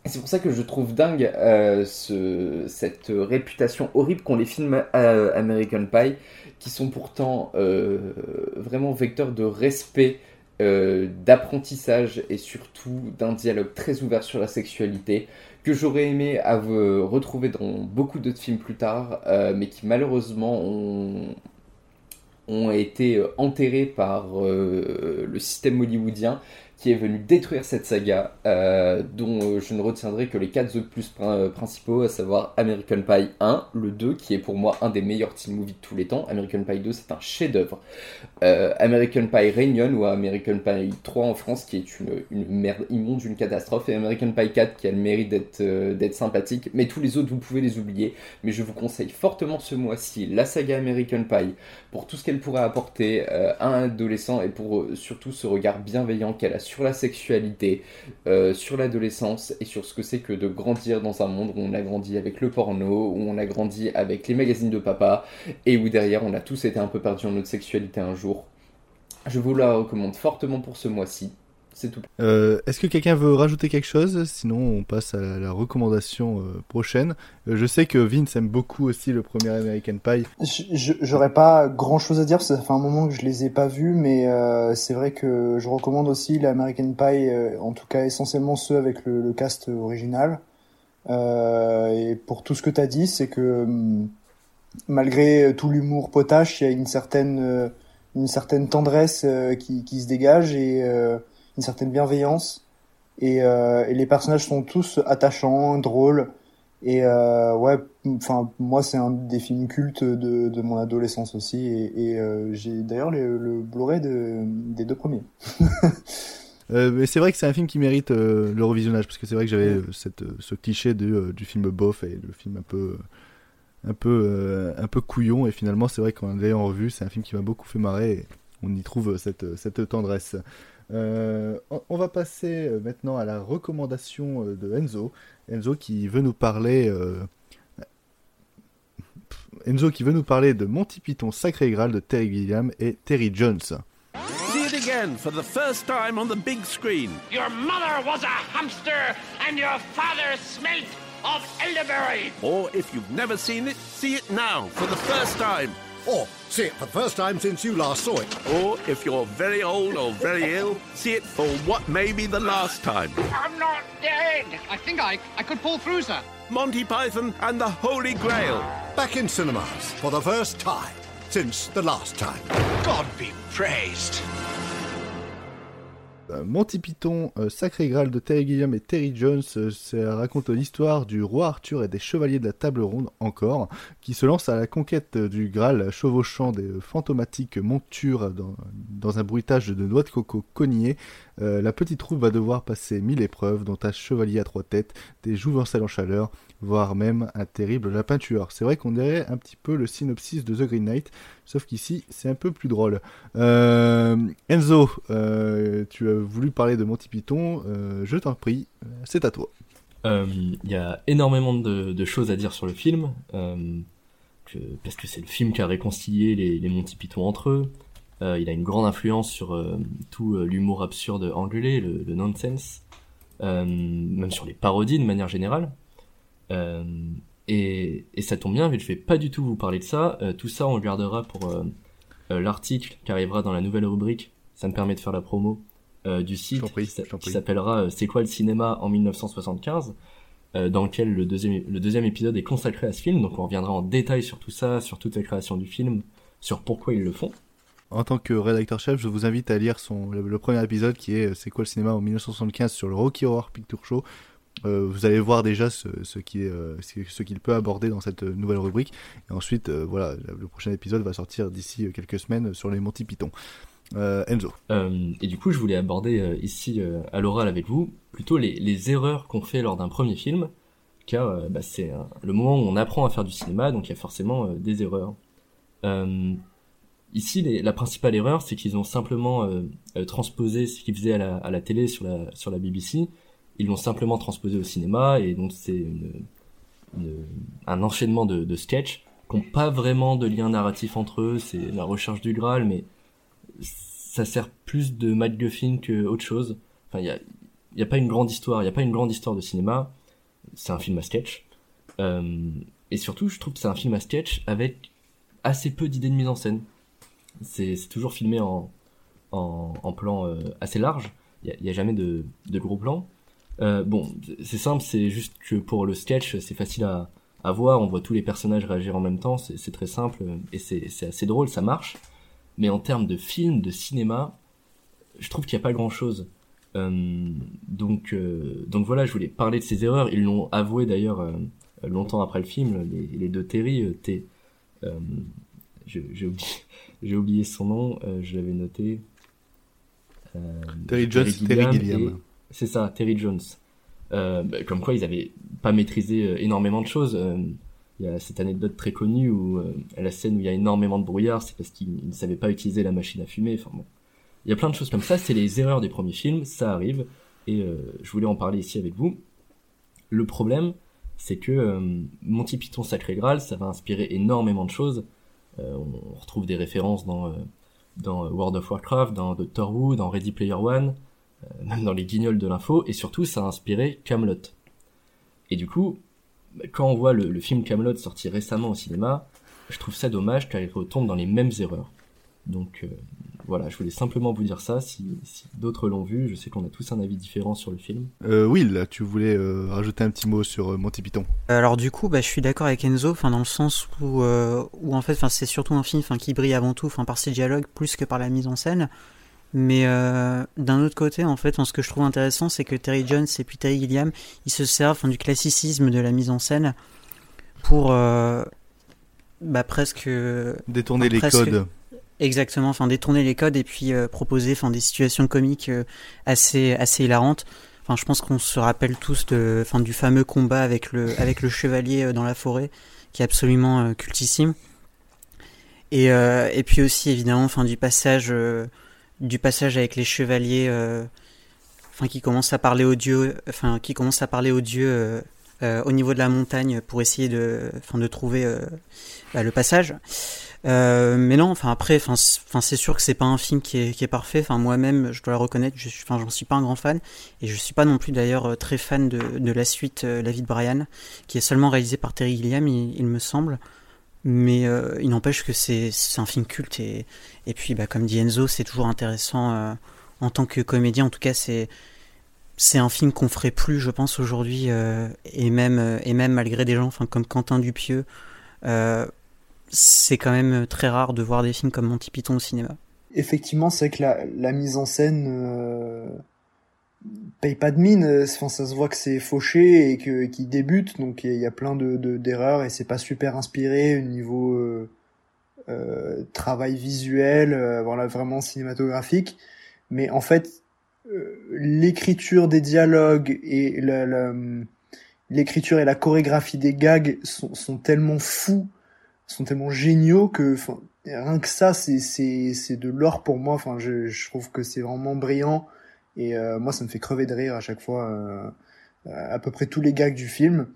Et c'est pour ça que je trouve dingue euh, ce, cette réputation horrible qu'ont les films euh, American Pie qui sont pourtant euh, vraiment vecteurs de respect, d'apprentissage et surtout d'un dialogue très ouvert sur la sexualité que j'aurais aimé retrouver dans beaucoup d'autres films plus tard, mais qui malheureusement ont, été enterrés par le système hollywoodien qui est venu détruire cette saga, euh, dont euh, je ne retiendrai que les 4 autres plus pr principaux, à savoir American Pie 1, le 2, qui est pour moi un des meilleurs teen movies de tous les temps. American Pie 2, c'est un chef-d'œuvre. Euh, American Pie Reunion ou American Pie 3 en France, qui est une, merde immonde, une catastrophe, et American Pie 4, qui a le mérite d'être euh, sympathique. Mais tous les autres, vous pouvez les oublier. Mais je vous conseille fortement ce mois-ci la saga American Pie pour tout ce qu'elle pourrait apporter euh, à un adolescent et pour surtout ce regard bienveillant qu'elle a sur la sexualité, euh, sur l'adolescence et sur ce que c'est que de grandir dans un monde où on a grandi avec le porno, où on a grandi avec les magazines de papa et où derrière on a tous été un peu perdus en notre sexualité un jour. Je vous la recommande fortement pour ce mois-ci. C'est tout. Euh, Est-ce que quelqu'un veut rajouter quelque chose? Sinon, on passe à la recommandation euh, prochaine. Euh, je sais que Vince aime beaucoup aussi le premier American Pie. J'aurais pas grand chose à dire, ça fait un moment que je les ai pas vus, mais euh, c'est vrai que je recommande aussi l'American Pie, euh, en tout cas essentiellement ceux avec le, le cast original. Euh, et pour tout ce que tu as dit, c'est que hum, malgré tout l'humour potache, il y a une certaine, une certaine tendresse qui, qui se dégage et une certaine bienveillance. Et, euh, et, les personnages sont tous attachants, drôles. Et euh, ouais, enfin moi c'est un des films cultes de, de mon adolescence aussi. Et, et euh, j'ai d'ailleurs le, le Blu-ray de, des deux premiers. Mais c'est vrai que c'est un film qui mérite le revisionnage parce que c'est vrai que j'avais euh, cette ce cliché de, du film bof et le film un peu un peu un peu couillon et finalement c'est vrai qu'en l'ayant revu c'est un film qui m'a beaucoup fait marrer et on y trouve cette cette tendresse. Euh, on va passer maintenant à la recommandation de Enzo. Enzo qui veut nous parler. Euh... Enzo qui veut nous parler de Monty Python Sacré Graal de Terry Gilliam et Terry Jones. See it again for the first time on the big screen. Your mother was a hamster and your father smelt of elderberry. Or if you've never seen it, see it now for the first time. Or see it for the first time since you last saw it. Or if you're very old or very ill, see it for what may be the last time. I'm not dead. I think I, I could pull through, sir. Monty Python and the Holy Grail. Back in cinemas for the first time since the last time. God be praised. Monty Python, euh, Sacré Graal de Terry Gilliam et Terry Jones, euh, ça raconte l'histoire du roi Arthur et des chevaliers de la table ronde encore, qui se lancent à la conquête du Graal, chevauchant des fantomatiques montures dans, dans un bruitage de noix de coco cognées. Euh, la petite troupe va devoir passer mille épreuves, dont un chevalier à trois têtes, des jouvencelles en chaleur, voire même un terrible lapin tueur. C'est vrai qu'on dirait un petit peu le synopsis de The Green Knight, sauf qu'ici c'est un peu plus drôle. Euh, Enzo, euh, tu as voulu parler de Monty Python, je t'en prie, c'est à toi. Il y a énormément de, choses à dire sur le film, parce que c'est le film qui a réconcilié les, les Monty Python entre eux. Il a une grande influence sur tout l'humour absurde angulé, le, le nonsense, même sur les parodies de manière générale. Euh, et, et, ça tombe bien, mais je vais pas du tout vous parler de ça. Euh, tout ça, on le gardera pour euh, l'article qui arrivera dans la nouvelle rubrique. Ça me permet de faire la promo du site prie, qui s'appellera C'est quoi le cinéma en 1975 dans lequel le deuxième, le deuxième épisode est consacré à ce film. Donc on reviendra en détail sur tout ça, sur toute la création du film, sur pourquoi ils le font. En tant que rédacteur-chef, je vous invite à lire son, le, premier épisode qui est C'est quoi le cinéma en 1975 sur le Rocky Horror Picture Show. Euh, vous allez voir déjà ce, ce euh, ce qu'il peut aborder dans cette nouvelle rubrique. Et ensuite, euh, voilà, le prochain épisode va sortir d'ici quelques semaines sur les Monty Python. Enzo. et du coup, je voulais aborder ici à l'oral avec vous plutôt les, les erreurs qu'on fait lors d'un premier film, car bah, c'est le moment où on apprend à faire du cinéma, donc il y a forcément des erreurs. Ici, la principale erreur, c'est qu'ils ont simplement euh, euh, transposé ce qu'ils faisaient à la, à la, télé sur la, sur la BBC. Ils l'ont simplement transposé au cinéma, et donc c'est une, un enchaînement de, de sketchs qui n'ont pas vraiment de lien narratif entre eux. C'est la recherche du Graal, mais ça sert plus de MacGuffin que autre chose. Enfin, il y a, a pas une grande histoire, il y a pas une grande histoire de cinéma. C'est un film à sketch. Euh, et surtout, je trouve que c'est un film à sketch avec assez peu d'idées de mise en scène. C'est toujours filmé en, en, en plan euh, assez large. Il n'y a, a, jamais de, de gros plans. Euh, bon, c'est simple, c'est juste que pour le sketch, c'est facile à, à voir. On voit tous les personnages réagir en même temps. C'est très simple et c'est assez drôle, ça marche. Mais en termes de film, de cinéma, je trouve qu'il n'y a pas grand chose. Euh, donc, euh, donc voilà, je voulais parler de ces erreurs. Ils l'ont avoué d'ailleurs euh, longtemps après le film. Les, les deux Terry, euh, T, j'ai oublié, j'ai oublié son nom, euh, je l'avais noté. Euh, Terry Jones, Terry Gilliam. C'est ça, Terry Jones. Euh, bah, comme quoi ils avaient pas maîtrisé euh, énormément de choses. Euh, il y a cette anecdote très connue où à la scène où il y a énormément de brouillard, c'est parce qu'ils ne savaient pas utiliser la machine à fumer. Enfin bon, il y a plein de choses comme ça. C'est les erreurs des premiers films, ça arrive, et je voulais en parler ici avec vous. Le problème, c'est que Monty Python Sacré Graal, ça va inspirer énormément de choses. Euh, on retrouve des références dans, euh, dans World of Warcraft, dans Doctor Who, dans Ready Player One, euh, même dans les guignols de l'info, et surtout ça a inspiré Camelot. Et du coup, quand on voit le, le film Camelot sorti récemment au cinéma, je trouve ça dommage car il retombe dans les mêmes erreurs. Donc voilà, je voulais simplement vous dire ça. Si, si d'autres l'ont vu, je sais qu'on a tous un avis différent sur le film. Euh, Will, tu voulais euh, rajouter un petit mot sur euh, Monty Python Alors du coup, bah, je suis d'accord avec Enzo, enfin dans le sens où, euh, où en fait, enfin c'est surtout un film, enfin qui brille avant tout, enfin par ses dialogues plus que par la mise en scène. Mais euh, d'un autre côté, en fait, ce que je trouve intéressant, c'est que Terry Jones et puis Terry Gilliam, ils se servent du classicisme de la mise en scène pour euh, bah, presque détourner enfin, les presque, codes. Exactement, enfin détourner les codes et puis euh, proposer enfin des situations comiques euh, assez assez hilarantes. Enfin, je pense qu'on se rappelle tous de enfin du fameux combat avec le avec le chevalier euh, dans la forêt qui est absolument cultissime. Et et puis aussi évidemment enfin du passage du passage avec les chevaliers enfin qui commencent à parler aux dieux enfin qui commencent à parler aux dieux au niveau de la montagne pour essayer de, enfin, de trouver bah, le passage. Euh, mais non, enfin après, enfin c'est sûr que c'est pas un film qui est, parfait. Enfin moi-même, je dois le reconnaître, je suis, enfin j'en suis pas un grand fan et je suis pas non plus d'ailleurs très fan de, la suite euh, La vie de Brian, qui est seulement réalisée par Terry Gilliam, il, me semble. Mais euh, il n'empêche que c'est un film culte et, et puis bah, comme dit Enzo, c'est toujours intéressant euh, en tant que comédien. En tout cas, c'est c'est un film qu'on ferait plus, je pense, aujourd'hui, euh, et même euh, et même malgré des gens, enfin comme Quentin Dupieux, euh, c'est quand même très rare de voir des films comme Monty Python au cinéma. Effectivement, c'est que la, la, mise en scène euh, paye pas de mine. Enfin, ça se voit que c'est fauché et que qui débute, donc il y, a plein de d'erreurs et c'est pas super inspiré au niveau euh, euh, travail visuel, voilà, vraiment cinématographique. Mais en fait, l'écriture des dialogues et l'écriture et la chorégraphie des gags sont, sont tellement fous, sont tellement géniaux que rien que ça, c'est de l'or pour moi. Enfin, je, je trouve que c'est vraiment brillant et euh, moi, ça me fait crever de rire à chaque fois. Euh, à peu près tous les gags du film.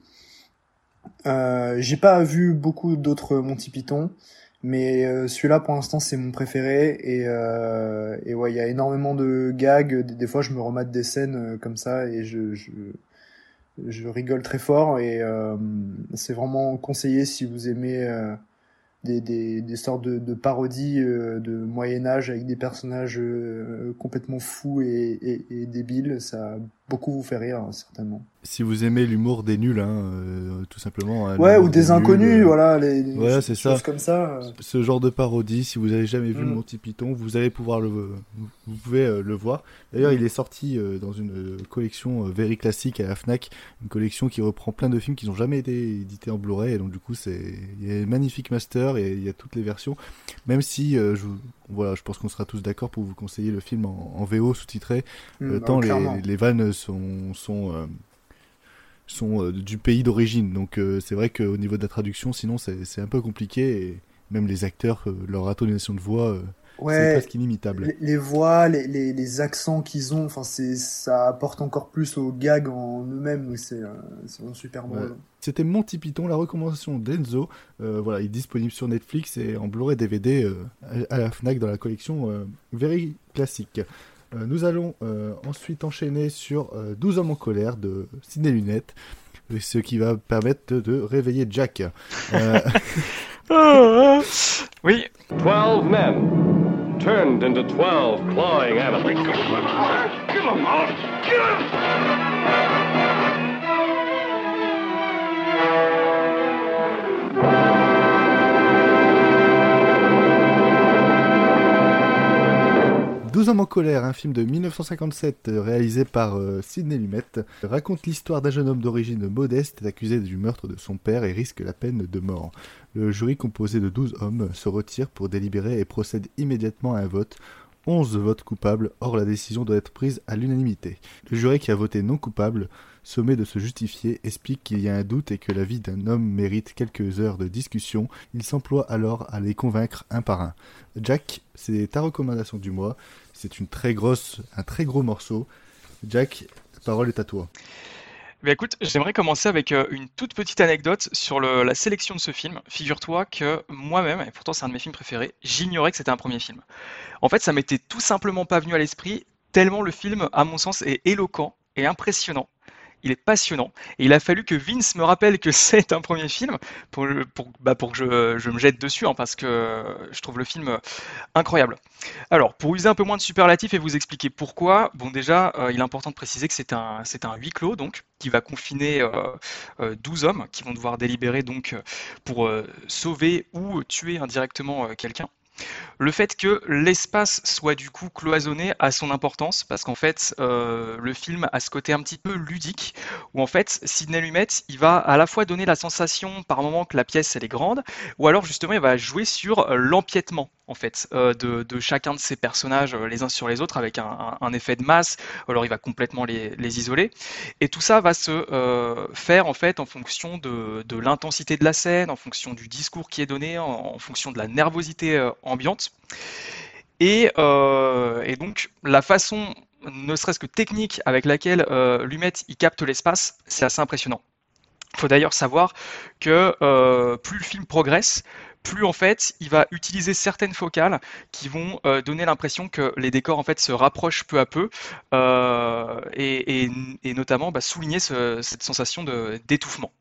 Euh, J'ai pas vu beaucoup d'autres Monty Python. Mais euh, celui-là, pour l'instant, c'est mon préféré. Et, euh, et ouais, il y a énormément de gags. Des, fois, je me remate des scènes euh, comme ça et je, je, je rigole très fort. Et euh, c'est vraiment conseillé si vous aimez euh, des, des, sortes de, parodies de Moyen-Âge avec des personnages complètement fous et, et, et débiles. Ça, beaucoup vous fait rire, hein, certainement. Si vous aimez l'humour des nuls, hein, euh, tout simplement. hein, Ouais, ou des inconnus, nuls, euh, voilà, les, les voilà, choses c'est ça. comme ça. euh. Ce genre de parodie, si vous avez jamais vu Mm. Monty Python, vous allez pouvoir le, vous pouvez euh, le voir. D'ailleurs, Mm. il est sorti euh, dans une collection very classique à la Fnac, une collection qui reprend plein de films qui n'ont jamais été édités en Blu-ray, et donc du coup, c'est il y a un magnifique master et il y a toutes les versions. Même si, je, vous- voilà, je pense qu'on sera tous d'accord pour vous conseiller le film en, en VO sous-titré, Mm, euh, bah, tant les, les vannes sont sont euh, sont euh, du pays d'origine. Donc euh, c'est vrai qu'au niveau de la traduction, sinon c'est un peu compliqué et même les acteurs, leur intonation de voix, euh, c'est Ouais, presque inimitable. les, les voix, les, les, les accents qu'ils ont, enfin, c'est, ça apporte encore plus aux gags en eux-mêmes, donc c'est, euh, c'est vraiment super Ouais. drôle. C'était Monty Python, la recommandation d'Enzo. Euh, voilà, il est disponible sur Netflix et en Blu-ray DVD euh, à la Fnac dans la collection euh, Very Classique. Euh, nous allons euh, ensuite enchaîner sur euh, 12 hommes en colère de Sidney Lunettes, ce qui va permettre de, de réveiller Jack. Euh, Oui. Twelve men turned into 12 clawing animals. Kill them out! Kill them! 12 hommes en colère, un film de 1957 euh, réalisé par euh, Sidney Lumet, raconte l'histoire d'un jeune homme d'origine modeste accusé du meurtre de son père et risque la peine de mort. Le jury composé de 12 hommes se retire pour délibérer et procède immédiatement à un vote. 11 votes coupables, or la décision doit être prise à l'unanimité. Le jury qui a voté non coupable, sommé de se justifier, explique qu'il y a un doute et que la vie d'un homme mérite quelques heures de discussion. Il s'emploie alors à les convaincre un par un. Jack, c'est ta recommandation du mois. C'est une très grosse, un très gros morceau. Jack, la parole est à toi. Bien, écoute, j'aimerais commencer avec euh, une toute petite anecdote sur la sélection de ce film. Figure-toi que moi-même, et pourtant c'est un de mes films préférés, j'ignorais que c'était un premier film. En fait, ça m'était tout simplement pas venu à l'esprit, tellement le film, à mon sens, est éloquent et impressionnant. Il est passionnant. Et il a fallu que Vince me rappelle que c'est un premier film pour, bah, que je, me jette dessus, hein, parce que je trouve le film incroyable. Alors, pour user un peu moins de superlatifs et vous expliquer pourquoi, bon déjà, euh, il est important de préciser que c'est un, huis clos, donc, qui va confiner euh, euh, 12 hommes qui vont devoir délibérer donc euh, pour euh, sauver ou tuer indirectement euh, quelqu'un. Le fait que l'espace soit du coup cloisonné a son importance parce qu'en fait euh, le film a ce côté un petit peu ludique où en fait Sidney Lumet il va à la fois donner la sensation par moment que la pièce elle est grande ou alors justement il va jouer sur euh, l'empiètement en fait euh, de, chacun de ces personnages euh, les uns sur les autres avec un, effet de masse. Alors il va complètement les, isoler. Et tout ça va se euh, faire en fait en fonction de, l'intensité de la scène en fonction du discours qui est donné en, fonction de la nervosité ambiante. Et, et donc la façon, ne serait-ce que technique, avec laquelle Lumet il capte l'espace, c'est assez impressionnant. Il faut d'ailleurs savoir que plus le film progresse, plus en fait il va utiliser certaines focales qui vont euh, donner l'impression que les décors en fait se rapprochent peu à peu euh, et, notamment bah, souligner ce- cette sensation d'étouffement.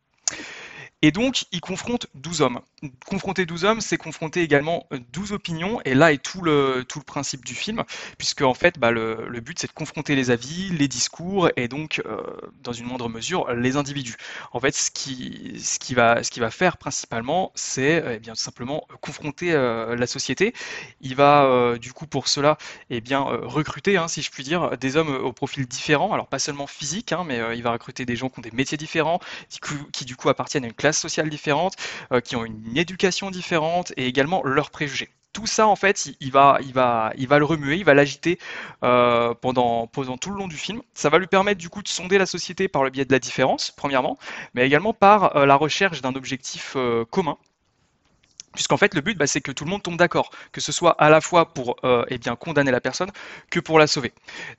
Et donc, il confronte 12 hommes. Confronter 12 hommes, c'est confronter également euh, 12 opinions, et là est tout le, tout le principe du film, puisque en fait, bah, le, le but c'est de confronter les avis, les discours, et donc, euh, dans une moindre mesure, les individus. En fait, ce qui, ce qui, va, qui va faire principalement, c'est euh, eh bien, tout simplement euh, confronter euh, la société. Il va, euh, du coup, pour cela, eh bien, euh, recruter, hein, si je puis dire, des hommes au profil différent, alors pas seulement physique, hein, mais euh, il va recruter des gens qui ont des métiers différents, qui, du coup appartiennent à une classe sociale différente, euh, qui ont une éducation différente et également leurs préjugés. Tout ça, en fait, il, va, il, va, il va le remuer, il va l'agiter euh, pendant, tout le long du film. Ça va lui permettre du coup de sonder la société par le biais de la différence, premièrement, mais également par euh, la recherche d'un objectif commun. Puisqu'en fait, le but, bah, c'est que tout le monde tombe d'accord, que ce soit à la fois pour euh, eh bien, condamner la personne que pour la sauver.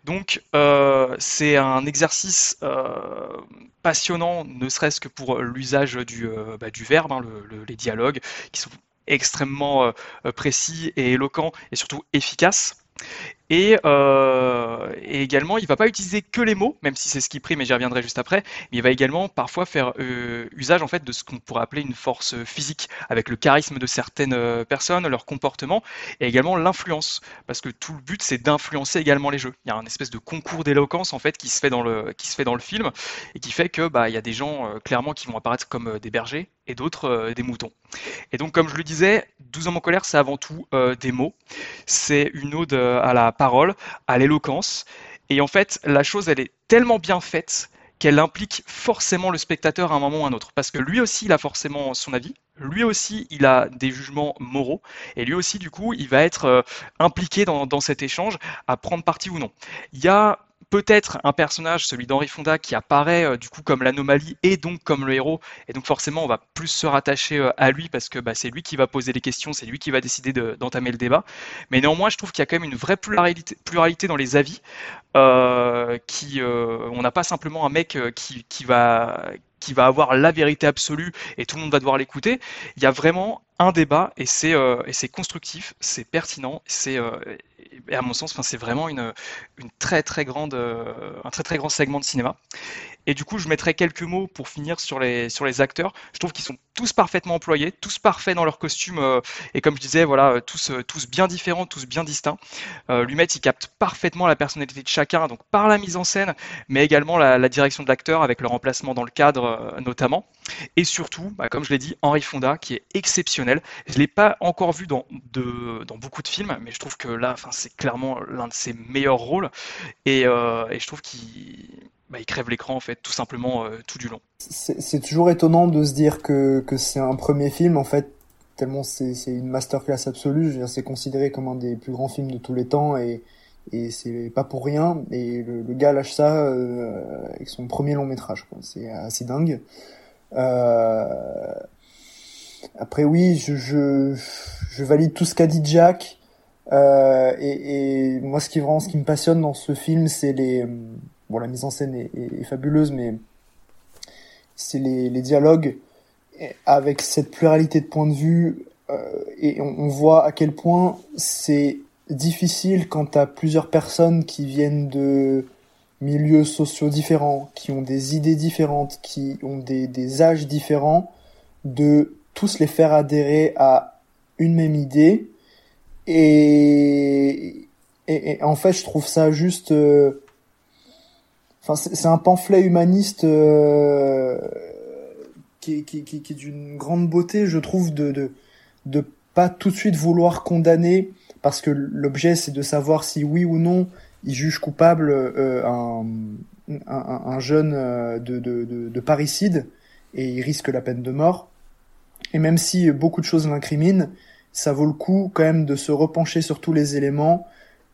Donc, euh, c'est un exercice euh, passionnant, ne serait-ce que pour l'usage du, bah, du verbe, hein, le- le- les dialogues, qui sont extrêmement précis et éloquents et surtout efficaces. Et, euh, et, également, il va pas utiliser que les mots, même si c'est ce qui prime, et j'y reviendrai juste après. Mais il va également parfois faire euh, usage en fait de ce qu'on pourrait appeler une force physique, avec le charisme de certaines euh, personnes, leur comportement, et également l'influence, parce que tout le but c'est d'influencer également les jeux. Il y a un espèce de concours d'éloquence en fait qui se fait dans le qui se fait dans le film et qui fait que bah y a des gens clairement qui vont apparaître comme des bergers et d'autres des moutons. Et donc, comme je le disais, 12 hommes en colère, c'est avant tout des mots. C'est une ode à la à l'éloquence. Et en fait, la chose, elle est tellement bien faite qu'elle implique forcément le spectateur à un moment ou à un autre. Parce que lui aussi, il a forcément son avis. Lui aussi, il a des jugements moraux. Et lui aussi, du coup, il va être euh, impliqué dans, dans cet échange à prendre parti ou non. Il y a peut-être un personnage, celui d'Henri Fonda, qui apparaît euh, du coup comme l'anomalie et donc comme le héros. Et donc forcément, on va plus se rattacher euh, à lui parce que bah, c'est lui qui va poser les questions, c'est lui qui va décider d'entamer le débat. Mais néanmoins, je trouve qu'il y a quand même une vraie pluralité, dans les avis. Euh, on n'a pas simplement un mec qui va qui va avoir la vérité absolue et tout le monde va devoir l'écouter. Il y a vraiment un débat et c'est euh, constructif, c'est pertinent, c'est euh, et à mon sens, c'est vraiment une, une très très grande euh, un très très grand segment de cinéma. Et du coup, je mettrai quelques mots pour finir sur les sur les acteurs. Je trouve qu'ils sont tous parfaitement employés, tous parfaits dans leurs costumes euh, et comme je disais, voilà, tous euh, tous bien différents, tous bien distincts. Euh, il capte parfaitement la personnalité de chacun, donc par la mise en scène, mais également la, direction de l'acteur avec leur emplacement dans le cadre notamment. Et surtout, bah, comme je l'ai dit, Henri Fonda qui est exceptionnel. Je l'ai pas encore vu dans de dans beaucoup de films, mais je trouve que là, c'est clairement l'un de ses meilleurs rôles et, je trouve qu'il bah, crève l'écran en fait, tout simplement euh, tout du long. C'est toujours étonnant de se dire que, que c'est un premier film en fait, tellement c'est une masterclass absolue. C'est considéré comme un des plus grands films de tous les temps et, et c'est pas pour rien. Et le, gars lâche ça euh, avec son premier long métrage, c'est assez dingue. Euh... Après oui, je, je, valide tout ce qu'a dit Jack. Euh, et, moi, ce qui vraiment, ce qui me passionne dans ce film, c'est les bon, la mise en scène est, est, est fabuleuse, mais c'est les, les, dialogues avec cette pluralité de points de vue, euh, et on, on, voit à quel point c'est difficile quand tu as plusieurs personnes qui viennent de milieux sociaux différents, qui ont des idées différentes, qui ont des, des âges différents, de tous les faire adhérer à une même idée. Et, et, et en fait, je trouve ça juste... Euh, Enfin, c'est un pamphlet humaniste euh, qui, est d'une grande beauté, je trouve, de, de de pas tout de suite vouloir condamner, parce que l'objet c'est de savoir si oui ou non il juge coupable euh, un, un, un, jeune euh, de, de, de, de, parricide et il risque la peine de mort. Et même si beaucoup de choses l'incriminent, ça vaut le coup quand même de se repencher sur tous les éléments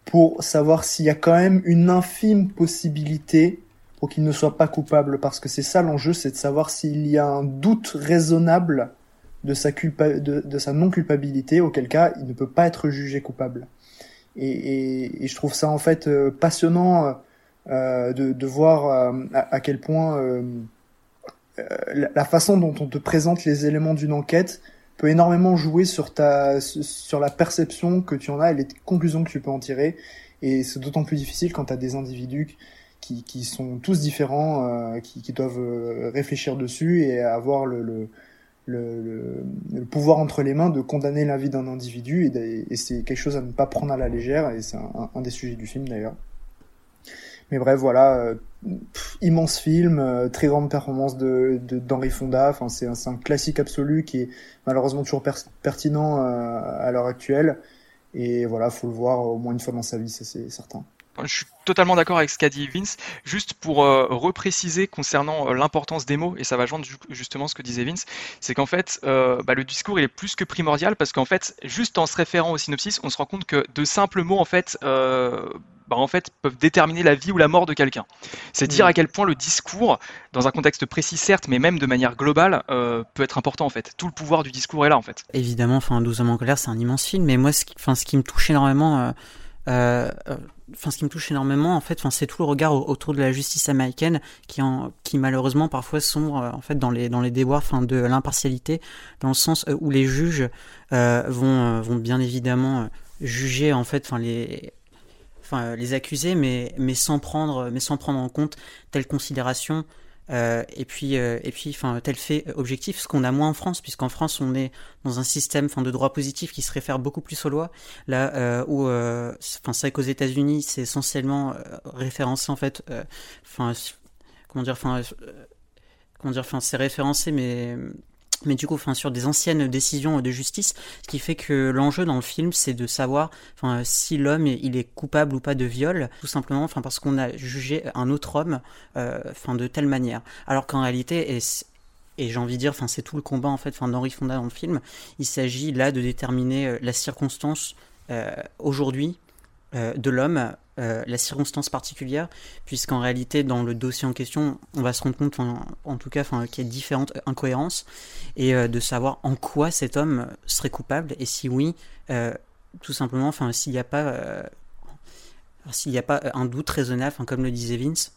pour savoir s'il y a quand même une infime possibilité pour qu'il ne soit pas coupable, parce que c'est ça l'enjeu, c'est de savoir s'il y a un doute raisonnable de sa, non-culpabilité, auquel cas il ne peut pas être jugé coupable. Et, je trouve ça en fait euh, passionnant euh, de, voir euh, à, quel point la, la, façon dont on te présente les éléments d'une enquête peut énormément jouer sur ta sur la perception que tu en as et les conclusions que tu peux en tirer. Et c'est d'autant plus difficile quand tu as des individus qui, qui, sont tous différents, euh, qui, qui, doivent euh, réfléchir dessus et avoir le, le, le, le, pouvoir entre les mains de condamner la vie d'un individu. Et, et c'est quelque chose à ne pas prendre à la légère, et c'est un, un, des sujets du film d'ailleurs. Mais bref, voilà, euh, immense film, euh, très grande performance de d'Henri Fonda. Enfin, c'est un, un, classique absolu qui est malheureusement toujours per pertinent à l'heure actuelle. Et voilà, faut le voir au moins une fois dans sa vie, ça c'est certain. Je suis totalement d'accord avec ce qu'a dit Vince. Juste pour euh, repréciser concernant euh, l'importance des mots, et ça va joindre justement ce que disait Vince, c'est qu'en fait, euh, bah, le discours il est plus que primordial parce qu'en fait, juste en se référant au synopsis, on se rend compte que de simples mots en fait, euh, bah, en fait, peuvent déterminer la vie ou la mort de quelqu'un. C'est dire à quel point le discours, dans un contexte précis certes, mais même de manière globale, peut être important en fait. Tout le pouvoir du discours est là en fait. Évidemment, enfin, 12 hommes en colère, c'est un immense film, mais moi, ce qui, ce qui me touche énormément. Euh, enfin, ce qui me touche énormément, en fait, c'est tout le regard autour de la justice américaine qui, qui malheureusement parfois sombre en fait dans les dans les déboires, enfin, de l'impartialité, dans le sens où les juges euh, vont vont bien évidemment juger en fait, enfin les enfin les accusés, mais mais sans prendre mais sans prendre en compte telle considération. Euh, et puis, euh, et puis, enfin, tel fait objectif, ce qu'on a moins en France, puisqu'en France, on est dans un système, enfin, de droit positif qui se réfère beaucoup plus aux lois. Là, euh, où, enfin, c'est vrai qu'aux États-Unis, c'est essentiellement référencé en fait, enfin, comment dire, enfin, comment dire, enfin, c'est référencé, mais mais du coup, enfin, sur des anciennes décisions de justice, ce qui fait que l'enjeu dans le film, c'est de savoir, enfin, si l'homme il est coupable ou pas de viol, tout simplement, enfin, parce qu'on a jugé un autre homme, euh, enfin, de telle manière. Alors qu'en réalité, et, et j'ai envie de dire, enfin, c'est tout le combat en fait, enfin, d'Henri Fonda dans le film. Il s'agit là de déterminer euh, la circonstance euh, aujourd'hui de l'homme, euh, la circonstance particulière, puisqu'en réalité, dans le dossier en question, on va se rendre compte, en, tout cas, qu'il y a différentes incohérences, et euh, de savoir en quoi cet homme serait coupable, et si oui, tout simplement, s'il n'y a pas, s'il n'y a pas un doute raisonnable, comme le disait Vince,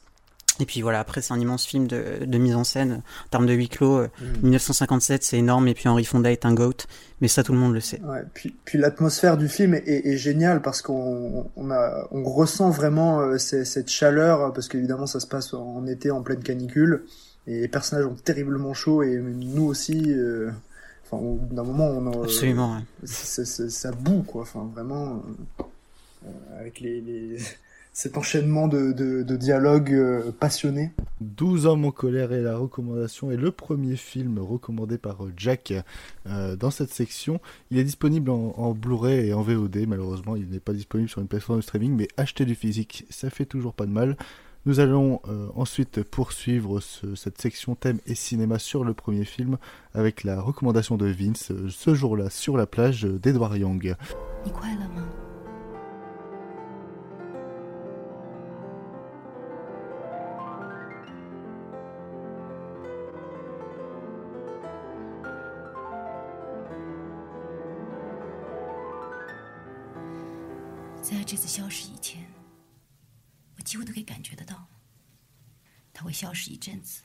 et puis voilà, après c'est un immense film de, de, mise en scène. En termes de huis clos, 1957 mm. c'est énorme, et puis Henri Fonda est un goat, mais ça tout le monde le sait. Ouais, puis, puis l'atmosphère du film est, est, géniale parce qu'on on a, on ressent vraiment euh, cette chaleur, parce qu'évidemment ça se passe en été en pleine canicule, et les personnages ont terriblement chaud, et nous aussi, euh, enfin d'un moment on a, Absolument, ouais. ça, boue quoi, enfin vraiment, euh, avec les... les cet enchaînement de, de, de dialogues euh, passionnés. 12 hommes en colère et la recommandation est le premier film recommandé par euh, Jack euh, dans cette section. Il est disponible en, Blu-ray et en VOD. Malheureusement, il n'est pas disponible sur une plateforme de streaming, mais acheter du physique, ça fait toujours pas de mal. Nous allons ensuite poursuivre cette section thème et cinéma sur le premier film avec la recommandation de Vince, ce jour-là sur la plage d'Edward Young. 在这次消失以前，我几乎都可以感觉得到，他会消失一阵子，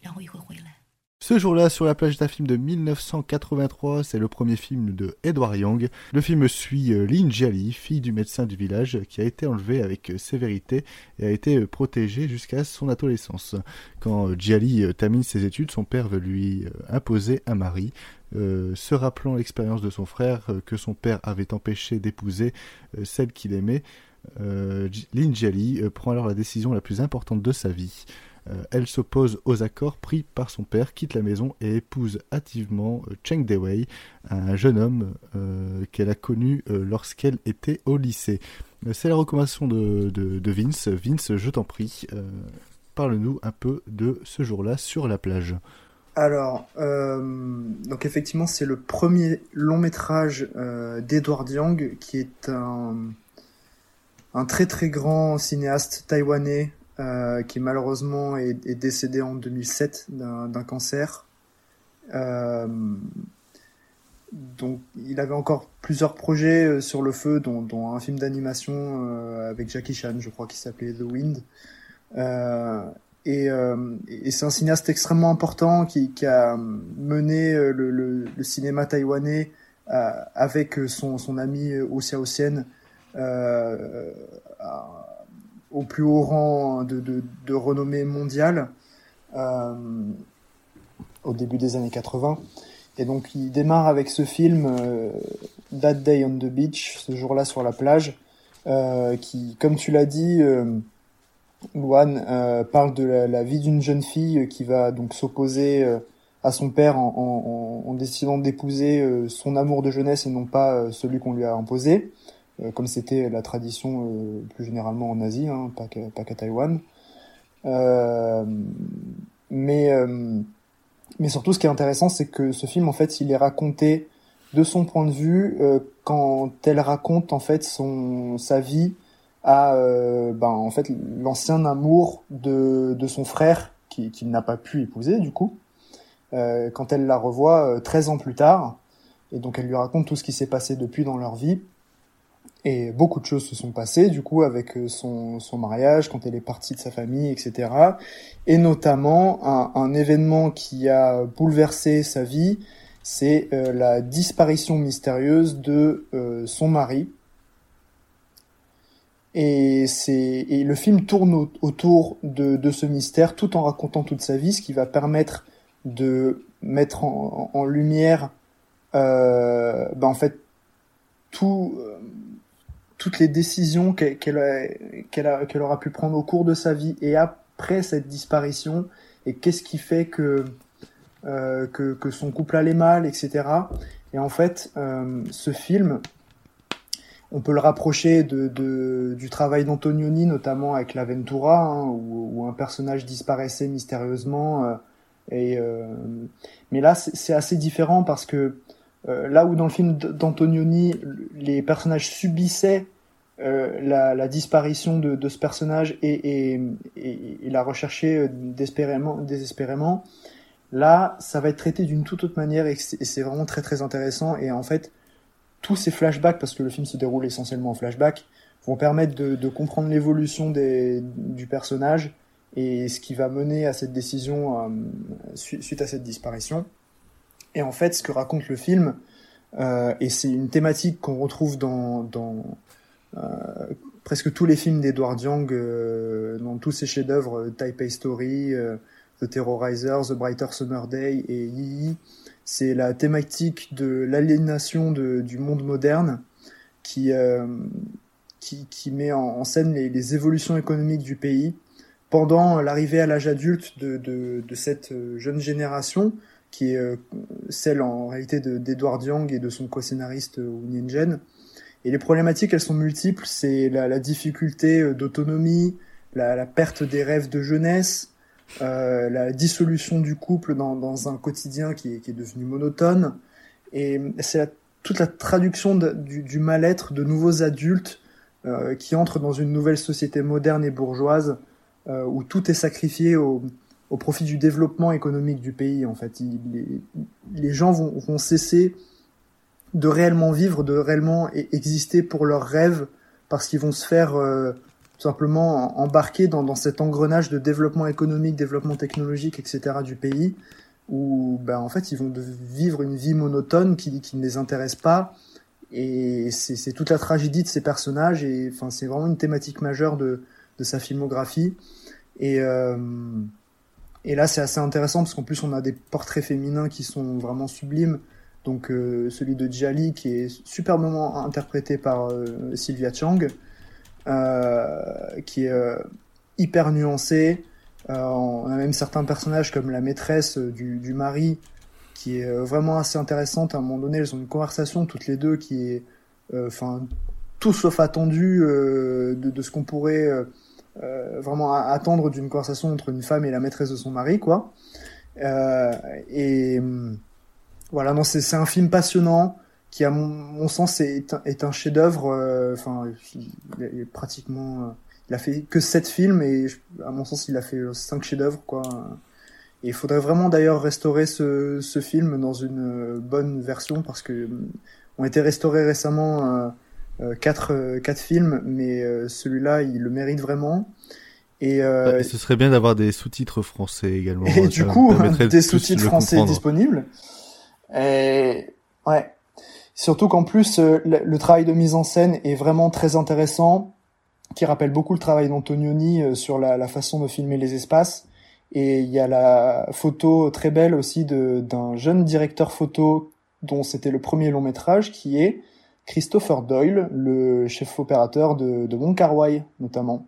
然后又会回来。Ce jour-là, sur la plage d'un film de 1983, c'est le premier film de Edward Young. Le film suit euh, Lynn Jali, fille du médecin du village, qui a été enlevée avec euh, sévérité et a été euh, protégée jusqu'à son adolescence. Quand Jali termine ses études, son père veut lui imposer un mari. se rappelant l'expérience de son frère que son père avait empêché d'épouser celle qu'il aimait, Lynn Jali prend alors la décision la plus importante de sa vie. Euh, elle s'oppose aux accords pris par son père, quitte la maison et épouse hâtivement euh, Cheng Dewei, un jeune homme euh, qu'elle a connu lorsqu'elle était au lycée. C'est la recommandation de, Vince. Vince, je t'en prie, parle-nous un peu de ce jour-là sur la plage. Alors, donc effectivement, c'est le premier long métrage d'Edward Young, qui est un, très très grand cinéaste taïwanais euh, qui malheureusement est, décédé en 2007 d'un cancer. Euh, donc, il avait encore plusieurs projets euh, sur le feu, dont, un film d'animation avec Jackie Chan, je crois, qui s'appelait The Wind. Et, c'est un cinéaste extrêmement important qui, a mené le, cinéma taïwanais avec son, son ami Osia Ossian au plus haut rang de, de, renommée mondiale euh, au début des années 80. Et donc il démarre avec ce film euh, That Day on the Beach, ce jour-là sur la plage, euh, qui, comme tu l'as dit, Luan, parle de la, vie d'une jeune fille qui va donc s'opposer à son père en, décidant d'épouser son amour de jeunesse et non pas celui qu'on lui a imposé. Euh, comme c'était la tradition euh, plus généralement en Asie, hein, pas qu'à Taïwan. Euh, mais mais surtout, ce qui est intéressant, c'est que ce film, en fait, il est raconté de son point de vue quand elle raconte en fait son sa vie à ben, en fait l'ancien amour de, de son frère qu'il qui n'a pas pu épouser du coup quand elle la revoit 13 ans plus tard et donc elle lui raconte tout ce qui s'est passé depuis dans leur vie et beaucoup de choses se sont passées, du coup, avec euh, son, son mariage, quand elle est partie de sa famille, etc. Et notamment, un, un événement qui a bouleversé sa vie, c'est euh, la disparition mystérieuse de euh, son mari. Et, et le film tourne au- autour de, de ce mystère tout en racontant toute sa vie, ce qui va permettre de mettre en, en lumière euh, ben en fait tout, euh, toutes les décisions qu'elle qu'elle a- qu'elle aura pu prendre au cours de sa vie et après cette disparition et qu'est-ce qui fait que, euh, que, que son couple allait mal, etc. Et en fait, euh, ce film, on peut le rapprocher de, de- du travail d'Antonioni, notamment avec l'Aventura, hein, où, où un personnage disparaissait mystérieusement. euh, et, euh, mais là, c'est assez différent parce que euh, là où dans le film d'Antonioni, les personnages subissaient euh, la, la disparition de, de ce personnage et, et, et, la recherchaient euh, désespérément, désespérément, là, ça va être traité d'une toute autre manière et c'est vraiment très très intéressant. Et en fait, tous ces flashbacks, parce que le film se déroule essentiellement en flashback, vont permettre de, de comprendre l'évolution du personnage et ce qui va mener à cette décision euh, su- suite à cette disparition. Et en fait, ce que raconte le film, euh, et c'est une thématique qu'on retrouve dans, euh, presque tous les films d'Edward Young, euh, dans tous ses chefs-d'œuvre, Taipei Story, The Terrorizer, The Brighter Summer Day et Yi Yi, c'est la thématique de l'aliénation de- du monde moderne qui, euh, qui, met en, scène les, évolutions économiques du pays pendant l'arrivée à l'âge adulte de, de, de cette euh, jeune génération qui est euh, celle en réalité de- d'Edward Young et de son co-scénariste Wu Nianzhen. Et les problématiques, elles sont multiples. C'est la, la difficulté d'autonomie, la perte des rêves de jeunesse, euh, la dissolution du couple dans, dans un quotidien qui est, qui est devenu monotone. Et c'est toute la traduction du, du mal-être de nouveaux adultes euh, qui entrent dans une nouvelle société moderne et bourgeoise euh, où tout est sacrifié au, au profit du développement économique du pays. En fait, les, les gens vont, vont cesser de réellement vivre, de réellement e- exister pour leurs rêves, parce qu'ils vont se faire euh, simplement embarquer dans, dans cet engrenage de développement économique, développement technologique, etc. du pays, où ben, en fait ils vont vivre une vie monotone qui, qui ne les intéresse pas. Et c'est toute la tragédie de ces personnages, et enfin c'est vraiment une thématique majeure de, de sa filmographie. Et, euh, et là c'est assez intéressant parce qu'en plus on a des portraits féminins qui sont vraiment sublimes. Donc euh, celui de Jali qui est superbement interprété par euh, Sylvia Chang, qui est euh, hyper nuancé. Euh, on a même certains personnages comme la maîtresse euh, du, du mari qui est euh, vraiment assez intéressante. À un moment donné, elles ont une conversation toutes les deux qui est, euh, enfin, tout sauf attendu euh, de, de ce qu'on pourrait euh, euh, vraiment attendre d'une conversation entre une femme et la maîtresse de son mari, quoi. Euh, et hum, voilà, non, c'est un film passionnant qui, à mon, mon sens, est, un- est un chef-d'œuvre. euh, Enfin, est pratiquement, euh, il a fait que sept films et je- à mon sens, il a fait euh, cinq chefs-d'œuvre, quoi. Et il faudrait vraiment d'ailleurs restaurer ce, ce film dans une euh, bonne version parce que ont été restaurés récemment euh, euh, quatre, euh, quatre films, mais euh, celui-là, il le mérite vraiment. Et, euh, Et ce serait bien d'avoir des sous-titres français également. et Ça du coup, des sous-titres français comprendre. disponibles. Et ouais. Surtout qu'en plus, euh, le, travail de mise en scène est vraiment très intéressant, qui rappelle beaucoup le travail d'Antonioni euh, sur la, la façon de filmer les espaces. Et il y a la photo très belle aussi d'un jeune directeur photo dont c'était le premier long métrage, qui est Christopher Doyle, le chef opérateur de, de Wong notamment.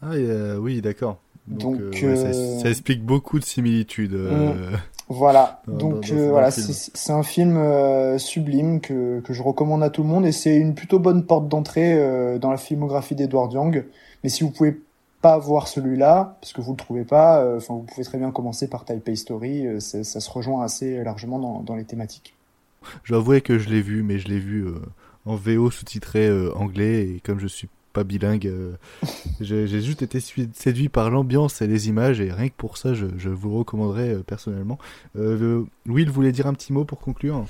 Ah, euh, oui, d'accord. Donc, Donc, euh, ouais, ça, euh, ça explique beaucoup de similitudes. euh, Voilà, dans- donc euh, voilà, c'est un film euh, sublime que, que je recommande à tout le monde et c'est une plutôt bonne porte d'entrée euh, dans la filmographie d'Edward Young. Mais si vous pouvez pas voir celui-là, parce que vous le trouvez pas, enfin vous pouvez très bien commencer par Taipei Story, ça se rejoint assez largement dans, dans les thématiques. Je dois avouer que je l'ai vu, mais je l'ai vu en VO sous-titré anglais, et comme je suis pas bilingue, euh, j'ai juste été séduit par l'ambiance et les images, et rien que pour ça, je, je vous recommanderais euh, personnellement. Euh, Will voulait dire un petit mot pour conclure?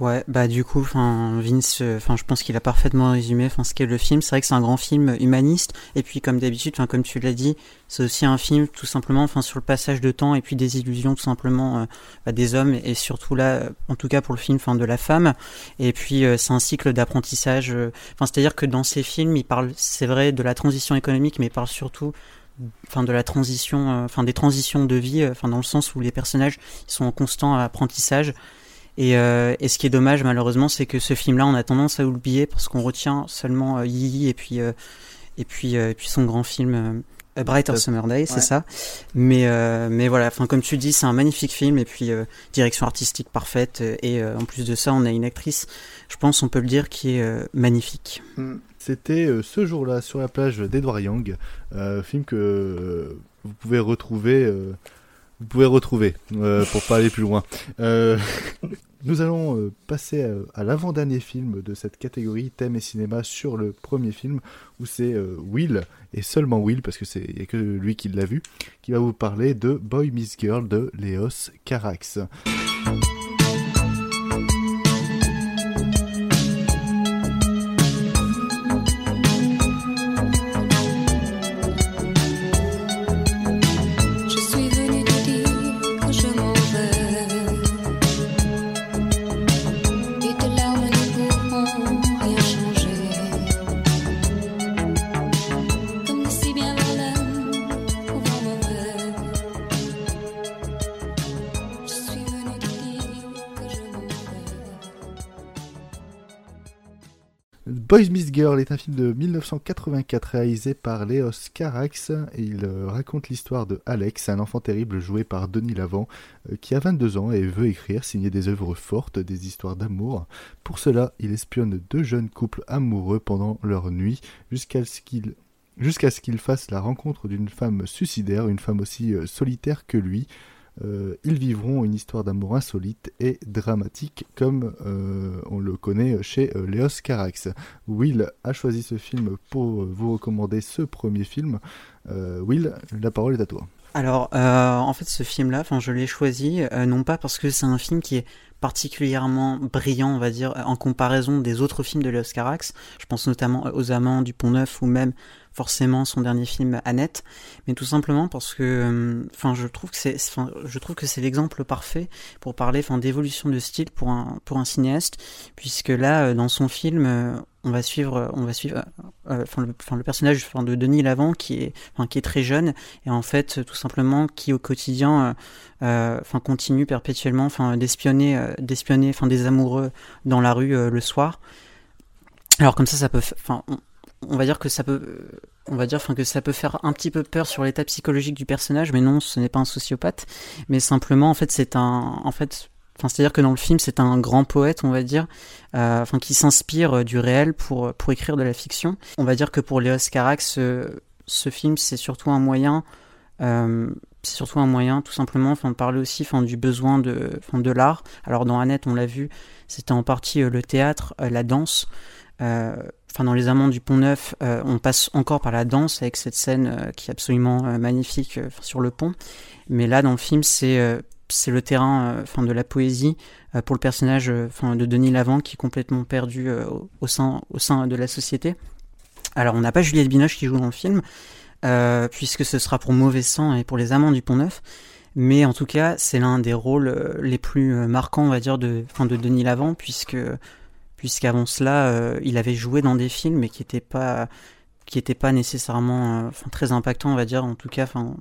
Ouais, bah du coup, enfin Vince, enfin je pense qu'il a parfaitement résumé, enfin ce qu'est le film. C'est vrai que c'est un grand film humaniste, et puis comme d'habitude, enfin comme tu l'as dit, c'est aussi un film tout simplement, enfin sur le passage de temps et puis des illusions tout simplement euh, bah, des hommes et surtout là, en tout cas pour le film, enfin de la femme. Et puis euh, c'est un cycle d'apprentissage. euh, Enfin c'est-à-dire que dans ces films, il parle, c'est vrai, de la transition économique, mais il parle surtout enfin de la transition euh, enfin des transitions de vie euh, enfin dans le sens où les personnages sont en constant apprentissage et, euh, et ce qui est dommage malheureusement c'est que ce film là on a tendance à oublier parce qu'on retient seulement euh, Yii et puis euh, et puis euh, et puis son grand film euh, A Brighter Summer Day c'est ouais. ça mais euh, mais voilà enfin comme tu dis c'est un magnifique film et puis euh, direction artistique parfaite et euh, en plus de ça on a une actrice je pense on peut le dire qui est euh, magnifique C'était euh, ce jour-là sur la plage d'Edward Young, euh, film que euh, vous pouvez retrouver. Euh, vous pouvez retrouver euh, pour pas aller plus loin. Euh, nous allons euh, passer à, à l'avant-dernier film de cette catégorie thème et cinéma sur le premier film où c'est euh, Will et seulement Will parce que c'est y a que lui qui l'a vu qui va vous parler de Boy Miss Girl de Léos Carax. Miss Girl est un film de 1984 réalisé par Léos Carax et il euh, raconte l'histoire de Alex, un enfant terrible joué par Denis Lavant euh, qui a 22 ans et veut écrire, signer des œuvres fortes, des histoires d'amour. Pour cela, il espionne deux jeunes couples amoureux pendant leur nuit jusqu'à ce qu'ils jusqu'à ce qu'il fasse la rencontre d'une femme suicidaire, une femme aussi euh, solitaire que lui. Euh, ils vivront une histoire d'amour insolite et dramatique comme euh, on le connaît chez euh, Léos Carax. Will a choisi ce film pour vous recommander ce premier film. Euh, Will, la parole est à toi. Alors, en fait, ce film-là, je l'ai choisi non pas parce que c'est un film qui est particulièrement brillant, on va dire, en comparaison des autres films de Léos Carax. Je pense notamment aux Amants du Pont Neuf ou même forcément son dernier film Annette, mais tout simplement parce que, euh, enfin, je trouve que c'est, je trouve que c'est l'exemple parfait pour parler, enfin, d'évolution de style pour un pour un cinéaste, puisque là, euh, dans son film, euh, on va suivre, on va suivre, enfin, le, personnage de Denis Lavant qui est, qui est très jeune et en fait, tout simplement, qui au quotidien, enfin, continue perpétuellement, enfin, d'espionner, d'espionner, enfin, des amoureux dans la rue euh, le soir. Alors comme ça, ça peut, enfin, on, va dire que ça peut, euh, on va dire, enfin, que ça peut faire un petit peu peur sur l'état psychologique du personnage, mais non, ce n'est pas un sociopathe, mais simplement, en fait, c'est un, en fait, enfin, c'est-à-dire que dans le film, c'est un grand poète, on va dire, euh, qui s'inspire euh, du réel pour pour écrire de la fiction. On va dire que pour Léos Carax, ce, film, c'est surtout un moyen. Euh, c'est surtout un moyen, tout simplement, enfin, de parler aussi, enfin, du besoin de, enfin, de l'art. Alors dans Annette, on l'a vu, c'était en partie euh, le théâtre, euh, la danse. Euh, Enfin, dans Les Amants du Pont Neuf, euh, on passe encore par la danse avec cette scène qui est absolument magnifique sur le pont. Mais là, dans le film, c'est c'est le terrain, enfin, de la poésie pour le personnage, enfin, de Denis Lavant qui est complètement perdu au, sein au sein de la société. Alors, on n'a pas Juliette Binoche qui joue dans le film, puisque ce sera pour Mauvais Sang et pour Les Amants du Pont Neuf. Mais en tout cas, c'est l'un des rôles euh, les plus euh, marquants, on va dire, de, enfin, de Denis Lavant, puisque puisqu'avant cela, euh, il avait joué dans des films, qui n'étaient pas, qui étaient pas nécessairement, euh, très impactants, on va dire, en tout cas, enfin,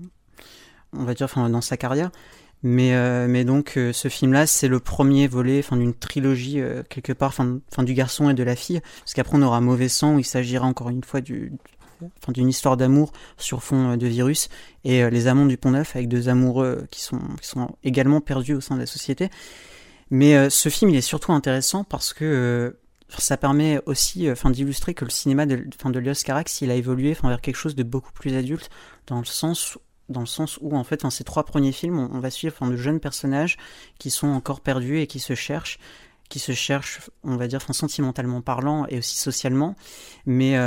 on va dire, dans sa carrière. Mais, euh, mais donc, euh, ce film-là, c'est le premier volet, enfin, d'une trilogie euh, quelque part, enfin, du garçon et de la fille, parce qu'après on aura Mauvais Sang où il s'agira encore une fois du, enfin, d'une histoire d'amour sur fond euh, de virus et euh, les amants du Pont Neuf avec deux amoureux qui sont, également perdus au sein de la société. Mais euh, ce film, il est surtout intéressant parce que ça permet aussi, enfin, d'illustrer que le cinéma de, enfin, de Carax, il a évolué, enfin, vers quelque chose de beaucoup plus adulte, dans le sens, dans le sens où, en fait, dans ces trois premiers films, on, va suivre, enfin, de jeunes personnages qui sont encore perdus et qui se cherchent, qui se cherchent, on va dire, enfin, sentimentalement parlant et aussi socialement, mais,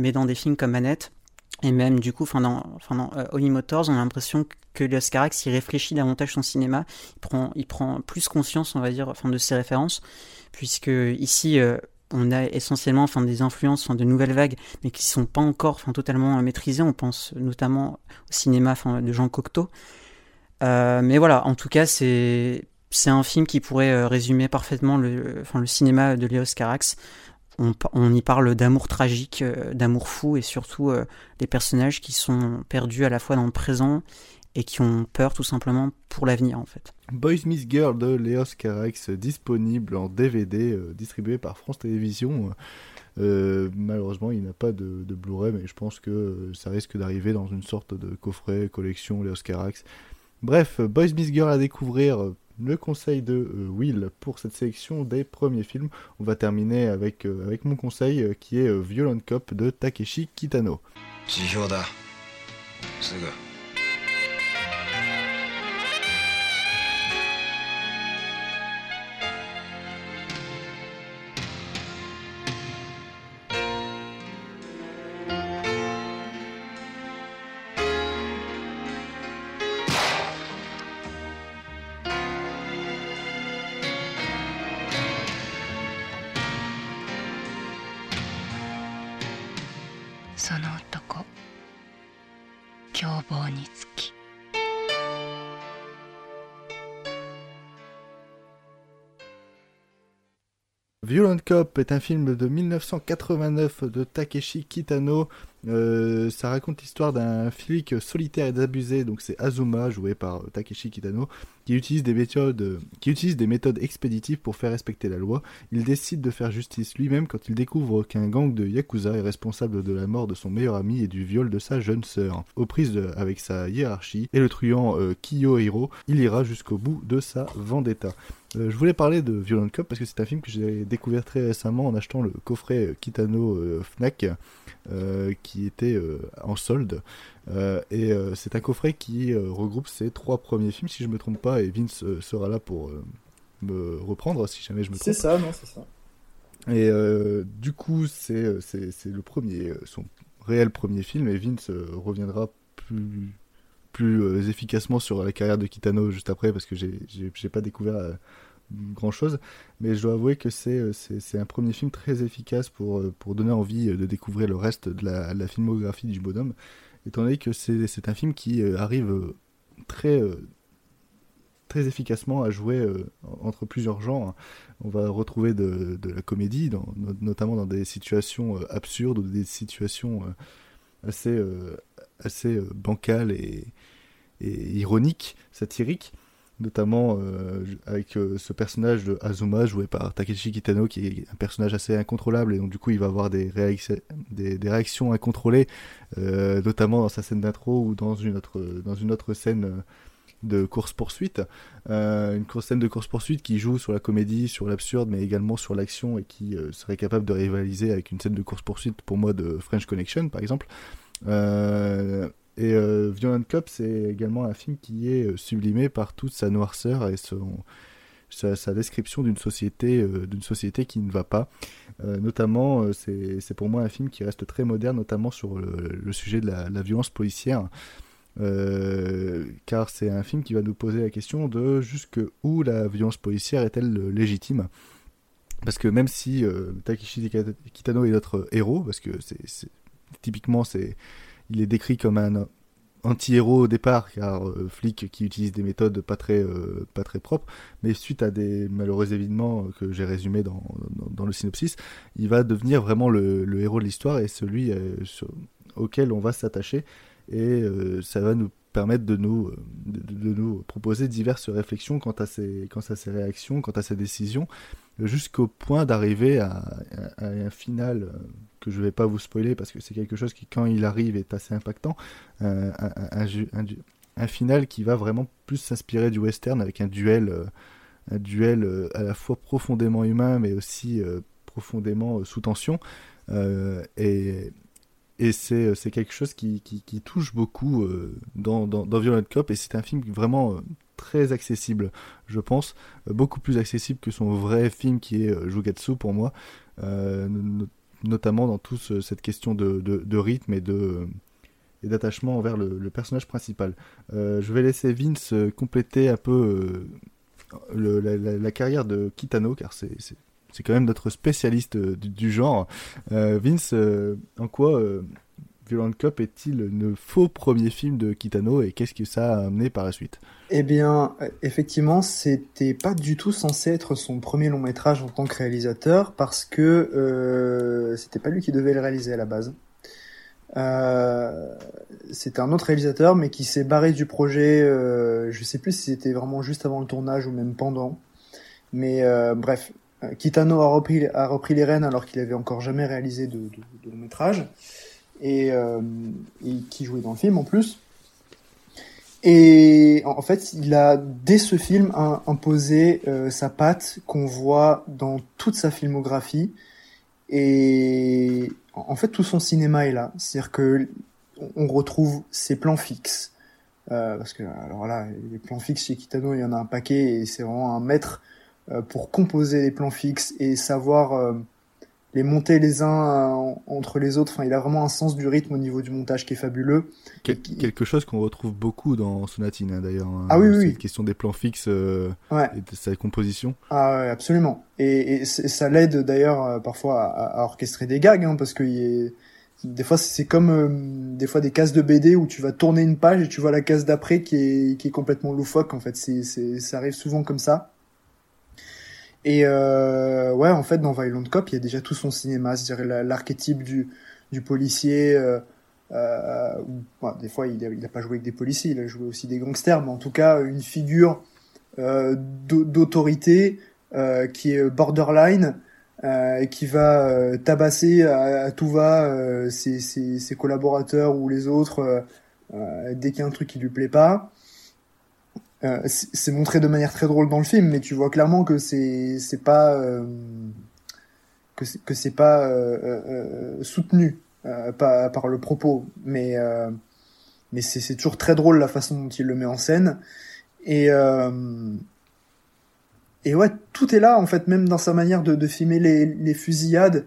mais dans des films comme Annette, Et même du coup, enfin dans, enfin dans euh, Motors, on a l'impression que Léos Carax il réfléchit davantage son cinéma, il prend, il prend plus conscience, on va dire, enfin de ses références, puisque ici euh, on a essentiellement enfin des influences, enfin de nouvelles vagues, mais qui sont pas encore enfin totalement euh, maîtrisées. On pense notamment au cinéma de Jean Cocteau. Mais voilà, en tout cas, c'est un film qui pourrait résumer parfaitement le, enfin, le cinéma de Léos Carax. On, y parle d'amour tragique, euh, d'amour fou et surtout euh, des personnages qui sont perdus à la fois dans le présent et qui ont peur tout simplement pour l'avenir en fait. Boys Miss Girl de Léos Carax disponible en DVD euh, distribué par France Télévisions. Malheureusement, il n'a pas de, Blu-ray, mais je pense que ça risque d'arriver dans une sorte de coffret collection Léos Carax. Bref, Boys Miss Girl à découvrir. Le conseil de euh, Will pour cette sélection des premiers films. On va terminer avec, euh, mon conseil euh, qui est Violent Cop de Takeshi Kitano. Violent Cop est un film de 1989 de Takeshi Kitano. Euh, ça raconte l'histoire d'un flic solitaire et désabusé, donc c'est Azuma, joué par Takeshi Kitano, qui utilise des méthodes, qui utilise des méthodes expéditives pour faire respecter la loi. Il décide de faire justice lui-même quand il découvre qu'un gang de yakuza est responsable de la mort de son meilleur ami et du viol de sa jeune sœur. Aux prises avec sa hiérarchie et le truand euh, Kiyohiro, il ira jusqu'au bout de sa vendetta. Euh, je voulais parler de Violent Cop parce que c'est un film que j'ai découvert très récemment en achetant le coffret euh, Kitano euh, Fnac euh, qui était euh, en solde. Euh, et euh, c'est un coffret qui regroupe ses trois premiers films, si je me trompe pas, et Vince sera là pour me reprendre si jamais je me trompe. C'est ça, non, c'est ça. Et euh, du coup, c'est c'est c'est le premier, son réel premier film, et Vince reviendra plus plus efficacement sur la carrière de Kitano juste après parce que j'ai j'ai j'ai pas découvert grand chose, mais je dois avouer que c'est euh, c'est c'est un premier film très efficace pour euh, pour donner envie euh, de découvrir le reste de la, filmographie du bonhomme, étant donné que c'est un film qui arrive très très efficacement à jouer entre plusieurs genres. On va retrouver de, de la comédie, notamment dans des situations absurdes ou des situations assez, assez bancales et ironiques, satiriques. Notamment euh, avec euh, ce personnage de Azuma joué par Takeshi Kitano qui est un personnage assez incontrôlable et donc du coup il va avoir des, réactions des, réactions incontrôlées, euh, notamment dans sa scène d'intro ou dans une autre, scène de course-poursuite. Une scène de course-poursuite qui joue sur la comédie, sur l'absurde, mais également sur l'action et qui serait capable de rivaliser avec une scène de course-poursuite pour moi de French Connection, par exemple. Et euh, Violent Cop, c'est également un film qui est euh, sublimé par toute sa noirceur et son, sa, description d'une société, euh, société qui ne va pas. Euh, notamment, c'est pour moi un film qui reste très moderne, notamment sur le, sujet de la, la violence policière. Car c'est un film qui va nous poser la question de jusqu'où la violence policière est-elle légitime? Parce que même si Takeshi Kitano est notre héros, parce que c'est- typiquement c'est il est décrit comme un anti-héros au départ, car euh, flic qui utilise des méthodes pas très, euh, pas très propres, mais suite à des malheureux événements que j'ai résumés dans, le synopsis, il va devenir vraiment le, héros de l'histoire et celui euh, auquel on va s'attacher, et euh, ça va nous permettre de nous, euh, proposer diverses réflexions quant à ses réactions, quant à ses décisions, jusqu'au point d'arriver à, un final euh, que je ne vais pas vous spoiler parce que c'est quelque chose qui, quand il arrive, est assez impactant. Un, un- final qui va vraiment plus s'inspirer du western avec un duel, euh, un duel euh, à la fois profondément humain mais aussi euh, profondément euh, sous tension. Euh, et et c'est quelque chose qui, touche beaucoup euh, dans, dans, dans Violent Cop et c'est un film vraiment euh, très accessible, je pense, Euh, beaucoup plus accessible que son vrai film qui est euh, Jugatsu pour moi, euh, no- notamment dans toute cette question de, rythme et d'attachement envers le, personnage principal. Je vais laisser Vince compléter un peu la, carrière de Kitano, car c'est quand même notre spécialiste du, genre. Vince, en quoi Violent Cop est-il le faux premier film de Kitano et qu'est-ce que ça a amené par la suite? Eh bien, euh, effectivement, c'était pas du tout censé être son premier long métrage en tant que réalisateur parce que euh, c'était pas lui qui devait le réaliser à la base. Euh, c'était un autre réalisateur, mais qui s'est barré du projet. Euh, je sais plus si c'était vraiment juste avant le tournage ou même pendant. Mais euh, bref, Kitano a repris, les rênes alors qu'il avait encore jamais réalisé de long métrage et, euh, et qui jouait dans le film en plus. Et en fait, il a dès ce film im- imposé euh, sa patte qu'on voit dans toute sa filmographie. Et en fait, tout son cinéma est là. C'est-à-dire que on retrouve ses plans fixes. Euh, parce que alors là, les plans fixes chez Kitano, il y en a un paquet et c'est vraiment un maître pour composer les plans fixes et savoir les monter les uns euh, entre les autres. Enfin, il a vraiment un sens du rythme au niveau du montage qui est fabuleux. Quel- Quelque chose qu'on retrouve beaucoup dans Sonatine hein, d'ailleurs. hein. Ah oui, oui, une question des plans fixes euh, Ouais. et de sa composition. Ah ouais, absolument. Et, ça l'aide d'ailleurs euh, parfois à, à orchestrer des gags, hein, parce que est- des fois c'est comme euh, des fois des cases de BD où tu vas tourner une page et tu vois la case d'après qui est, qui est complètement loufoque. En fait, c'est, c'est, ça arrive souvent comme ça. Et euh, ouais, en fait, dans Violent Cop, il y a déjà tout son cinéma, c'est-à-dire la- l'archétype du, du policier. Euh, euh, des fois, il a, il a pas joué avec des policiers, il a joué aussi des gangsters, mais en tout cas, une figure euh, d'au- d'autorité euh, qui est borderline, euh, qui va tabasser à, à tout va ses, ses, ses collaborateurs ou les autres dès qu'il y a un truc qui lui plaît pas. Euh, c'est montré de manière très drôle dans le film, mais tu vois clairement que c'est c'est pas euh, que c'est pas euh, euh, euh, soutenu par, par le propos, mais mais c'est c'est toujours très drôle la façon dont il le met en scène. Et et ouais tout est là en fait même dans sa manière de, de filmer les, les fusillades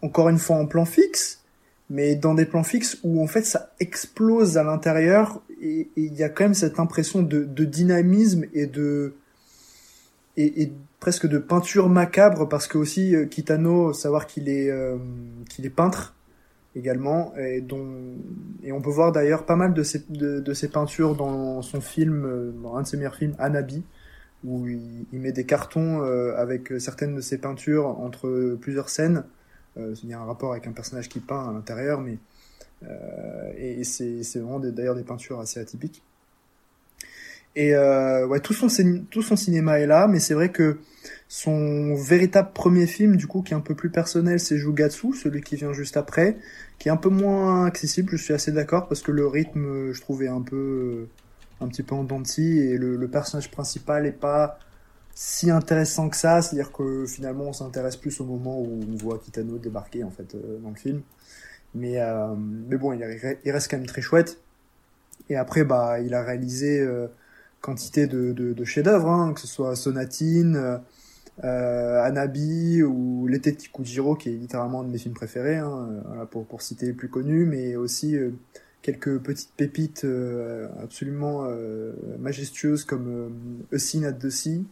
encore une fois en plan fixe mais dans des plans fixes où en fait ça explose à l'intérieur et il y a quand même cette impression de, dynamisme et de et, presque de peinture macabre parce que aussi euh, Kitano savoir qu'il est euh, qu'il est peintre également et dont et on peut voir d'ailleurs pas mal de ses de, ses peintures dans son film euh, dans un de ses meilleurs films Anabi où il, met des cartons avec certaines de ses peintures entre plusieurs scènes. Euh, il y a un rapport avec un personnage qui peint à l'intérieur mais et c'est vraiment d'ailleurs des peintures assez atypiques et euh, ouais, tout son, tout son cinéma est là, mais c'est vrai que son véritable premier film, du coup, qui est un peu plus personnel, c'est Jugatsu, celui qui vient juste après, qui est un peu moins accessible, je suis assez d'accord, parce que le rythme, euh, je trouvais un peu, euh, un petit peu en et le, le personnage principal est pas si intéressant que ça, c'est-à-dire que finalement, on s'intéresse plus au moment où on voit Kitano débarquer, en fait, euh, dans le film. Mais, euh, mais bon, il, re- il reste quand même très chouette. Et après, bah, il a réalisé euh, quantité de, de, de chefs-d'œuvre, hein, que ce soit Sonatine, euh, euh, Anabi ou L'été de Kikujiro, qui est littéralement un de mes films préférés, hein, voilà, pour, pour citer les plus connus, mais aussi euh, quelques petites pépites euh, absolument majestueuses comme A Scene at the Sea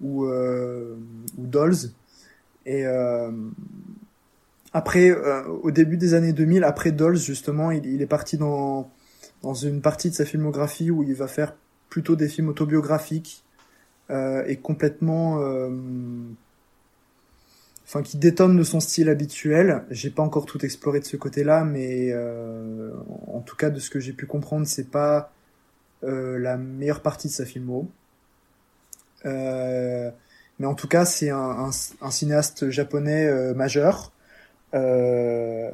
ou, ou Dolls. Et après, euh, au début des années 2000, après Dolls, justement, il, est parti dans, dans une partie de sa filmographie où il va faire plutôt des films autobiographiques euh, et complètement... euh, Enfin, qui détonne de son style habituel. J'ai pas encore tout exploré de ce côté-là, mais euh, en tout cas, de ce que j'ai pu comprendre, c'est pas euh, la meilleure partie de sa filmo. Euh, mais en tout cas, c'est un, un, un cinéaste japonais euh, majeur. Euh,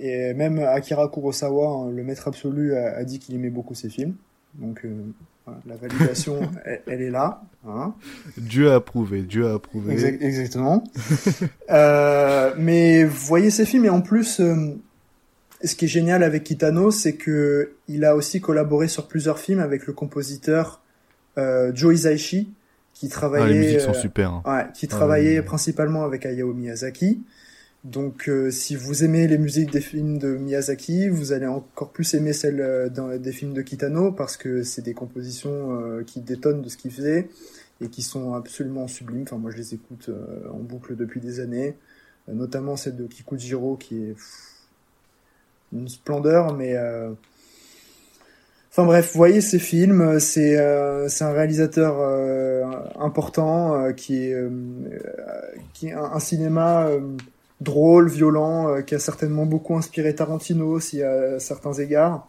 et même Akira Kurosawa, hein, le maître absolu, a, a dit qu'il aimait beaucoup ses films. Donc euh, voilà, la validation, elle, elle est là. Hein. Dieu a approuvé, Dieu a approuvé. Exact- exactement. euh, mais voyez ces films et en plus, euh, ce qui est génial avec Kitano, c'est que il a aussi collaboré sur plusieurs films avec le compositeur euh, Joe Hisaishi, qui travaillait, Ah, les musiques sont super, hein. ouais, qui Ah, travaillait principalement avec Hayao Miyazaki. Donc, euh, si vous aimez les musiques des films de Miyazaki, vous allez encore plus aimer celles euh, des films de Kitano parce que c'est des compositions euh, qui détonnent de ce qu'il faisait et qui sont absolument sublimes. Enfin, moi, je les écoute euh, en boucle depuis des années, notamment celle de Kikujiro qui est une splendeur, mais Enfin bref, voyez ces films, c'est euh, un réalisateur euh, important qui est qui est un, cinéma drôle, violent, euh, qui a certainement beaucoup inspiré Tarantino aussi à certains égards.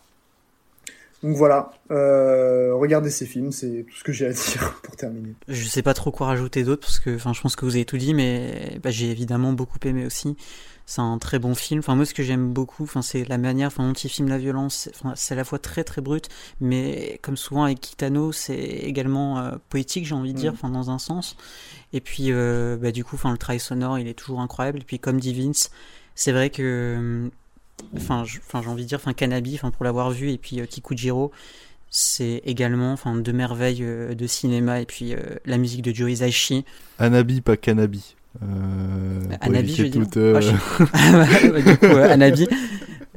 Donc voilà, euh, regardez ces films, c'est tout ce que j'ai à dire pour terminer. Je sais pas trop quoi rajouter d'autre parce que, enfin, je pense que vous avez tout dit, mais bah, j'ai évidemment beaucoup aimé aussi. C'est un très bon film. Enfin, moi, ce que j'aime beaucoup, enfin, c'est la manière enfin, dont il filme la violence. Enfin, c'est à la fois très très brut, mais comme souvent avec Kitano, c'est également euh, poétique, j'ai envie de dire, Mm. enfin, dans un sens. Et puis, euh, bah, du coup, enfin, le travail sonore, il est toujours incroyable. Et puis, comme dit Vince, c'est vrai que, enfin, je- enfin, j'ai envie de dire, enfin, Kanabi, enfin, pour l'avoir vu, et puis euh, Kikujiro, c'est également, enfin, deux merveilles euh, de cinéma. Et puis, euh, la musique de Joe Hisaishi. Anabi, pas Canabi. Euh, Anabi, je toute, euh, Ah, je- bah, du coup, Anabi.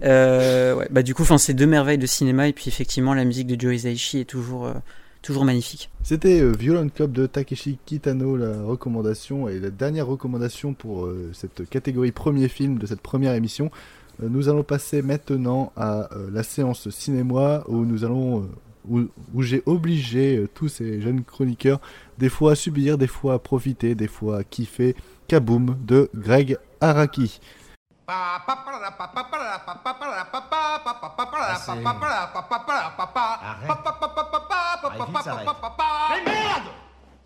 Euh, ouais, bah, du coup, enfin, c'est deux merveilles de cinéma. Et puis, effectivement, la musique de Joe Hisaishi est toujours, euh, toujours magnifique. C'était euh, Violent Cop de Takeshi Kitano, la recommandation et la dernière recommandation pour euh, cette catégorie premier film de cette première émission. Euh, nous allons passer maintenant à euh, la séance cinéma où nous allons euh, où, où j'ai obligé euh, tous ces jeunes chroniqueurs des fois à subir, des fois à profiter, des fois à kiffer Kaboom de Greg Araki. Mais merde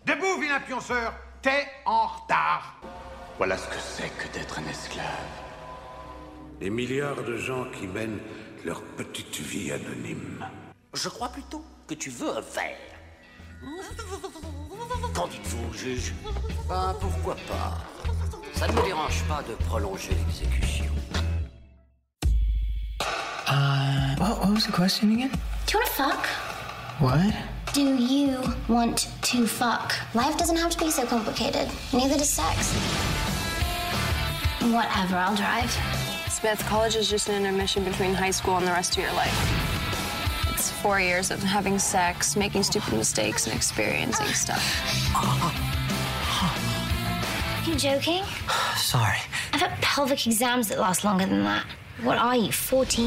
Debout, vilain pionceur T'es en retard Voilà ce que c'est que d'être un esclave. Les milliards de gens qui mènent leur petite vie anonyme. Je crois plutôt que tu veux un verre. Qu'en dites-vous, juge Ben, pourquoi pas Ça ne me dérange pas de prolonger l'exécution. Uh, what, what was the question again? Do you want to fuck? What? Do you want to fuck? Life doesn't have to be so complicated. Neither does sex. Whatever, I'll drive. Smith, college is just an intermission between high school and the rest of your life. Four years of having sex, making stupid mistakes, and experiencing stuff. You joking? Sorry. I've had pelvic exams that last longer than that. What are you, 14?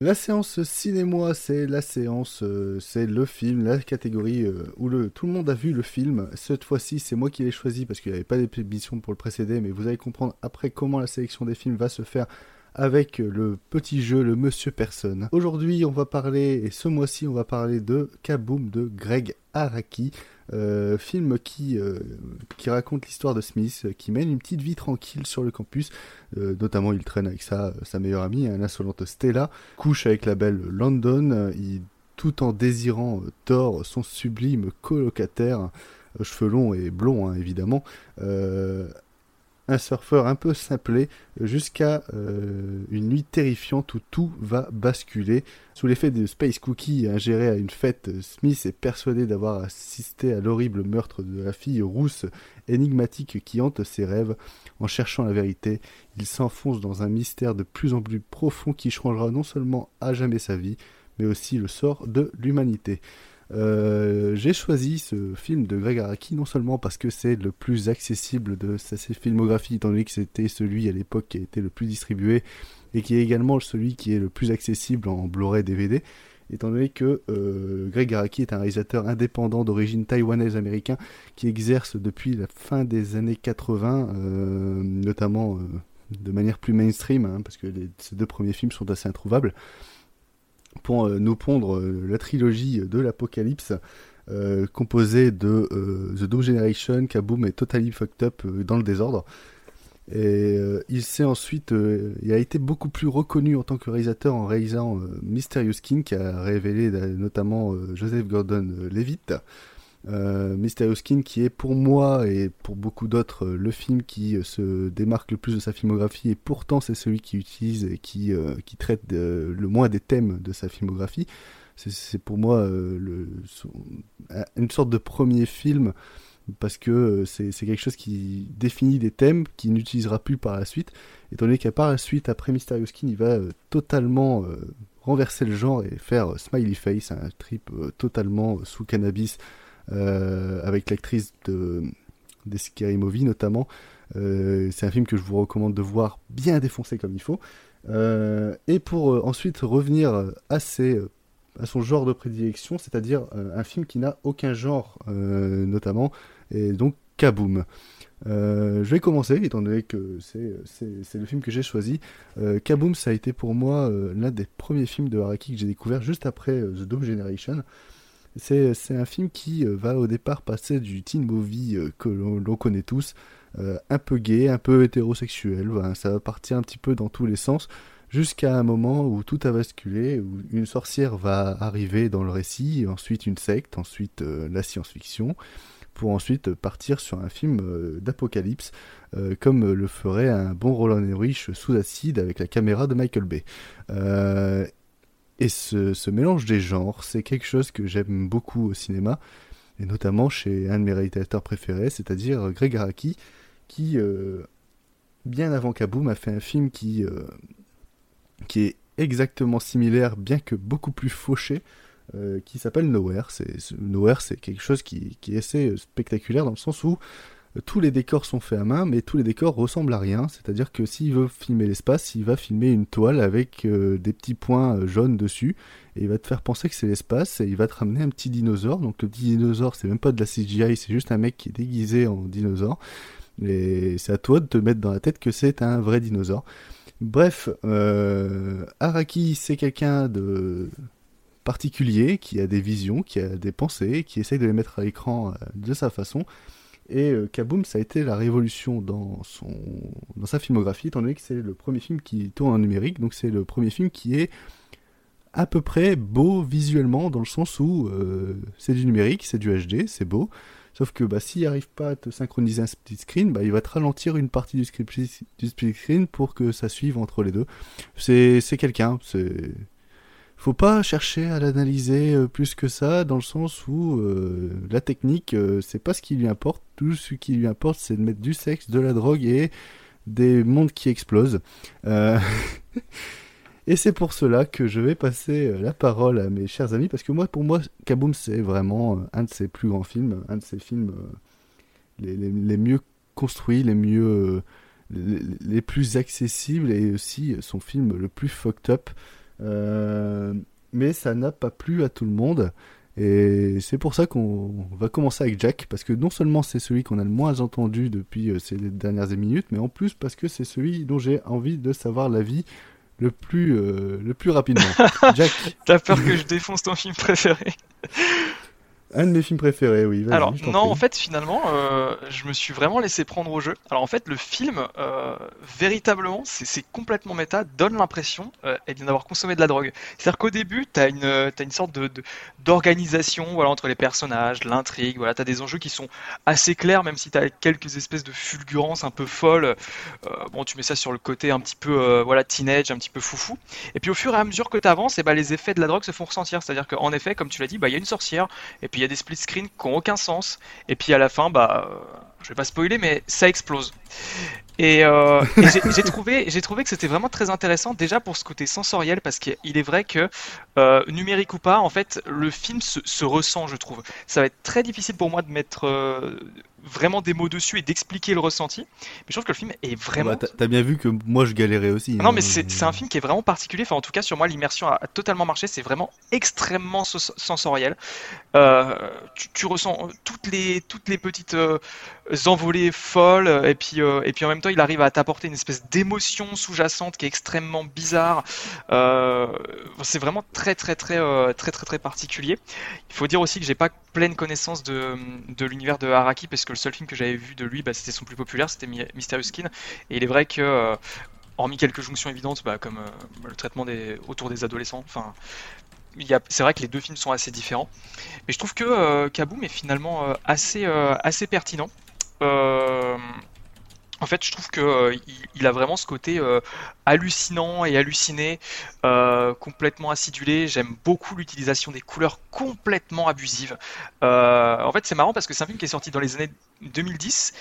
La séance cinéma, c'est la séance, euh, c'est le film, la catégorie euh, où le, tout le monde a vu le film. Cette fois-ci, c'est moi qui l'ai choisi parce qu'il n'y avait pas d'émission pour le précéder, mais vous allez comprendre après comment la sélection des films va se faire avec le petit jeu, le Monsieur Personne. Aujourd'hui, on va parler, et ce mois-ci, on va parler de Kaboom de Greg Araki. Euh, film qui, euh, qui raconte l'histoire de Smith, qui mène une petite vie tranquille sur le campus. Euh, notamment, il traîne avec sa, sa meilleure amie, hein, l'insolente Stella, couche avec la belle London, tout en désirant Thor, son sublime colocataire, cheveux longs et blonds hein, évidemment. Un surfeur un peu simplé jusqu'à euh, une nuit terrifiante où tout va basculer. Sous l'effet de Space Cookie ingéré à une fête, Smith est persuadé d'avoir assisté à l'horrible meurtre de la fille rousse énigmatique qui hante ses rêves. En cherchant la vérité, il s'enfonce dans un mystère de plus en plus profond qui changera non seulement à jamais sa vie, mais aussi le sort de l'humanité. Euh, j'ai choisi ce film de Greg Araki non seulement parce que c'est le plus accessible de sa filmographie, étant donné que c'était celui à l'époque qui a été le plus distribué et qui est également celui qui est le plus accessible en Blu-ray DVD, étant donné que euh, Greg Araki est un réalisateur indépendant d'origine taïwanaise-américain qui exerce depuis la fin des années 80, euh, notamment de manière plus mainstream, hein, parce que les, ces deux premiers films sont assez introuvables pour euh, nous pondre euh, la trilogie de l'Apocalypse, euh, composée de The Doom Generation, Kaboom et Totally Fucked Up dans le désordre. Et il s'est ensuite, il a été beaucoup plus reconnu en tant que réalisateur en réalisant Mysterious King, qui a révélé notamment Joseph Gordon-Levitt. Euh, Mysterious King qui est pour moi et pour beaucoup d'autres euh, le film qui euh, se démarque le plus de sa filmographie et pourtant c'est celui qui utilise et qui, euh, qui traite le moins des thèmes de sa filmographie. C'est- pour moi une sorte de premier film parce que c'est quelque chose qui définit des thèmes qu'il n'utilisera plus par la suite, étant donné qu'à par la suite, après Mysterious Skin, il va totalement renverser le genre et faire Smiley Face, un trip totalement sous cannabis, avec l'actrice de des Movie notamment. Euh, c'est un film que je vous recommande de voir bien défoncé comme il faut. Euh, et pour euh, ensuite revenir à, euh, à son genre de prédilection, c'est-à-dire euh, un film qui n'a aucun genre, euh, notamment, et donc Kaboom. Euh, je vais commencer, étant donné que c'est, le film que j'ai choisi. Euh, Kaboom, ça a été pour moi euh, l'un des premiers films de Araki que j'ai découvert juste après euh, The Dome Generation. C'est, un film qui euh, va au départ passer du teen movie euh, que l'on, connaît tous, euh, un peu gay, un peu hétérosexuel, ça va partir un petit peu dans tous les sens, jusqu'à un moment où tout a basculé, où une sorcière va arriver dans le récit, ensuite une secte, ensuite la science-fiction, pour ensuite partir sur un film d'apocalypse, comme le ferait un bon Roland Emmerich sous acide avec la caméra de Michael Bay. Et ce, mélange des genres, c'est quelque chose que j'aime beaucoup au cinéma, et notamment chez un de mes réalisateurs préférés, c'est-à-dire Greg Araki, qui, euh, bien avant Kaboom, a fait un film qui, euh, qui est exactement similaire, bien que beaucoup plus fauché, euh, qui s'appelle Nowhere. Nowhere, c'est quelque chose qui, est assez spectaculaire dans le sens où tous les décors sont faits à main, mais tous les décors ressemblent à rien. C'est-à-dire que s'il veut filmer l'espace, il va filmer une toile avec euh, des petits points euh, jaunes dessus, et il va te faire penser que c'est l'espace, et il va te ramener un petit dinosaure. Donc le petit dinosaure, c'est même pas de la CGI, c'est juste un mec qui est déguisé en dinosaure. Et c'est à toi de te mettre dans la tête que c'est un vrai dinosaure. Bref, euh, Araki, c'est quelqu'un de particulier, qui a des visions, qui a des pensées, qui essaye de les mettre à l'écran euh, de sa façon. Et euh, Kaboom, ça a été la révolution dans, son, dans sa filmographie, étant donné que c'est le premier film qui tourne en numérique, donc c'est le premier film qui est à peu près beau visuellement, dans le sens où euh, c'est du numérique, c'est du HD, c'est beau, sauf que bah, s'il n'arrive pas à te synchroniser un split screen, bah, il va te ralentir une partie du, script, du split screen pour que ça suive entre les deux. C'est quelqu'un, c'est faut pas chercher à l'analyser euh, plus que ça, dans le sens où euh, la technique, euh, c'est pas ce qui lui importe. Tout ce qui lui importe, c'est de mettre du sexe, de la drogue et des mondes qui explosent. Et c'est pour cela que je vais passer la parole à mes chers amis, parce que moi, pour moi, Kaboom, c'est vraiment un de ses plus grands films, un de ses films les, mieux construits, les mieux, les plus accessibles et aussi son film le plus fucked up. Euh, mais ça n'a pas plu à tout le monde. Et c'est pour ça qu'on va commencer avec Jack, parce que non seulement c'est celui qu'on a le moins entendu depuis euh, ces dernières minutes, mais en plus parce que c'est celui dont j'ai envie de savoir l'avis le plus, euh, le plus rapidement. Jack, T'as peur que je défonce ton film préféré? Un de mes films préférés, oui. Alors non, prie. en fait finalement, euh, je me suis vraiment laissé prendre au jeu. Alors en fait, le film, euh, véritablement, c'est complètement méta, donne l'impression euh, eh d'avoir consommé de la drogue. C'est-à-dire qu'au début, t'as une, euh, t'as une sorte de de- d'organisation, voilà, entre les personnages, l'intrigue, voilà, t'as des enjeux qui sont assez clairs, même si t'as quelques espèces de fulgurances un peu folles. Bon, tu mets ça sur le côté un petit peu, voilà, teenage, un petit peu foufou. Et puis au fur et à mesure que t'avances, et ben les effets de la drogue se font ressentir. C'est-à-dire qu'en effet, comme tu l'as dit, bah il y a une sorcière, et puis il y a des split screens qui ont aucun sens, et puis à la fin, bah, euh, je vais pas spoiler, mais ça explose. Et, euh, et j'ai j'ai trouvé, j'ai trouvé que c'était vraiment très intéressant déjà pour ce côté sensoriel parce qu'il est vrai que euh, numérique ou pas, en fait, le film se, se ressent, je trouve. Ça va être très difficile pour moi de mettre euh, vraiment des mots dessus et d'expliquer le ressenti, mais je trouve que le film est vraiment Ah bah, t'as- bien vu que moi je galérais aussi. non, mais c'est c'est un film qui est vraiment particulier. Enfin, en tout cas, sur moi, l'immersion a, totalement marché. C'est vraiment extrêmement so- sensoriel. Euh, tu, tu ressens toutes les, toutes les petites euh, envolées folles. Et puis, euh, et puis en même temps, il arrive à t'apporter une espèce d'émotion sous-jacente qui est extrêmement bizarre. C'est vraiment très, très, très, euh, très, très, très particulier. Il faut dire aussi que j'ai pas pleine connaissance de, de l'univers de Araki parce que le seul film que j'avais vu de lui, bah, c'était son plus populaire, c'était Mysterious Skin. Et il est vrai que euh, hormis quelques jonctions évidentes, bah, comme euh, le traitement autour des adolescents, enfin, c'est vrai que les deux films sont assez différents. Mais je trouve que euh, Kaboom est finalement assez, euh, assez pertinent. En fait, je trouve que euh, a vraiment ce côté euh, hallucinant et halluciné, euh, complètement acidulé. J'aime beaucoup l'utilisation des couleurs complètement abusives. En fait, c'est marrant parce que c'est un film qui est sorti dans les années 2010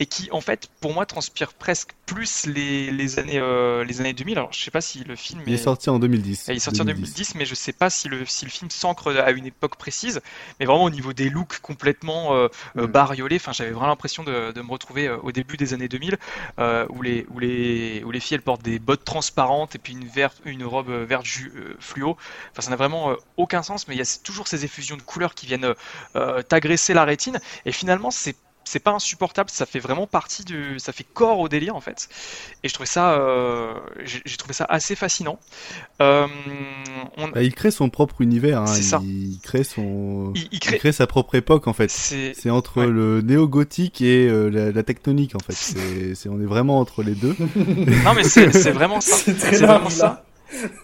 et qui, en fait, pour moi, transpire presque plus les, les années euh, les années 2000. Alors, je sais pas si le film Il est sorti en 2010. il est sorti en 2010, mais je sais pas si le, si le film s'ancre à une époque précise. Mais vraiment au niveau des looks complètement euh, euh, bariolés, enfin, j'avais vraiment l'impression de, de me retrouver euh, au début des années 2000, euh, où les où les où les filles elles portent des bottes transparentes et puis une verte une robe euh, verte euh, fluo. Enfin, ça n'a vraiment euh, aucun sens, mais il y a toujours ces effusions de couleurs qui viennent euh, euh, t'agresser la rétine. Et finalement, c'est c'est pas insupportable, ça fait vraiment partie du, ça fait corps au délire en fait. Et je trouvais ça, euh, j'ai trouvé ça assez fascinant. Euh, on- Bah, il crée son propre univers. Hein. C'est ça. Il crée son, Il- il il crée- sa propre époque en fait. C'est- C'est entre le néo-gothique et euh, la, la tectonique en fait. C'est, on est vraiment entre les deux. Non mais c'est c'est vraiment ça. C'est vraiment là. ça.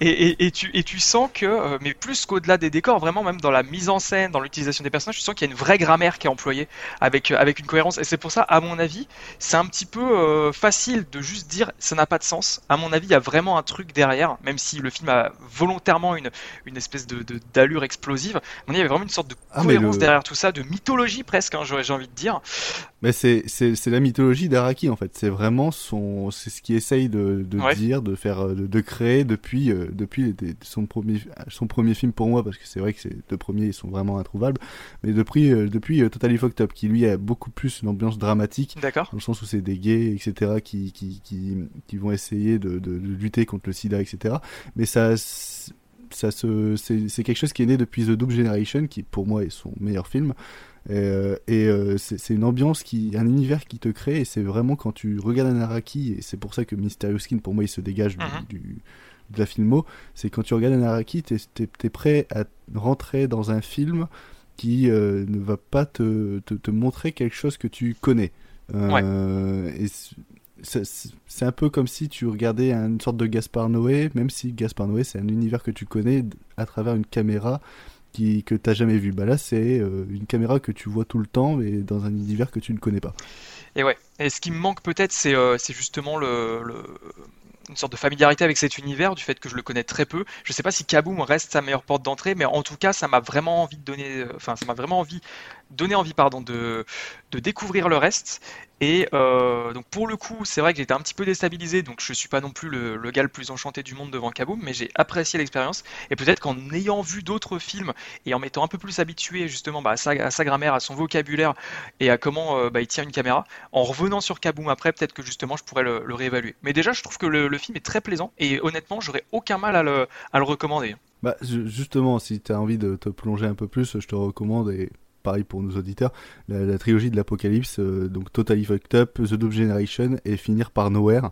Et, et, et, tu, et tu sens que, euh, mais plus qu'au-delà des décors, vraiment même dans la mise en scène, dans l'utilisation des personnages, tu sens qu'il y a une vraie grammaire qui est employée avec, euh, avec une cohérence. Et c'est pour ça, à mon avis, c'est un petit peu euh, facile de juste dire ça n'a pas de sens. À mon avis, il y a vraiment un truc derrière, même si le film a volontairement une, une espèce de de- d'allure explosive. À mon avis, il y avait vraiment une sorte de Ah, cohérence le- derrière tout ça, de mythologie presque, hein, j'ai envie de dire. Mais c'est, la mythologie d'Araki en fait. C'est vraiment son, c'est ce qu'il essaye de, de Ouais. dire, de faire, euh, de, de créer depuis, euh, depuis son premier, son premier film pour moi parce que c'est vrai que ces deux premiers ils sont vraiment introuvables. Mais depuis, euh, depuis Totally Fucked Up qui lui a beaucoup plus une ambiance dramatique. D'accord. Dans le sens où c'est des gays etc qui, qui, qui, qui vont essayer de, de, de lutter contre le SIDA etc. Mais ça, ça se, c'est, quelque chose qui est né depuis The Doom Generation qui pour moi est son meilleur film. Et, euh, et euh, c'est une ambiance qui, un univers qui te crée, et c'est vraiment quand tu regardes un Araki, et c'est pour ça que Mysterious Skin, pour moi, il se dégage du, du- de la filmo, c'est quand tu regardes un Araki, t'es es, prêt à rentrer dans un film qui euh, ne va pas te, te, te montrer quelque chose que tu connais. Euh, et c'est- un peu comme si tu regardais une sorte de Gaspard Noé, même si Gaspard Noé c'est un univers que tu connais à travers une caméra qui, que t'as jamais vu. Bah là c'est euh, une caméra que tu vois tout le temps, mais dans un univers que tu ne connais pas. Et ouais. Et ce qui me manque peut-être, c'est euh, justement une sorte de familiarité avec cet univers, du fait que je le connais très peu. Je sais pas si Kaboom reste sa meilleure porte d'entrée, mais en tout cas, ça m'a vraiment envie de donner, euh, enfin, ça m'a vraiment envie, donné envie, pardon, de découvrir le reste. Et euh, donc pour le coup, c'est vrai que j'étais un petit peu déstabilisé, donc je suis pas non plus le, gars le plus enchanté du monde devant Kaboom, mais j'ai apprécié l'expérience. Et peut-être qu'en ayant vu d'autres films et en m'étant un peu plus habitué justement bah, à, sa, grammaire, à son vocabulaire et à comment euh, bah, il tient une caméra, en revenant sur Kaboom après, peut-être que justement je pourrais le, réévaluer. Mais déjà, je trouve que le, film est très plaisant et honnêtement, j'aurais aucun mal à le, recommander. Bah, ju- justement, si tu as envie de te plonger un peu plus, je te recommande, et pareil pour nos auditeurs, la, trilogie de l'Apocalypse, euh, donc Totally Fucked Up, The Dope Generation et finir par Nowhere,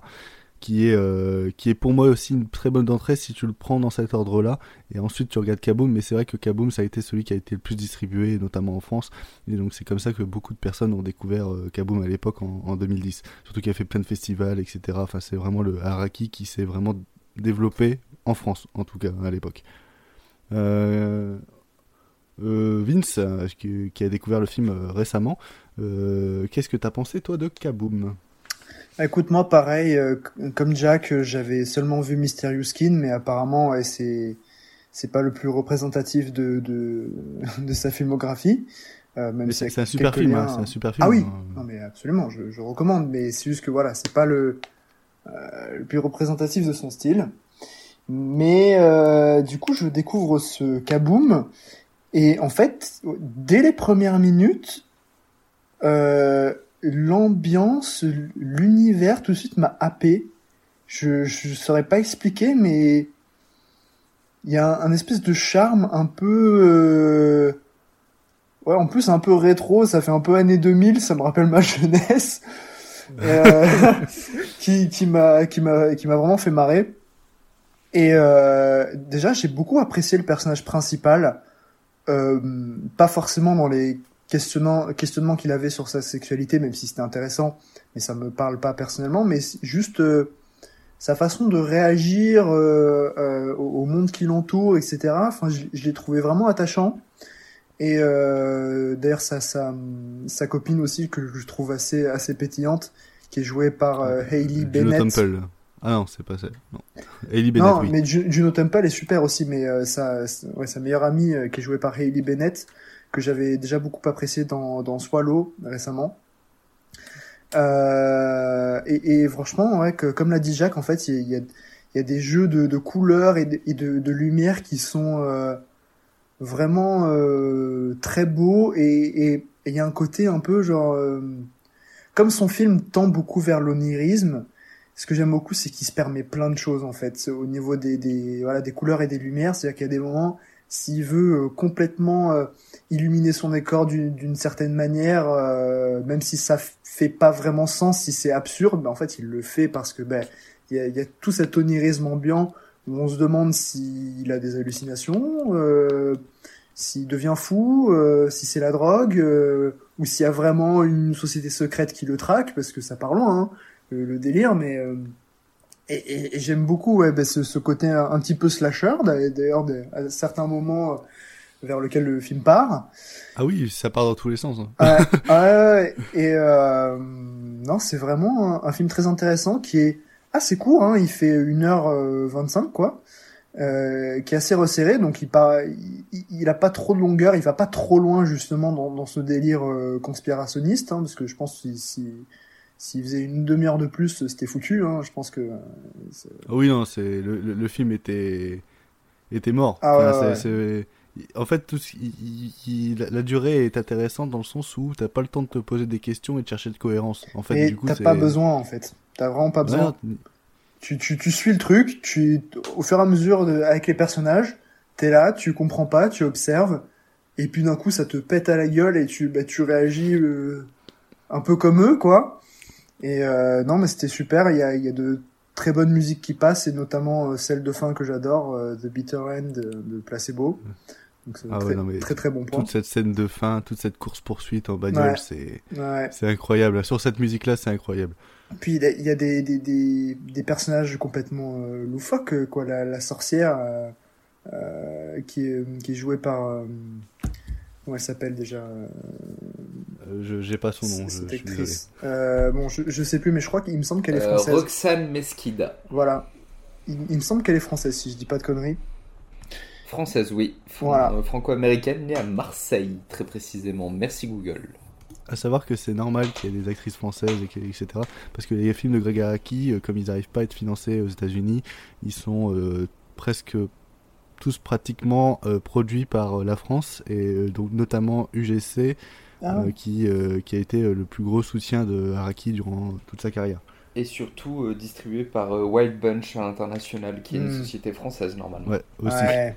qui est, euh, qui est pour moi aussi une très bonne entrée si tu le prends dans cet ordre-là. Et ensuite, tu regardes Kaboom, mais c'est vrai que Kaboom, ça a été celui qui a été le plus distribué, notamment en France. Et donc, c'est comme ça que beaucoup de personnes ont découvert euh, Kaboom à l'époque, en, en 2010. Surtout qu'il a fait plein de festivals, etc. Enfin, c'est vraiment le Haraki qui s'est vraiment développé en France, en tout cas, à l'époque. Vince, euh, qui, qui a découvert le film euh, récemment, euh, qu'est-ce que t'as pensé toi de Kaboom? Écoute, moi, pareil, euh, comme Jack, euh, j'avais seulement vu Mysterious Skin, mais apparemment, ouais, c'est c'est pas le plus représentatif de de, de sa filmographie. Euh, même s'il c'est un super quelques film, hein, liens- c'est un super film. Ah oui, hein. non mais absolument, je, je recommande, mais c'est juste que voilà, c'est pas le euh, le plus représentatif de son style. Mais euh, du coup, je découvre ce Kaboom et en fait, dès les premières minutes, euh, l'ambiance, l'univers, tout de suite m'a happé. Je je saurais pas expliquer, mais il y a un, un espèce de charme un peu euh, ouais en plus un peu rétro. Ça fait un peu années 2000 ça me rappelle ma jeunesse euh, qui qui m'a qui m'a qui m'a vraiment fait marrer. Et euh, déjà j'ai beaucoup apprécié le personnage principal euh, pas forcément dans les questionnements questionnements qu'il avait sur sa sexualité même si c'était intéressant mais ça me parle pas personnellement mais juste euh, sa façon de réagir euh, au monde qui l'entoure, etc. Enfin, je, je l'ai trouvé vraiment attachant. Et d'ailleurs, sa, sa, sa copine aussi, que je trouve assez, assez pétillante, qui est jouée par Juno Bennett. Temple. Ah non, c'est pas ça. Non. Hailey Bennett, non, oui. mais Ju- Juno Temple est super aussi, mais euh, sa, ouais, sa meilleure amie euh, qui est jouée par Hailey Bennett, que j'avais déjà beaucoup apprécié dans, dans Swallow récemment. Euh, et, et franchement, ouais, que, comme l'a dit Jacques, en fait, il y a, il y a- il y a des jeux de, de couleurs et de, et de, de lumière qui sont euh, vraiment euh, très beaux et il y a un côté un peu genre comme son film tend beaucoup vers l'onirisme ce que j'aime beaucoup c'est qu'il se permet plein de choses en fait. Au niveau des, des voilà des couleurs et des lumières c'est à dire qu'il y a des moments s'il veut euh, complètement euh, illuminer son décor d'une certaine manière euh, même si ça fait pas vraiment sens si c'est absurde ben, en fait il le fait parce que ben il y a, y a tout cet onirisme ambiant où on se demande s'il a des hallucinations, s'il devient fou, si c'est la drogue, ou s'il y a vraiment une société secrète qui le traque, parce que ça part loin, hein, le, le délire, mais... euh, et, et- et j'aime beaucoup ouais, ben, ce, ce côté un, un petit peu slasher, d'ailleurs, à certains moments euh, vers lequel le film part. Ah oui, ça part dans tous les sens. hein. Ouais, ouais, ouais, et euh, non, c'est vraiment un, un film très intéressant qui est assez court, hein, il fait 1h25 quoi, euh, qui est assez resserré, donc il, part, il, il a pas trop de longueur, il va pas trop loin justement dans, dans ce délire euh, conspirationniste, hein, parce que je pense si, si, s'il faisait une demi-heure de plus, c'était foutu, hein, je pense que... euh, Ah oui, non, c'est le, le, le film était était mort. Ah Enfin, ouais, c'est- ouais. c'est- En fait, tout ce- il- il- il- la- durée est intéressante dans le sens où t'as pas le temps de te poser des questions et de chercher de cohérence. En fait, et du coup, t'as pas besoin en fait, t'as vraiment pas besoin. Ouais, tu, tu, tu suis le truc, tu, au fur et à mesure de, avec les personnages, t'es là, tu comprends pas, tu observes, et puis d'un coup ça te pète à la gueule et tu, bah, tu réagis euh, un peu comme eux, quoi. Et euh, non, mais c'était super, il y a, il y a de très bonnes musiques qui passent, et notamment euh, celle de fin que j'adore, euh, The Bitter End de, Placebo. Donc c'est Ah très, ouais, non, mais très très bon point. Toute cette scène de fin, toute cette course poursuite en bagnole, Ouais. c'est Ouais. c'est incroyable. Sur cette musique-là, c'est incroyable. Puis il y a- il y a des, des, des, des personnages complètement euh, loufoques, quoi. La, la sorcière euh, qui, est, qui est jouée par. euh, comment elle s'appelle déjà je j'ai pas son nom, je, suis actrice. Euh, bon, je, je sais plus, mais je crois qu'il me semble qu'elle est Euh, française. Roxane Mesquida. Voilà. Il, il me semble qu'elle est française, si je dis pas de conneries. Française, oui. Fran- Voilà. euh, Franco-américaine, née à Marseille, très précisément. Merci Google. À savoir que c'est normal qu'il y ait des actrices françaises, et etc. Parce que les films de Greg Araki, euh, comme ils n'arrivent pas à être financés aux États-Unis, ils sont euh, presque tous pratiquement euh, produits par euh, la France et euh, donc notamment UGC, Ah euh, ouais. qui euh, qui a été euh, le plus gros soutien de Araki durant toute sa carrière. Et surtout euh, distribué par euh, Wild Bunch International, qui est une Hmm. société française normalement. Ouais, aussi. Ouais.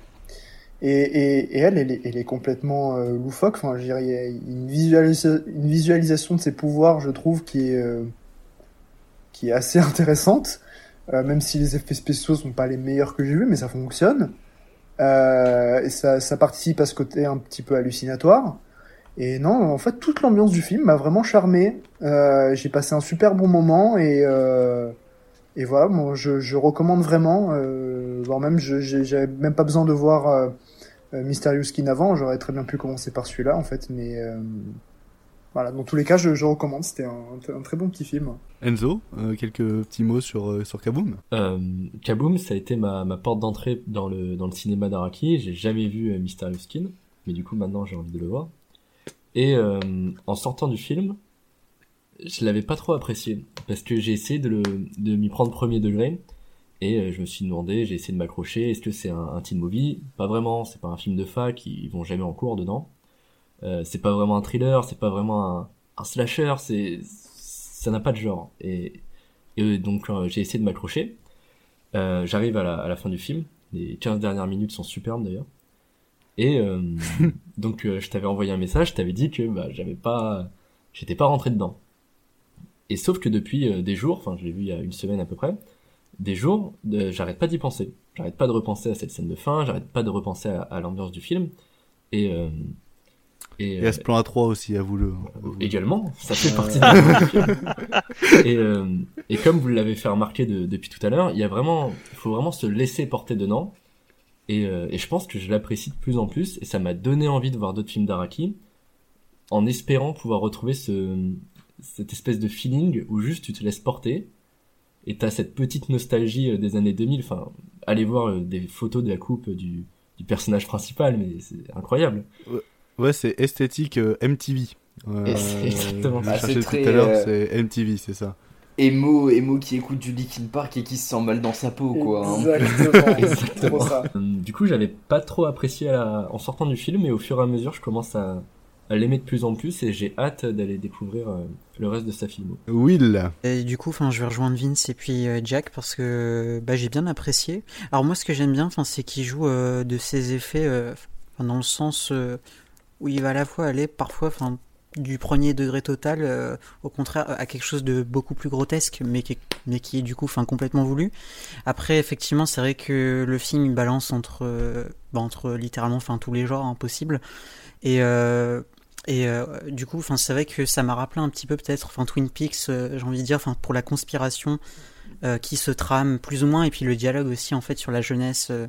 Et, et, et elle, elle est, elle est complètement euh, loufoque. Enfin, je dirais, il y a une, visualisa- une visualisation de ses pouvoirs, je trouve, qui est, euh, qui est assez intéressante. Euh, même si les effets spéciaux sont pas les meilleurs que j'ai vus, mais ça fonctionne. Euh, et ça, ça participe à ce côté un petit peu hallucinatoire. Et non, en fait, toute l'ambiance du film m'a vraiment charmé. Euh, j'ai passé un super bon moment et, euh, et voilà, bon, je, je recommande vraiment. Euh, voire même, j'avais même pas besoin de voir euh, Mysterious Skin avant. J'aurais très bien pu commencer par celui-là, en fait. Mais euh, voilà, dans tous les cas, je, je recommande. C'était un, un très bon petit film. Enzo, euh, quelques petits mots sur sur Kaboom. Euh, Kaboom, ça a été ma, ma porte d'entrée dans le, dans le cinéma d'Araki. J'ai jamais vu Mysterious Skin, mais du coup maintenant j'ai envie de le voir. Et euh, en sortant du film, je l'avais pas trop apprécié parce que j'ai essayé de, le, de m'y prendre premier degré et euh, je me suis demandé, j'ai essayé de m'accrocher. Est-ce que c'est un, un teen movie? Pas vraiment. C'est pas un film de fac. Ils vont jamais en cours dedans. Euh, c'est pas vraiment un thriller. C'est pas vraiment un, un slasher. C'est ça n'a pas de genre. Et, et donc euh, j'ai essayé de m'accrocher. Euh, J'arrive à la, à la fin du film. Les 15 dernières minutes sont superbes d'ailleurs. Et euh, donc euh, je t'avais envoyé un message, je t'avais dit que bah, j'avais pas, j'étais pas rentré dedans. Et sauf que depuis euh, des jours, enfin je l'ai vu il y a une semaine à peu près, des jours, j'arrête pas d'y penser. J'arrête pas de repenser à cette scène de fin, j'arrête pas de repenser à, à l'ambiance du film. Et, euh, et, Et à ce plan à 3 aussi, avoue-le. également, ça fait partie de. Et, euh, et comme vous l'avez fait remarquer de- depuis tout à l'heure, il y a vraiment, il faut vraiment se laisser porter dedans. Et, euh, et je pense que je l'apprécie de plus en plus, et ça m'a donné envie de voir d'autres films d'Araki, en espérant pouvoir retrouver ce, cette espèce de feeling où juste tu te laisses porter et t'as cette petite nostalgie euh, des années 2000. Enfin, allez voir euh, des photos de la coupe du, du personnage principal, mais c'est incroyable. Ouais, c'est esthétique euh, MTV. Euh, exactement cherchais C'est tout très, à l'heure, euh, c'est MTV, c'est ça. Emo, Emo qui écoute du Linkin Park et qui se sent mal dans sa peau, quoi. hein. Exactement, Exactement. trop ça. Euh, Du coup, j'avais pas trop apprécié à- en sortant du film, mais au fur et à mesure, je commence à, à l'aimer de plus en plus et j'ai hâte d'aller découvrir euh, le reste de sa filmo. Will. Et du coup, enfin, je vais rejoindre Vince et puis euh, Jack parce que bah, j'ai bien apprécié. Alors moi, ce que j'aime bien, enfin, c'est qu'il joue euh, de ses effets, euh, dans le sens euh, où il va à la fois aller parfois, enfin, du premier degré total, euh, au contraire, à quelque chose de beaucoup plus grotesque, mais qui est, du coup, complètement voulu. Après, effectivement, c'est vrai que le film il balance entre, euh, bah, littéralement, tous les genres hein, possibles. Et euh, euh, du coup, c'est vrai que ça m'a rappelé un petit peu peut-être, Twin Peaks, euh, j'ai envie de dire, pour la conspiration euh, qui se trame plus ou moins, et puis le dialogue aussi en fait sur la jeunesse, euh,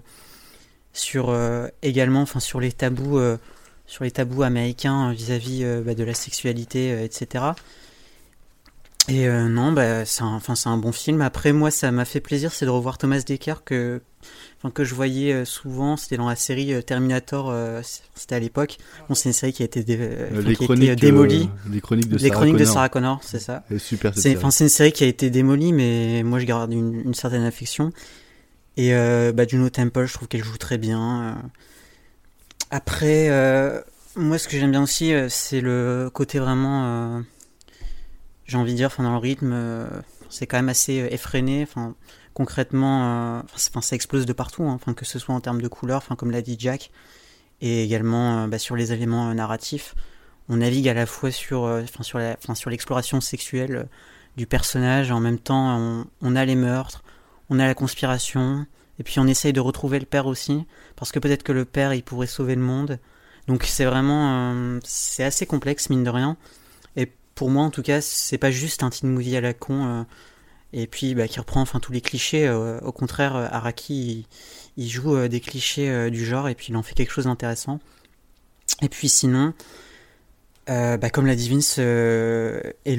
sur euh, également, sur les tabous, euh, sur les tabous américains euh, vis-à-vis euh, bah, de la sexualité, euh, etc. Et euh, non, bah, c'est un, enfin, c'est un bon film. Après, moi, ça m'a fait plaisir, c'est de revoir Thomas Dekker que, enfin, que je voyais euh, souvent. C'était dans la série euh, Terminator. euh, c'était à l'époque. Bon, c'est une série qui a été, dé- Euh, enfin, les qui a été, chroniques, euh, démolie. euh, les chroniques de Les Sarah chroniques de Connor. Sarah Connor, c'est ça. Super, C'est, enfin, c'est une série qui a été démolie, mais moi, je garde une, une certaine affection. Et euh, bah, Juno Temple, je trouve qu'elle joue très bien. Après, euh, moi, ce que j'aime bien aussi, euh, c'est le côté vraiment, euh, j'ai envie de dire, dans le rythme, c'est quand même assez effréné. Enfin, concrètement, enfin, ça explose de partout, hein, enfin, que ce soit en termes de couleurs, enfin, comme l'a dit Jack, et également bah, sur les éléments narratifs. On navigue à la fois sur, enfin, sur, la, sur l'exploration sexuelle du personnage, en même temps, on a les meurtres, on a la conspiration, et puis on essaye de retrouver le père aussi, parce que peut-être que le père, il pourrait sauver le monde. Donc c'est vraiment, euh, c'est assez complexe mine de rien. Et pour moi en tout cas, c'est pas juste un teen movie à la con, euh, et puis bah, qui reprend enfin tous les clichés. euh, au contraire, Araki, il, joue des clichés du genre, et puis il en fait quelque chose d'intéressant. Et puis sinon, euh, bah, comme l'a dit Vince, euh, et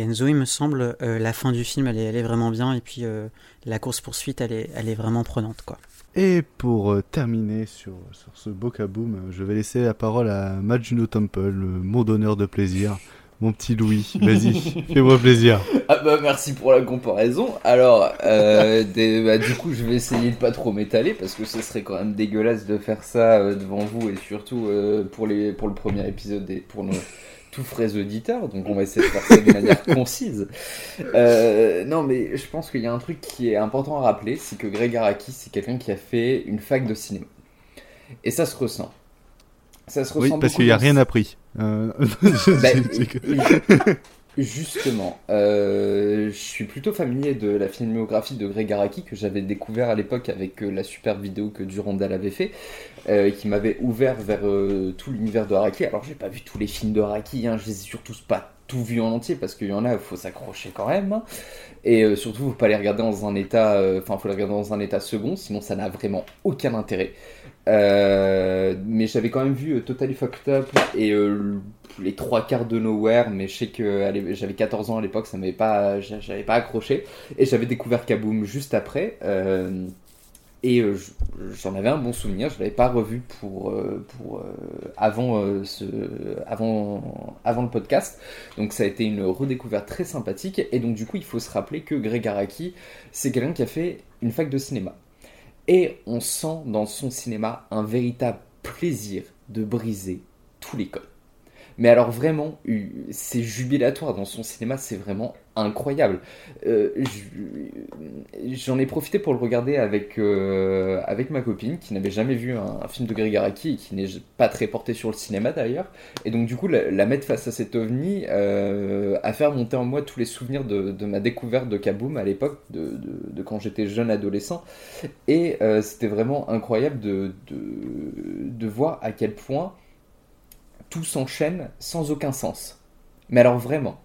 Enzo, il me semble, euh, la fin du film, elle est, vraiment bien, et puis euh, la course-poursuite, elle est, elle est vraiment prenante, quoi. Et pour terminer sur, ce kaboom, euh, je vais laisser la parole à Majuno Temple, mon donneur de plaisir, mon petit Louis. Vas-y, fais-moi plaisir. Ah bah merci pour la comparaison. Alors, euh, des- bah, du coup, je vais essayer de pas trop m'étaler parce que ce serait quand même dégueulasse de faire ça euh, devant vous et surtout euh, pour, les, pour le premier épisode et pour nos tout frais auditeurs. Donc on va essayer de faire ça de manière concise. Non, mais je pense qu'il y a un truc qui est important à rappeler, c'est que Greg Araki, c'est quelqu'un qui a fait une fac de cinéma. Et ça se ressent. Ça se Oui, parce qu'il n'y a rien appris. Euh, Bah, Justement, euh, je suis plutôt familier de la filmographie de Greg Araki que j'avais découvert à l'époque avec euh, la super vidéo que Durandal avait fait, euh, qui m'avait ouvert vers tout l'univers de Araki. Alors j'ai pas vu tous les films de Araki, hein, je les ai surtout pas tout vus en entier parce qu'il y en a, il faut s'accrocher quand même. hein. Et euh, surtout, faut pas les regarder dans un état, euh, enfin, faut les regarder dans un état second, sinon ça n'a vraiment aucun intérêt. Euh, mais j'avais quand même vu euh, Totally Fucked Up et euh, les trois quarts de Nowhere, mais je sais que j'avais 14 ans à l'époque, ça m'avait pas, j'a- j'avais pas accroché. Et j'avais découvert Kaboom juste après. et j'en avais un bon souvenir, je l'avais pas revu pour, pour avant, ce, avant, avant le podcast. Donc ça a été une redécouverte très sympathique. Et donc du coup, il faut se rappeler que Greg Araki, c'est quelqu'un qui a fait une fac de cinéma. Et on sent dans son cinéma un véritable plaisir de briser tous les codes. Mais alors vraiment, eu- c'est jubilatoire dans son cinéma, c'est vraiment incroyable. Euh, je- J'en ai profité pour le regarder avec, euh, avec ma copine qui n'avait jamais vu un, film de Greg Araki et qui n'est pas très porté sur le cinéma d'ailleurs. Et donc du coup, la, mettre face à cet ovni euh, a fait monter en moi tous les souvenirs de, ma découverte de Kaboom à l'époque, de, de- quand j'étais jeune adolescent. Et euh, c'était vraiment incroyable de, de voir à quel point tout s'enchaîne sans aucun sens. Mais alors vraiment,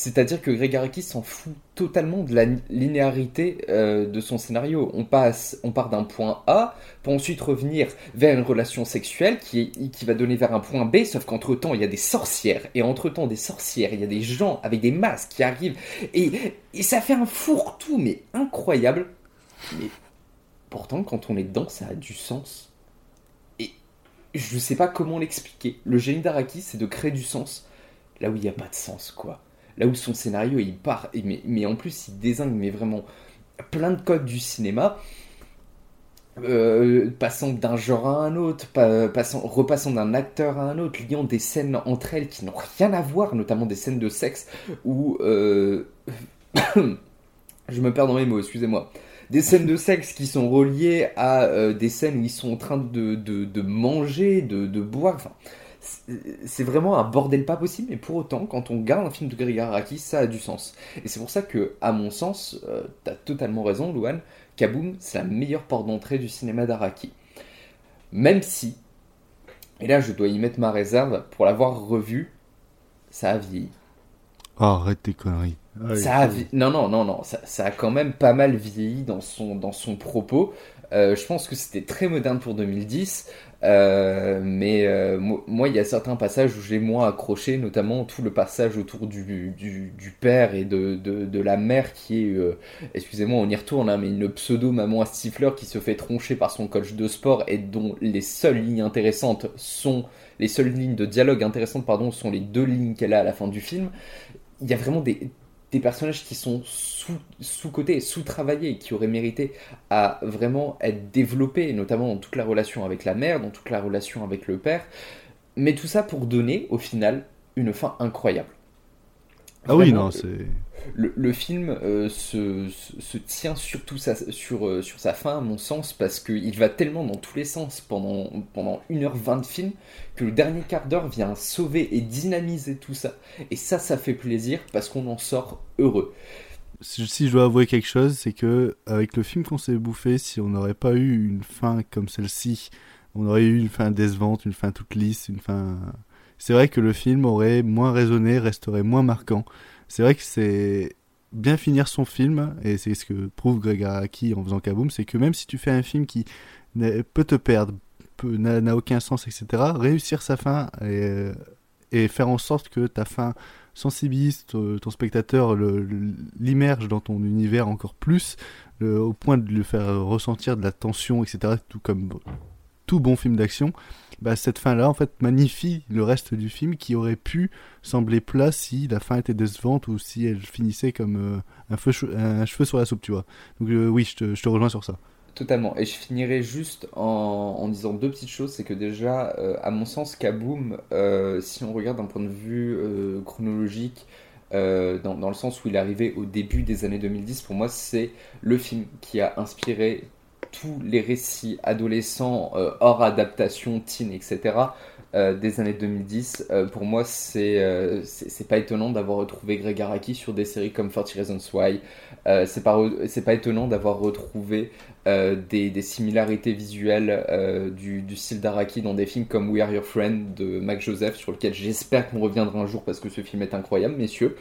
C'est-à-dire que Greg Araki s'en fout totalement de la linéarité euh, de son scénario. On, passe, on part d'un point A pour ensuite revenir vers une relation sexuelle qui, qui va donner vers un point B, sauf qu'entre-temps, il y a des sorcières. Et entre-temps, des sorcières, il y a des gens avec des masques qui arrivent. Et, et ça fait un fourre-tout, mais incroyable. Mais pourtant, quand on est dedans, ça a du sens. Et je sais pas comment l'expliquer. Le génie d'Araki, c'est de créer du sens là où il n'y a pas de sens, quoi. Là où son scénario, il part, mais, en plus, il désigne vraiment plein de codes du cinéma, euh, passant d'un genre à un autre, pa- passant, repassant d'un acteur à un autre, liant des scènes entre elles qui n'ont rien à voir, notamment des scènes de sexe, où... euh, je me perds dans mes mots, excusez-moi. Des scènes de sexe qui sont reliées à euh, des scènes où ils sont en train de manger, de, de boire, enfin... c'est- vraiment un bordel pas possible, mais pour autant, quand on regarde un film de Greg Araki, ça a du sens. Et c'est pour ça que, à mon sens, euh, t'as totalement raison, Louane, Kaboom, c'est la meilleure porte d'entrée du cinéma d'Araki. Même si, et là je dois y mettre ma réserve, pour l'avoir revu, ça a vieilli. Oh, arrête tes conneries. Ah, Ça a vi- Non, non, non, non, ça, ça a quand même pas mal vieilli dans son, dans son propos. Euh, je pense que c'était très moderne pour 2010, euh, mais euh, mo- moi, il y a certains passages où j'ai moins accroché, notamment tout le passage autour du, père et de la mère qui est, euh, excusez-moi, on y retourne, hein, mais une pseudo-maman à Stifler qui se fait troncher par son coach de sport et dont les seules lignes intéressantes sont, les seules lignes de dialogue intéressantes, pardon, sont les deux lignes qu'elle a à la fin du film. Il y a vraiment des, des personnages qui sont sous, sous-cotés, sous-travaillés, qui auraient mérité à vraiment être développés, notamment dans toute la relation avec la mère, dans toute la relation avec le père. Mais tout ça pour donner, au final, une fin incroyable. Ah oui, non, c'est. Le, film euh, se, tient surtout euh, sur sa fin, à mon sens, parce qu'il va tellement dans tous les sens pendant, pendant 1h20 de film que le dernier quart d'heure vient sauver et dynamiser tout ça. Et ça, ça fait plaisir parce qu'on en sort heureux. Si si je dois avouer quelque chose, c'est que avec le film qu'on s'est bouffé, si on n'aurait pas eu une fin comme celle-ci, on aurait eu une fin décevante, une fin toute lisse, une fin. C'est vrai que le film aurait moins résonné, resterait moins marquant. C'est vrai que c'est bien finir son film, et c'est ce que prouve Greg Araki en faisant Kaboom, c'est que même si tu fais un film qui peut te perdre, n'a aucun sens, etc., réussir sa fin et, et faire en sorte que ta fin sensibilise ton, spectateur, l'immerge dans ton univers encore plus, au point de lui faire ressentir de la tension, etc., tout comme tout bon film d'action, bah, cette fin-là, en fait, magnifie le reste du film qui aurait pu sembler plat si la fin était décevante ou si elle finissait comme euh, un, feu un cheveu sur la soupe, tu vois. Donc euh, oui, je te, rejoins sur ça. Totalement. Et je finirai juste en, en disant deux petites choses. C'est que déjà, euh, à mon sens, Kaboom, si on regarde d'un point de vue chronologique, dans, dans le sens où il est arrivé au début des années 2010, pour moi, c'est le film qui a inspiré tous les récits adolescents, euh, hors adaptation, teen, etc., euh, des années 2010. Euh, pour moi, c'est c'est pas étonnant d'avoir retrouvé Greg Araki sur des séries comme 40 Reasons Why. C'est pas, pas étonnant d'avoir retrouvé des, des similarités visuelles du, du style d'Araki dans des films comme We Are Your Friend de Mac Joseph, sur lequel j'espère qu'on reviendra un jour parce que ce film est incroyable, messieurs.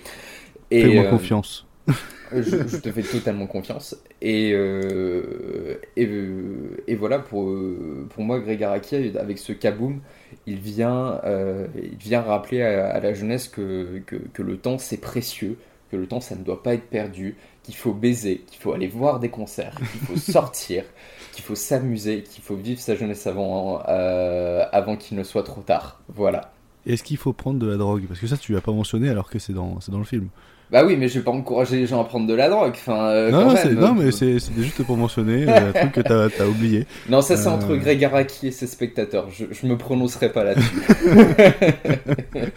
Fais-moi confiance. je, je te fais totalement confiance. Et, euh, et, euh, et voilà, pour, euh, pour moi, Greg Araki, avec ce kaboom, il vient, euh, il vient rappeler à, à la jeunesse que, que, que le temps c'est précieux, que le temps ça ne doit pas être perdu, qu'il faut baiser, qu'il faut aller voir des concerts, qu'il faut sortir, qu'il faut s'amuser, qu'il faut vivre sa jeunesse avant, euh, avant qu'il ne soit trop tard. Voilà. Est-ce qu'il faut prendre de la drogue? Parce que ça, tu l'as pas mentionné alors que c'est dans, c'est dans le film. Bah oui, mais je vais pas encourager les gens à prendre de la drogue. Enfin, euh, non, quand non, même. non, mais c'est juste pour mentionner euh, un truc que t'as as oublié. Non, ça c'est Euh, entre Greg Araki et ses spectateurs. Je, je me prononcerai pas là-dessus.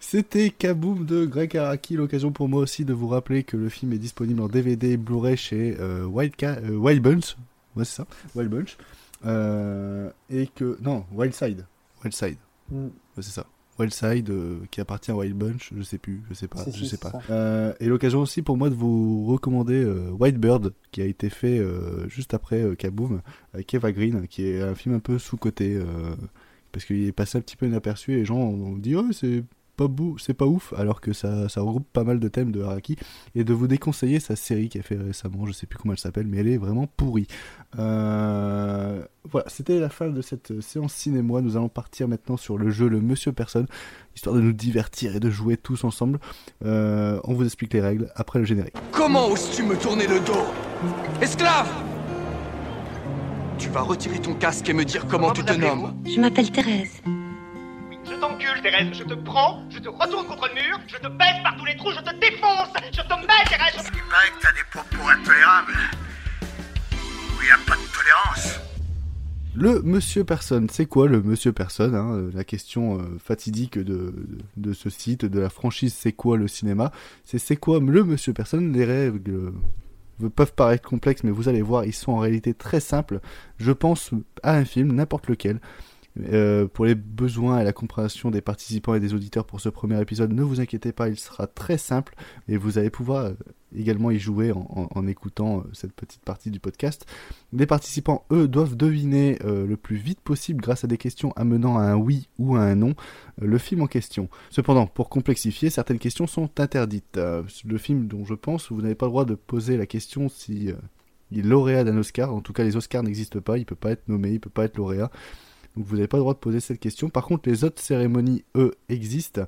C'était Kaboom de Greg Araki, l'occasion pour moi aussi de vous rappeler que le film est disponible en DVD et Blu-ray chez euh, Wild, Ca- euh, Wild Bunch. Ouais, c'est ça, Wild Bunch. Euh, et que. Non, Wildside. Wildside. Mm. Ouais, c'est ça. Wildside euh, qui appartient à Wild Bunch, je sais plus, je sais pas, je sais pas. Euh, et l'occasion aussi pour moi de vous recommander euh, White Bird qui a été fait juste après Kaboom avec Eva Green, qui est un film un peu sous-coté euh, parce qu'il est passé un petit peu inaperçu et les gens ont dit oh c'est pas beau, c'est pas ouf, alors que ça, ça regroupe pas mal de thèmes de Araki, et de vous déconseiller sa série qui a fait récemment, je sais plus comment elle s'appelle, mais elle est vraiment pourrie. Euh, voilà, c'était la fin de cette séance cinéma. Nous allons partir maintenant sur le jeu Le Monsieur Personne, histoire de nous divertir et de jouer tous ensemble. Euh, on vous explique les règles après le générique. Comment oses-tu me tourner le dos? Esclave Tu vas retirer ton casque et me dire comment tu te nommes? Je m'appelle Thérèse. Je t'encule, Thérèse. Je te prends, je te retourne contre le mur, je te baisse par tous les trous, je te défonce. Je te mets, Thérèse. Il paraît que t'as des propos intolérables. Où y a pas de tolérance. Le Monsieur Personne, c'est quoi le Monsieur Personne hein, euh, La question euh, fatidique de, de, de ce site, de la franchise C'est quoi le cinéma C'est c'est quoi le Monsieur Personne Les règles euh, peuvent paraître complexes, mais vous allez voir, ils sont en réalité très simples. Je pense à un film, n'importe lequel. Euh, pour les besoins et la compréhension des participants et des auditeurs pour ce premier épisode, ne vous inquiétez pas, il sera très simple et vous allez pouvoir euh, également y jouer en, en- écoutant euh, cette petite partie du podcast. Les participants, eux, doivent deviner le plus vite possible grâce à des questions amenant à un oui ou à un non le film en question. Cependant, pour complexifier, certaines questions sont interdites. Le film dont je pense, vous n'avez pas le droit de poser la question si est lauréat d'un Oscar. En tout cas, les Oscars n'existent pas, il peut pas être nommé, il peut pas être lauréat. Vous n'avez pas le droit de poser cette question. Par contre, les autres cérémonies, eux, existent.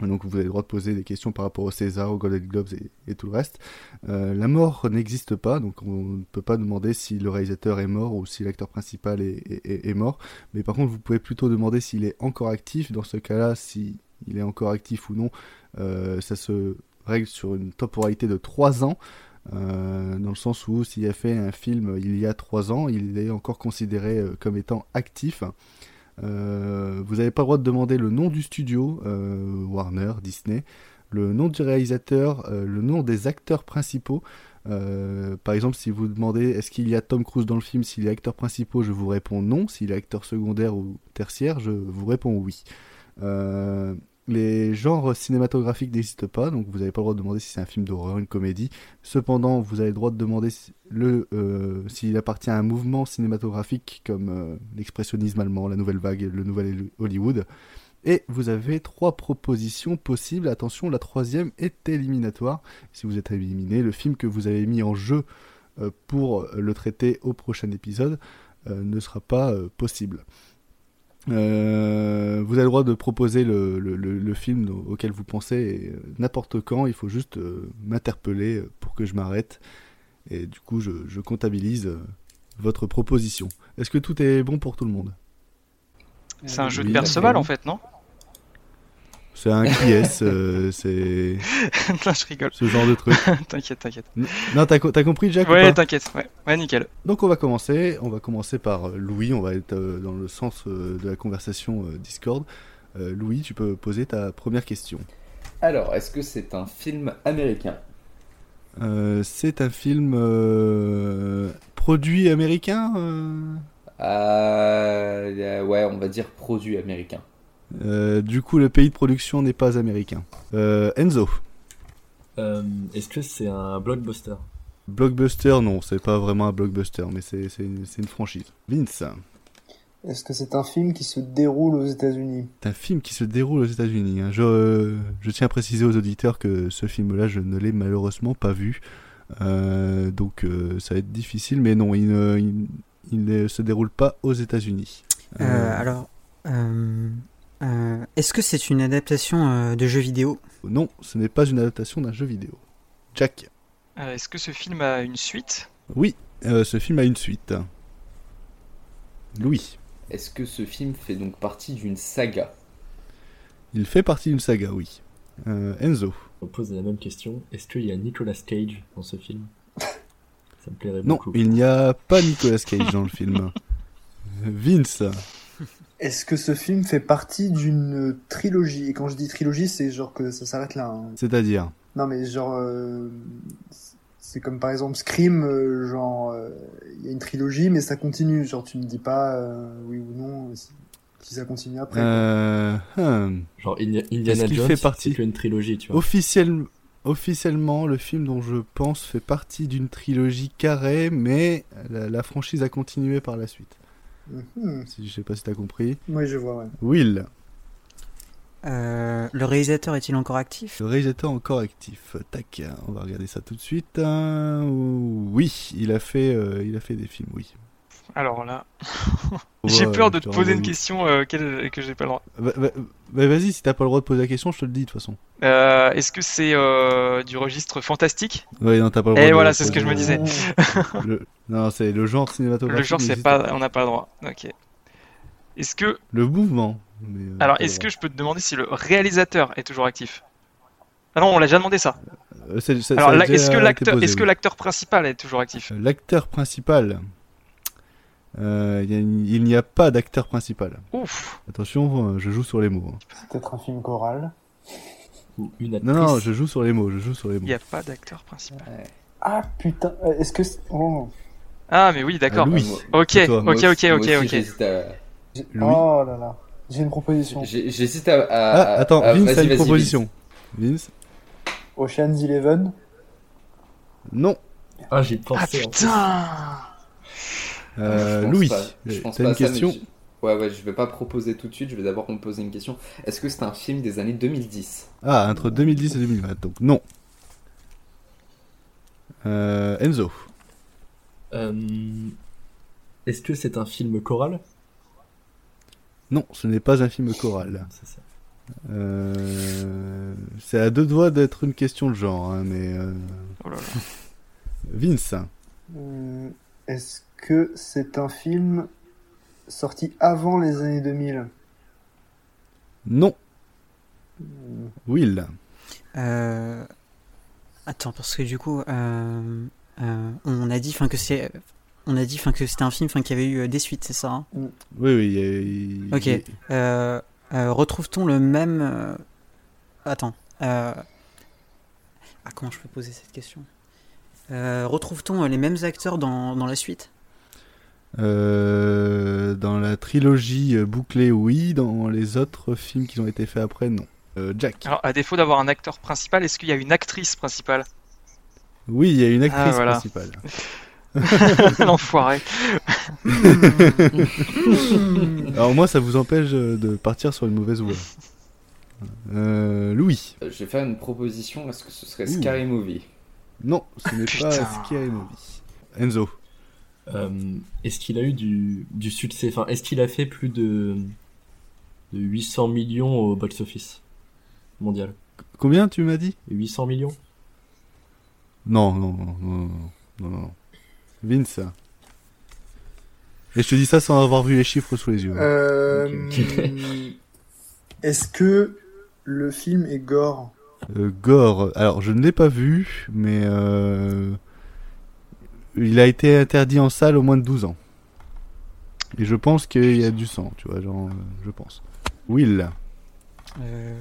Donc vous avez le droit de poser des questions par rapport au César, aux Golden Globes et, tout le reste. Euh, la mort n'existe pas, donc on ne peut pas demander si le réalisateur est mort ou si l'acteur principal est, mort. Mais par contre, vous pouvez plutôt demander s'il est encore actif. Dans ce cas-là, si il est encore actif ou non, euh, ça se règle sur une temporalité de 3 ans. Euh, dans le sens où s'il a fait un film il y a 3 ans, il est encore considéré euh, comme étant actif. Euh, vous n'avez pas le droit de demander le nom du studio, Warner, Disney, le nom du réalisateur, le nom des acteurs principaux. Par exemple, si vous demandez est-ce qu'il y a Tom Cruise dans le film, s'il est acteur principal, je vous réponds non. S'il est acteur secondaire ou tertiaire, je vous réponds oui. Les genres cinématographiques n'existent pas, donc vous n'avez pas le droit de demander si c'est un film d'horreur, une comédie. Cependant, vous avez le droit de demander euh, s'il appartient à un mouvement cinématographique comme euh, l'expressionnisme allemand, la nouvelle vague, le nouvel Hollywood. Et vous avez trois propositions possibles. Attention, la troisième est éliminatoire. Si vous êtes éliminé, le film que vous avez mis en jeu euh, pour le traiter au prochain épisode ne sera pas possible. Euh, vous avez le droit de proposer le, le- le- le film au- auquel vous pensez et, euh, n'importe quand. Il faut juste euh, m'interpeller pour que je m'arrête. Et du coup, je, je comptabilise euh, votre proposition. Est-ce que tout est bon pour tout le monde? C'est un jeu Oui, de Perceval en fait, non? C'est un qui est, euh, c'est Non, je rigole. ce genre de truc. t'inquiète, t'inquiète. Non, t'as co- t'as compris, Jack ou Ouais, pas? t'inquiète, ouais. Ouais, nickel. Donc on va commencer. On va commencer par euh, Louis. On va être euh, dans le sens euh, de la conversation euh, Discord. Euh, Louis, tu peux poser ta première question. Alors, est-ce que c'est un film américain? Euh, c'est un film euh, produit américain euh? Euh, Ouais, on va dire produit américain. Euh, Du coup, le pays de production n'est pas américain. Euh, Enzo. Euh, Est-ce que c'est un blockbuster? Blockbuster, non, c'est pas vraiment un blockbuster, mais c'est une, franchise. Vince. Est-ce que c'est un film qui se déroule aux États-Unis? C'est un film qui se déroule aux États-Unis. hein. Je, je tiens à préciser aux auditeurs que ce film-là, je ne l'ai malheureusement pas vu. Euh, donc euh, ça va être difficile, mais non, il ne, il, il ne se déroule pas aux États-Unis. Euh, alors, euh, est-ce que c'est une adaptation euh, de jeu vidéo? Non, ce n'est pas une adaptation d'un jeu vidéo. Jack. Euh, Est-ce que ce film a une suite? Oui, euh, ce film a une suite. Louis. Est-ce que ce film fait donc partie d'une saga? Il fait partie d'une saga, oui. Euh, Enzo. On pose la même question. Est-ce qu'il y a Nicolas Cage dans ce film? Ça me plairait Non, beaucoup. il n'y a pas Nicolas Cage dans le film. Vince. Est-ce que ce film fait partie d'une trilogie? Et quand je dis trilogie, c'est genre que ça s'arrête là. hein. C'est-à-dire? Non, mais genre. euh, C'est comme par exemple Scream, euh, genre. euh, Il y a une trilogie, mais ça continue. Genre, tu ne dis pas euh, oui ou non si, si ça continue après. Euh, hum. Genre Indi- Indiana Est-ce qu'il Jones, fait partie c'est qu'une trilogie, tu vois. Officiel- Officiellement, le film dont je pense fait partie d'une trilogie carrée, mais la, la franchise a continué par la suite. Mhm. Si, je sais pas si t'as compris. Oui, je vois, ouais. Will. Euh, le réalisateur est-il encore actif? Le réalisateur encore actif. Tac, on va regarder ça tout de suite. Euh, oui, il a fait, euh, il a fait des films, oui. Alors là, j'ai peur de te poser une question euh, que j'ai pas le droit. Bah, bah, bah, vas-y, si t'as pas le droit de poser la question, je te le dis de toute façon. Euh, Est-ce que c'est euh, du registre fantastique? Ouais, non, t'as pas le droit Et de voilà, c'est ce que je me disais. Le- Non, c'est le genre cinématographique. Le genre, c'est pas, on n'a pas le droit. Ok. Est-ce que, Le mouvement. mais, euh, alors, est-ce que je peux te demander si le réalisateur est toujours actif? Ah non, on l'a déjà demandé ça. Euh, est-ce que l'acteur, est-ce que l'acteur principal est toujours actif? L'acteur principal. Euh, il y a- il n'y a pas d'acteur principal. Ouf. Attention, euh, je joue sur les mots. hein. C'est peut-être un film choral. Ou une Non, non, je joue sur les mots, je joue sur les Il mots. n'y a pas d'acteur principal. Ah putain, euh, est-ce que c'est... Oh. Ah, mais oui, d'accord. Ah, Louis. Ok, ok, ok, aussi- ok, aussi, ok. j'hésite à-. Oh là là. J'ai une proposition. J'hésite à, à- Ah, attends, à- Vince a une proposition. Vince Ocean's Eleven. Non. Ah, j'ai Ah pensé. en fait. Euh, Louis, pense t'as une ça, question je- Ouais, ouais, je vais pas proposer tout de suite, je vais d'abord me poser une question. Est-ce que c'est un film des années 2010 Ah, entre 2010 et 2020, donc non. Euh, Enzo. Euh, Est-ce que c'est un film choral? Non, ce n'est pas un film choral. C'est ça. Euh, c'est à deux doigts d'être une question de genre, hein, mais... euh, Oh là là. Vince. Est-ce que c'est un film sorti avant les années 2000 Non. Will. Euh, Attends, parce que du coup, euh, euh, on a dit, enfin que c'est, on a dit, enfin que c'était un film, enfin qui avait eu euh, des suites, c'est ça hein? Oui, oui. il y a- il- Ok. il- Euh, euh, Retrouve-t-on le même Attends. euh, Ah, comment je peux poser cette question? Euh, Retrouve-t-on les mêmes acteurs dans, dans la suite? Euh, dans la trilogie bouclée, oui. Dans les autres films qui ont été faits après, non. Euh, Jack. Alors, à défaut d'avoir un acteur principal, est-ce qu'il y a une actrice principale? Oui, il y a une actrice Ah, voilà. principale. L'enfoiré. Alors moi, ça vous empêche de partir sur une mauvaise voie. Euh, Louis. Je vais faire une proposition, est-ce que ce serait Ouh. Scary Movie Non, ce n'est pas Scary Movie. Enzo. Euh, Est-ce qu'il a eu du, du succès? Enfin, est-ce qu'il a fait plus de, de 800 millions au box-office mondial? Combien tu m'as dit? 800 millions Non, non, non, non, non, non, non. Vince. Et je te dis ça sans avoir vu les chiffres sous les yeux. Euh, Est-ce que le film est gore? Euh, Gore. Alors, je ne l'ai pas vu, mais euh, il a été interdit en salle au moins de 12 ans. Et je pense qu'il y a du sang, tu vois, genre, je pense. Will. Euh,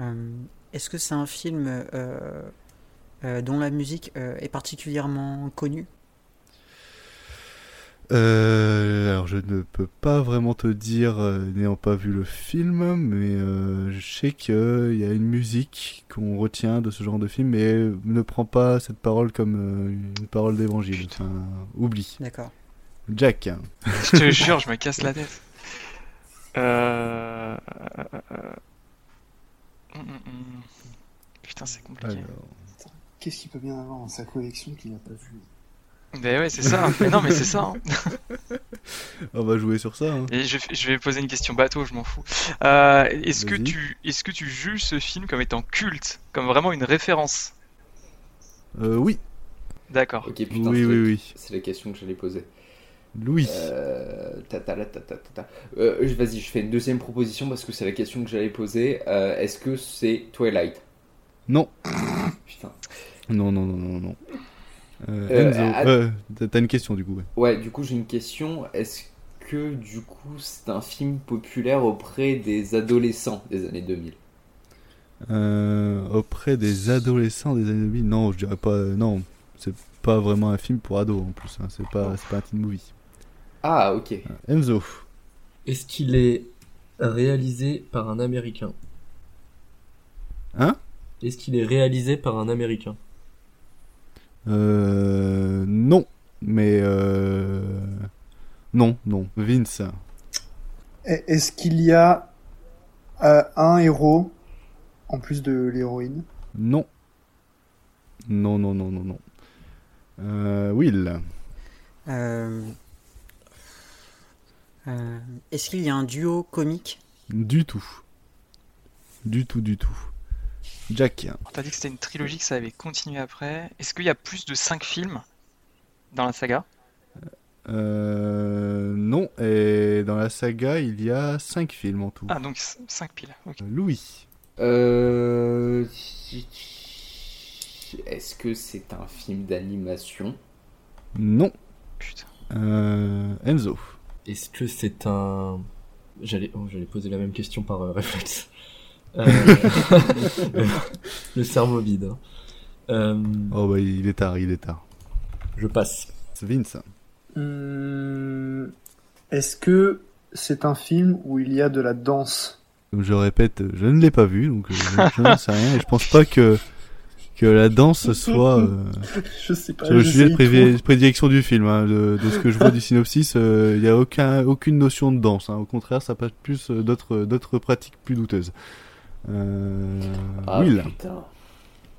euh, Est-ce que c'est un film euh, dont la musique est particulièrement connue? Euh, alors je ne peux pas vraiment te dire, euh, n'ayant pas vu le film, mais euh, je sais qu'il y a une musique qu'on retient de ce genre de film, mais ne prends pas cette parole comme euh, une parole d'évangile. Enfin, oublie. D'accord. Jack. Je te jure, je me casse la tête. Putain, c'est compliqué. Qu'est-ce qu'il peut bien avoir dans sa collection qu'il n'a pas vu? Mais ouais, c'est ça. Mais non, mais c'est ça. hein. On va jouer sur ça. hein. Et je, je vais poser une question bateau, je m'en fous. Euh, est-ce que tu, est-ce que tu juges ce film comme étant culte, comme vraiment une référence? Euh, oui. D'accord. Ok, putain, Oui, c'est oui, la- oui. c'est la question que j'allais poser. Louis. Euh, ta, ta, la, ta, ta, ta, ta. Euh, Vas-y, je fais une deuxième proposition parce que c'est la question que j'allais poser. Euh, Est-ce que c'est Twilight? Non. Putain. Non, non, non, non, non. Euh, Euh, Enzo. euh, t'as- une question du coup, ouais. Ouais, du coup, j'ai une question. Est-ce que, du coup, c'est un film populaire auprès des adolescents des années 2000 Euh, auprès des adolescents des années 2000, non, je dirais pas. non, c'est pas vraiment un film pour ados en plus. hein, c'est pas, c'est pas un teen movie. Ah, ok. Enzo. Est-ce qu'il est réalisé par un Américain? Hein? Est-ce qu'il est réalisé par un Américain? Euh, non, mais euh, non, non. Vince. Et- Est-ce qu'il y a Euh, un héros, en plus de l'héroïne? Non. Non, non, non, non, non. Euh, Will. Euh, euh, Est-ce qu'il y a un duo comique? Du tout. Du tout, du tout. Jack. T'as dit que c'était une trilogie, que ça avait continué après. Est-ce qu'il y a plus de 5 films dans la saga? Euh, non, et dans la saga, il y a 5 films en tout. Ah, donc 5 piles. ok. Louis. Euh... Est-ce que c'est un film d'animation? Non. Putain. Euh, Enzo. Est-ce que c'est un. J'allais oh, j'allais poser la même question par euh, réflexe. Euh, le, cerveau vide. hein. Euh, Oh bah il est tard, il est tard. je passe. C'est Vince. Hum, Est-ce que c'est un film où il y a de la danse? Comme je répète, je ne l'ai pas vu, donc euh, je n'en sais rien. Et je pense pas que, que la danse soit euh, Je sais pas. le sujet de trop. prédilection du film. hein. De, de ce que je vois du synopsis, euh, il n'y a aucun, aucune notion de danse. hein. Au contraire, ça passe plus euh, d'autres d'autres pratiques plus douteuses. Euh, Ah, Will. putain.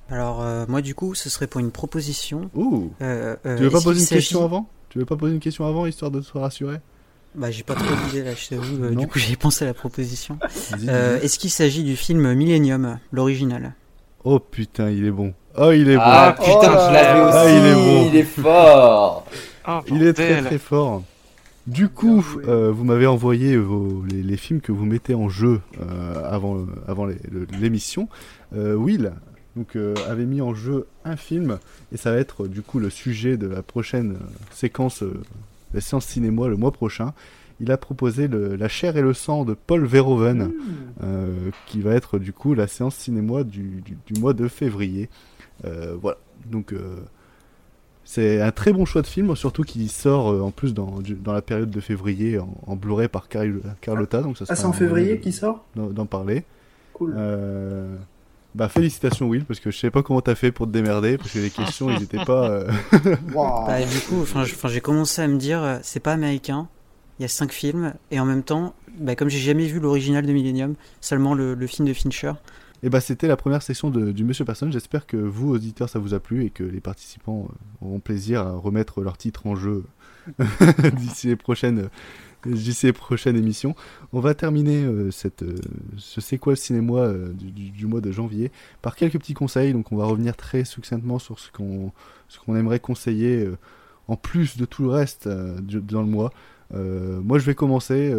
Alors, euh, moi, du coup, ce serait pour une proposition. Ouh. Euh, euh, tu veux pas poser une question avant? Tu veux pas poser une question avant, histoire de se rassurer? Bah, j'ai pas trop d'idées là, je t'avoue. euh, du coup, j'ai pensé à la proposition. Euh. Est-ce qu'il s'agit du film Millennium, l'original? Oh putain, il est bon. Oh, il est bon. Ah putain, je l'avais aussi. Ah, il est bon. Il est fort. Oh, Il est très très fort. Du coup, euh, vous m'avez envoyé vos- les, les films que vous mettez en jeu euh, avant, le- l'émission. Euh, Will donc, euh, avait mis en jeu un film et ça va être du coup le sujet de la prochaine euh, séquence, euh, la séance cinéma le mois prochain. Il a proposé le- La chair et le sang de Paul Verhoeven, euh, qui va être du coup la séance cinéma du, du- du mois de février. Euh, voilà, donc euh, c'est un très bon choix de film, surtout qu'il sort euh, en plus dans, du- dans la période de février en, en Blu-ray par Cari- Carlotta. Donc ça Ah, c'est en février qu'il sort d'en parler. Cool. Euh, bah félicitations Will, parce que je sais pas comment t'as fait pour te démerder, parce que les questions ils étaient pas... euh, Waouh. Bah, du coup, j'ai commencé à me dire, euh, c'est pas américain. Il y a cinq films et en même temps, bah, comme j'ai jamais vu l'original de Millennium, seulement le, le film de Fincher. Et bah c'était la première session de- du Monsieur Personne. J'espère que vous auditeurs ça vous a plu et que les participants euh, auront plaisir à remettre leur titre en jeu d'ici les prochaines d'ici les prochaines émissions. On va terminer euh, cette euh, ce c'est quoi le cinéma du, mois de janvier par quelques petits conseils. Donc on va revenir très succinctement sur ce qu'on aimerait conseiller en plus de tout le reste dans le mois. Moi je vais commencer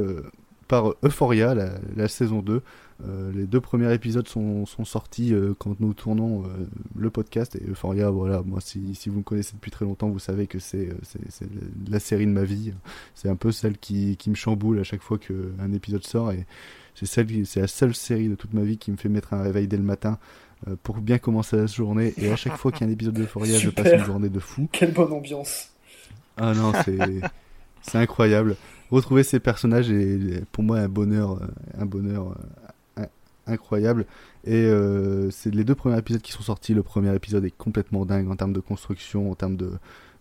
par Euphoria, la, la saison 2. Euh, les deux premiers épisodes sont, sont sortis euh, quand nous tournons euh, le podcast et Euphoria, voilà, moi si, si vous me connaissez depuis très longtemps, vous savez que c'est la série de ma vie. C'est un peu celle qui, qui me chamboule à chaque fois qu'un épisode sort et c'est la seule série de toute ma vie qui me fait mettre un réveil dès le matin pour bien commencer la journée et à chaque fois qu'il y a un épisode d'Euphoria, je passe une journée de fou. Quelle bonne ambiance. Ah non, c'est incroyable. Retrouver ces personnages est pour moi un bonheur, un bonheur incroyable. Et euh, c'est les deux premiers épisodes qui sont sortis. Le premier épisode est complètement dingue en termes de construction, en termes de,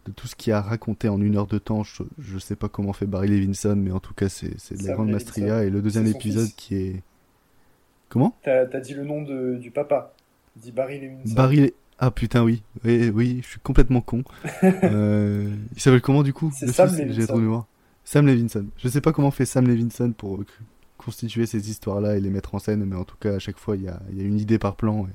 de tout ce qu'il a à raconter en une heure de temps. Je, je sais pas comment fait Barry Levinson, mais en tout cas c'est de la grande mastria. Et le deuxième épisode fils. qui est comment? T'as dit le nom de, du papa. Dit Barry Levinson. Barry. Le- Ah putain oui, oui, oui, je suis complètement con. Euh, il s'appelle comment du coup? C'est le Sam J'ai Levinson. mémoire. Sam Levinson. Je sais pas comment fait Sam Levinson pour euh, constituer ces histoires-là et les mettre en scène, mais en tout cas à chaque fois il y a, une idée par plan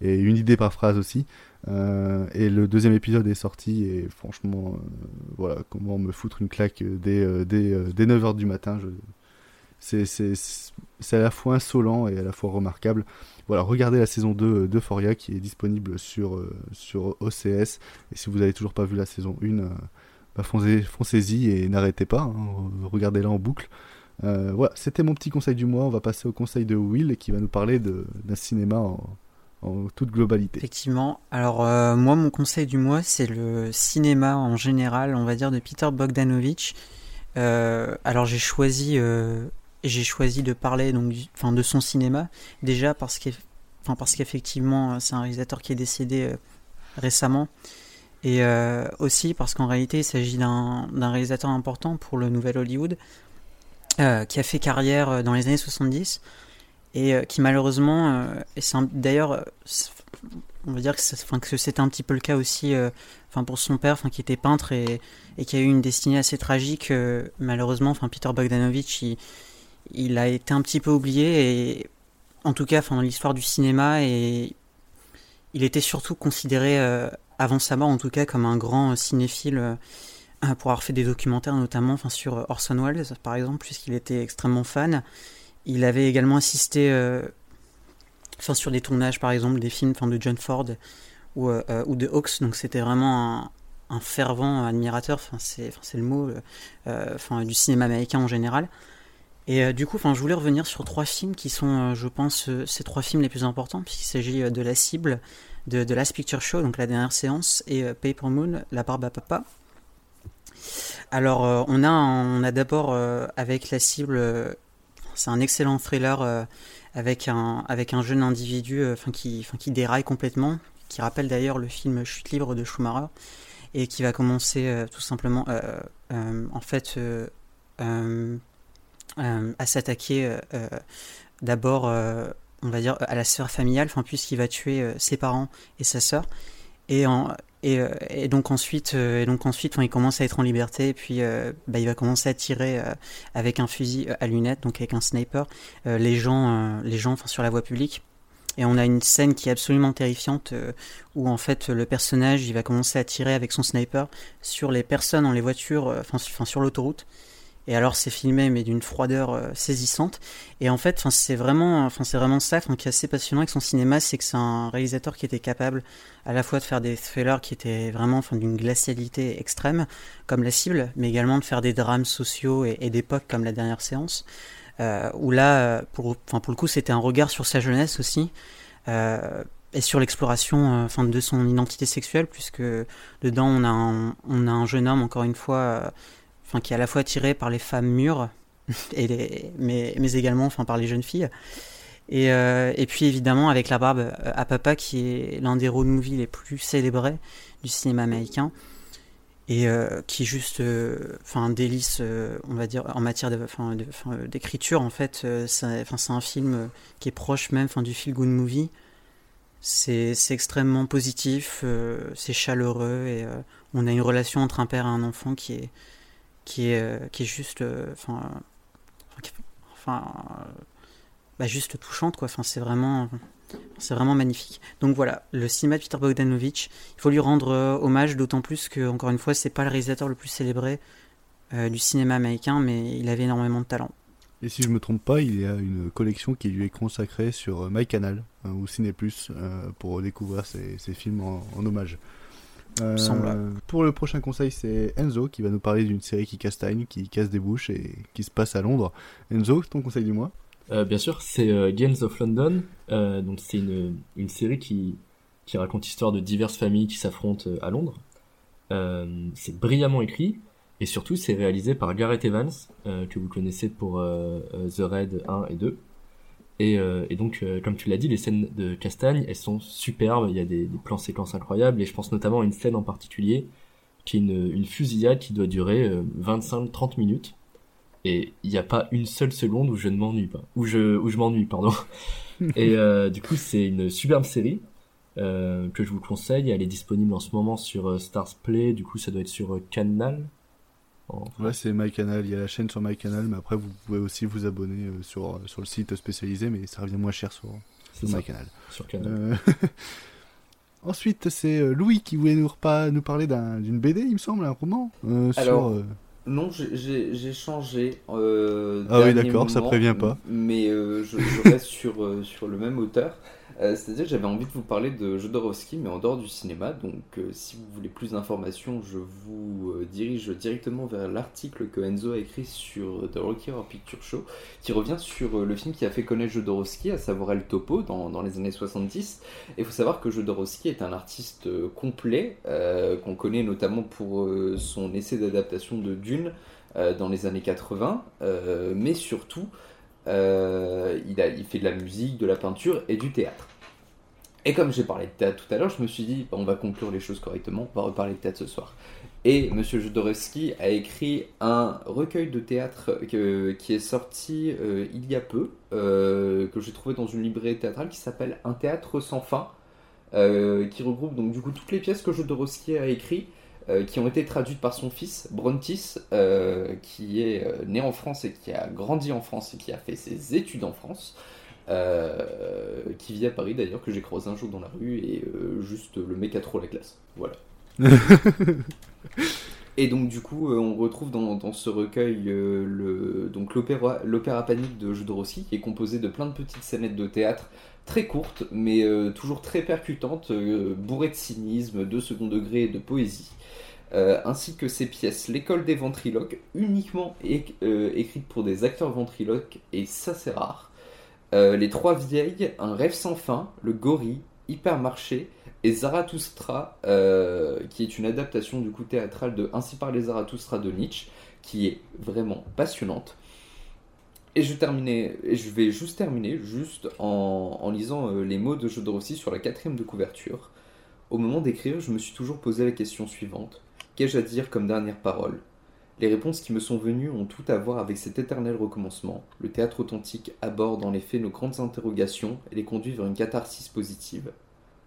et, une idée par phrase aussi. Euh, et le deuxième épisode est sorti et franchement, euh, voilà, comment me foutre une claque dès, euh, dès, euh, dès 9h du matin. Je... C'est, à la fois insolent et à la fois remarquable. Voilà, regardez la saison 2 d'Euphoria qui est disponible sur, sur OCS. Et si vous n'avez toujours pas vu la saison 1, euh, bah foncez, foncez-y et n'arrêtez pas. hein, regardez-la en boucle. Euh, voilà, c'était mon petit conseil du mois. On va passer au conseil de Will qui va nous parler d'un cinéma en, en toute globalité. Effectivement. Alors, euh, moi, mon conseil du mois, c'est le cinéma en général, on va dire, de Peter Bogdanovich. Euh, alors, j'ai choisi, j'ai choisi de parler donc, de son cinéma, déjà parce qu'eff- enfin, qu'effectivement, c'est un réalisateur qui est décédé récemment. Et aussi parce qu'en réalité, il s'agit d'un réalisateur important pour le nouvel Hollywood, euh, qui a fait carrière euh, dans les années 70 et euh, qui malheureusement, et c'est d'ailleurs, on va dire que, que c'était un petit peu le cas aussi, enfin pour son père, qui était peintre et, et qui a eu une destinée assez tragique. malheureusement, Peter Bogdanovich, il, il a été un petit peu oublié et en tout cas, dans l'histoire du cinéma et il était surtout considéré avant sa mort en tout cas comme un grand cinéphile pour avoir fait des documentaires notamment enfin, sur euh, Orson Welles par exemple puisqu'il était extrêmement fan. Il avait également assisté euh, enfin, sur des tournages par exemple des films enfin, de John Ford ou, euh, ou de Hawks donc c'était vraiment un, fervent admirateur enfin, c'est le mot enfin, du cinéma américain en général. Et du coup, enfin, je voulais revenir sur trois films qui sont, je pense, ces trois films les plus importants, puisqu'il s'agit de La Cible, de, de Last Picture Show, donc la dernière séance, et Paper Moon, La Barbe à Papa. Alors, euh, on a, d'abord euh, avec La Cible, euh, c'est un excellent thriller avec, un, jeune individu qui, déraille complètement, qui rappelle d'ailleurs le film Chute libre de Schumacher, et qui va commencer tout simplement, en fait, à s'attaquer d'abord, on va dire, à la sphère familiale, puisqu'il va tuer ses parents et sa sœur. Euh, et donc ensuite, euh, il commence à être en liberté, et puis euh, bah, il va commencer à tirer euh, avec un fusil à lunettes, donc avec un sniper, les gens, les gens sur la voie publique. Et on a une scène qui est absolument terrifiante où en fait le personnage il va commencer à tirer avec son sniper sur les personnes dans les voitures, sur l'autoroute. Et alors c'est filmé mais d'une froideur euh, saisissante. Et en fait, c'est vraiment, c'est vraiment ça, qui est assez passionnant avec son cinéma, c'est que c'est un réalisateur qui était capable à la fois de faire des thrillers qui étaient vraiment, d'une glacialité extrême, comme La Cible, mais également de faire des drames sociaux et, d'époque comme La Dernière Séance. Euh, où là, euh, pour, le coup, c'était un regard sur sa jeunesse aussi. Et sur l'exploration de son identité sexuelle, puisque dedans on a un, jeune homme, encore une fois, qui est à la fois attiré par les femmes mûres, et mais, mais également enfin, par les jeunes filles. Et, euh, et puis évidemment avec La Barbe à Papa, qui est l'un des road movies les plus célébrés du cinéma américain, et euh, qui est juste euh, enfin un délice, euh, on va dire, en matière d'écriture. En fait, euh, c'est un film euh, qui est proche même enfin, du feel good movie. C'est extrêmement positif, euh, c'est chaleureux et euh, on a une relation entre un père et un enfant qui est qui est euh, qui est juste euh, enfin qui- enfin, euh, bah, juste touchante quoi. Enfin c'est vraiment c'est vraiment magnifique. Donc voilà, le cinéma de Peter Bogdanovich, il faut lui rendre euh, hommage d'autant plus que encore une fois, c'est pas le réalisateur le plus célébré euh, du cinéma américain mais il avait énormément de talent. Et si je me trompe pas, il y a une collection qui lui est consacrée sur euh, MyCanal euh, ou Ciné euh, pour découvrir ses, films en hommage. Euh, Semble. pour le prochain conseil, c'est Enzo qui va nous parler d'une série qui castagne, qui casse des bouches et qui se passe à Londres. Enzo, ton conseil du mois? Euh, bien sûr, c'est euh, Gangs of London. Euh, donc c'est une, une série qui, qui raconte l'histoire de diverses familles qui s'affrontent euh, à Londres. Euh, c'est brillamment écrit et surtout c'est réalisé par Gareth Evans euh, que vous connaissez pour The Raid 1 et 2. Et, euh, et donc euh, comme tu l'as dit, les scènes de Castagne, elles sont superbes. Il y a des, des plans séquences incroyables et je pense notamment à une scène en particulier qui est une, une fusillade qui doit durer euh, 25-30 minutes et il n'y a pas une seule seconde où je ne m'ennuie pas, où je, où je m'ennuie, pardon. et euh, du coup, c'est une superbe série euh, que je vous conseille. Elle est disponible en ce moment sur euh, Stars Play. Du coup, ça doit être sur euh, Canal. Ouais, c'est MyCanal. Il y a la chaîne sur MyCanal, mais après, vous pouvez aussi vous abonner euh, sur, euh, sur le site spécialisé, mais ça revient moins cher sur, MyCanal. sur Canal. Euh, Ensuite, c'est Louis qui voulait nous, nous parler d'un- d'une BD, il me semble, un roman. euh, Alors, sur, euh, non, j'ai- changé. euh, Ah oui, d'accord, ça prévient pas. Mais euh, je, je reste sur, sur le même auteur. Euh, C'est-à-dire que j'avais envie de vous parler de Jodorowsky, mais en dehors du cinéma. Donc, euh, si vous voulez plus d'informations, je vous euh, dirige directement vers l'article que Enzo a écrit sur The Rocky Horror Picture Show, qui revient sur le film qui a fait connaître Jodorowsky, à savoir El Topo, dans, dans les années 70. Et il faut savoir que Jodorowsky est un artiste complet, qu'on connaît notamment pour son essai d'adaptation de Dune dans les années 80, euh, mais surtout, euh, il, a, fait de la musique, de la peinture et du théâtre. Et comme j'ai parlé de théâtre tout à l'heure, je me suis dit, bah, on va conclure les choses correctement, on va reparler de théâtre ce soir. Et Monsieur Jodorowsky a écrit un recueil de théâtre qui est sorti euh, il y a peu, euh, que j'ai trouvé dans une librairie théâtrale qui s'appelle Un théâtre sans fin, qui regroupe donc du coup toutes les pièces que Jodorowsky a écrites, euh, qui ont été traduites par son fils Brontis, euh, qui est euh, né en France et qui a grandi en France et qui a fait ses études en France. qui vit à Paris d'ailleurs, que j'ai croisé un jour dans la rue et juste le mec a trop la classe. Voilà. Et donc du coup, euh, on retrouve dans, dans ce recueil euh, le, donc l'opéra, l'opéra panique de Jodorowsky, qui est composé de plein de petites scénettes de théâtre très courtes, mais euh, toujours très percutantes, euh, bourrées de cynisme, de second degré et de poésie, euh, ainsi que ses pièces L'école des ventriloques, uniquement é- écrites pour des acteurs ventriloques, et ça c'est rare. Les Trois Vieilles, Un rêve sans fin, Le Gorille, Hypermarché et Zarathustra, qui est une adaptation du coup théâtrale de Ainsi parlait Zarathustra de Nietzsche, qui est vraiment passionnante. Et je, terminais, je vais juste terminer juste en, lisant euh, les mots de Jodorowsky sur la quatrième de couverture. Au moment d'écrire, je me suis toujours posé la question suivante. Qu'ai-je à dire comme dernière parole? Les réponses qui me sont venues ont tout à voir avec cet éternel recommencement. Le théâtre authentique aborde en effet nos grandes interrogations et les conduit vers une catharsis positive.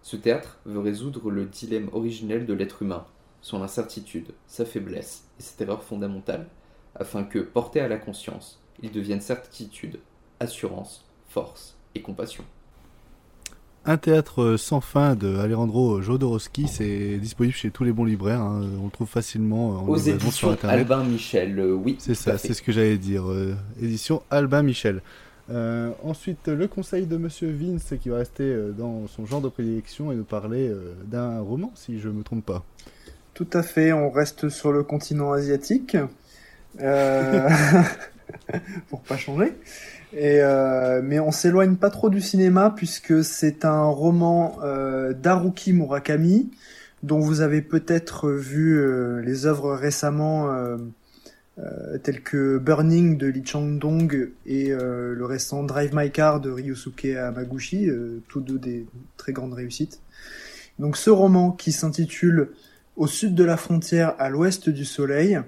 Ce théâtre veut résoudre le dilemme originel de l'être humain, son incertitude, sa faiblesse et cette erreur fondamentale, afin que, porté à la conscience, il devienne certitude, assurance, force et compassion. Un théâtre sans fin de Alejandro Jodorowsky, c'est disponible chez tous les bons libraires. hein. On le trouve facilement en Aux livraison sur éditions Internet. Albin Michel, euh, oui. C'est tout à ça, fait. c'est ce que j'allais dire. euh, édition Albin Michel. Euh, ensuite, le conseil de Monsieur Vince qui va rester euh, dans son genre de prédilection et nous parler euh, d'un roman, si je me trompe pas. Tout à fait, on reste sur le continent asiatique. Euh, pour pas changer. Euh, mais on s'éloigne pas trop du cinéma puisque c'est un roman euh, d'Haruki Murakami dont vous avez peut-être vu euh, les œuvres récemment euh, telles que Burning de Lee Chang-dong et le récent Drive My Car de Ryosuke Hamaguchi, tous deux des très grandes réussites. Donc ce roman qui s'intitule Au sud de la frontière, à l'ouest du soleil,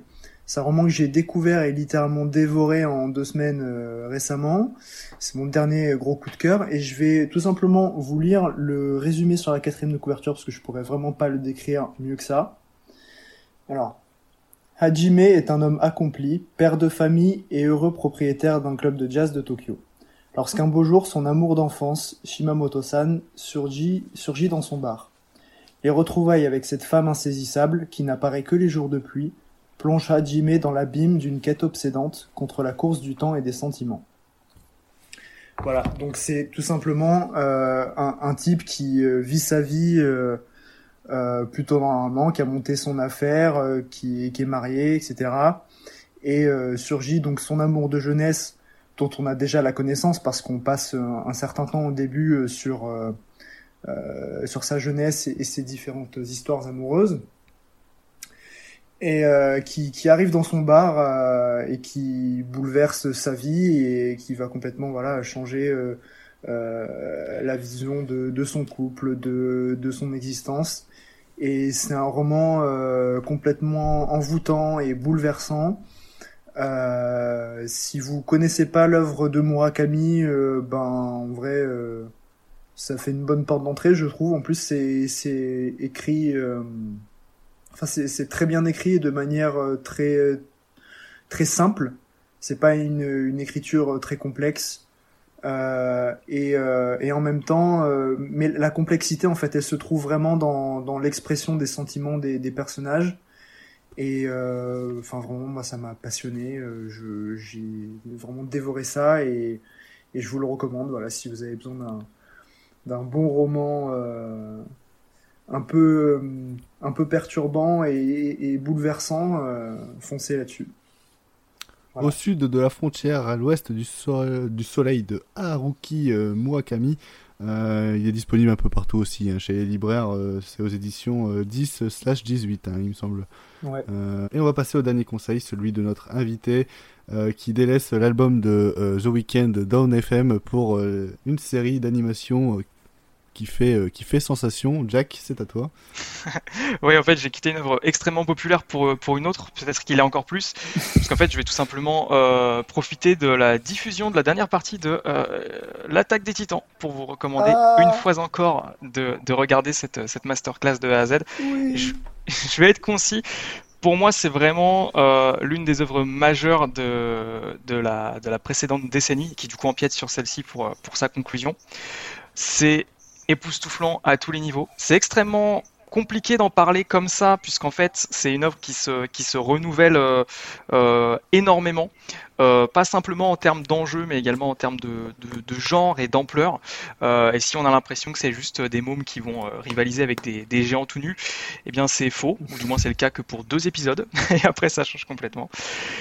c'est un roman que j'ai découvert et littéralement dévoré en deux semaines euh, récemment. C'est mon dernier gros coup de cœur et je vais tout simplement vous lire le résumé sur la quatrième de couverture parce que je pourrais vraiment pas le décrire mieux que ça. Alors, Hajime est un homme accompli, père de famille et heureux propriétaire d'un club de jazz de Tokyo. Lorsqu'un beau jour, son amour d'enfance, Shimamoto-san, surgit, surgit dans son bar. Les retrouvailles avec cette femme insaisissable, qui n'apparaît que les jours de pluie, plonge Hajime dans l'abîme d'une quête obsédante contre la course du temps et des sentiments. Voilà, donc c'est tout simplement euh, un, type qui euh, vit sa vie euh, euh, plutôt normalement, qui a monté son affaire, qui, est marié, etc. Et surgit donc son amour de jeunesse dont on a déjà la connaissance parce qu'on passe un, certain temps au début sur sa jeunesse et ses différentes histoires amoureuses et euh, qui, qui arrive dans son bar euh, et qui bouleverse sa vie et qui va complètement voilà changer euh, euh, la vision de, de son couple, de, de son existence. Et c'est un roman euh, complètement envoûtant et bouleversant. Euh, si vous connaissez pas l'œuvre de Murakami, ben en vrai, ça fait une bonne porte d'entrée, je trouve. En plus, c'est écrit, enfin c'est très bien écrit de manière euh, très très simple. C'est pas une écriture très complexe. Euh, et, euh, en même temps, euh, mais la complexité en fait, elle se trouve vraiment dans, l'expression des sentiments des, personnages. Et euh, enfin vraiment, moi ça m'a passionné. Euh, j'ai vraiment dévoré ça et, je vous le recommande. Voilà, si vous avez besoin d'un bon roman euh, un peu euh, un peu perturbant et, et bouleversant, euh, foncez là-dessus. Au sud de la frontière, à l'ouest du, so- du soleil de Haruki euh, Murakami. Euh, il est disponible un peu partout aussi, hein, chez les libraires. euh, c'est aux éditions euh, 10/18, hein, il me semble. Ouais. Et on va passer au dernier conseil, celui de notre invité, qui délaisse l'album de The Weeknd Down FM pour une série d'animation qui fait, euh, qui fait sensation. Jack, c'est à toi. Oui, en fait, j'ai quitté une œuvre extrêmement populaire pour, euh, pour une autre, peut-être qu'il est encore plus, parce qu'en fait, je vais tout simplement euh, profiter de la diffusion de la dernière partie de euh, l'attaque des titans pour vous recommander Ah. une fois encore de, de regarder cette, cette masterclass de A à Z. Oui. Je, je vais être concis. Pour moi, c'est vraiment euh, l'une des œuvres majeures de, de, la, de la précédente décennie, qui du coup empiète sur celle-ci pour, pour sa conclusion. C'est époustouflant à tous les niveaux. C'est extrêmement compliqué d'en parler comme ça, puisqu'en fait, c'est une œuvre qui se, renouvelle euh, euh, énormément. Euh, pas simplement en termes d'enjeux, mais également en termes de, de, genre et d'ampleur. Euh, et si on a l'impression que c'est juste des mômes qui vont euh, rivaliser avec des, des géants tout nus, eh bien c'est faux, ou du moins c'est le cas que pour deux épisodes, et après ça change complètement.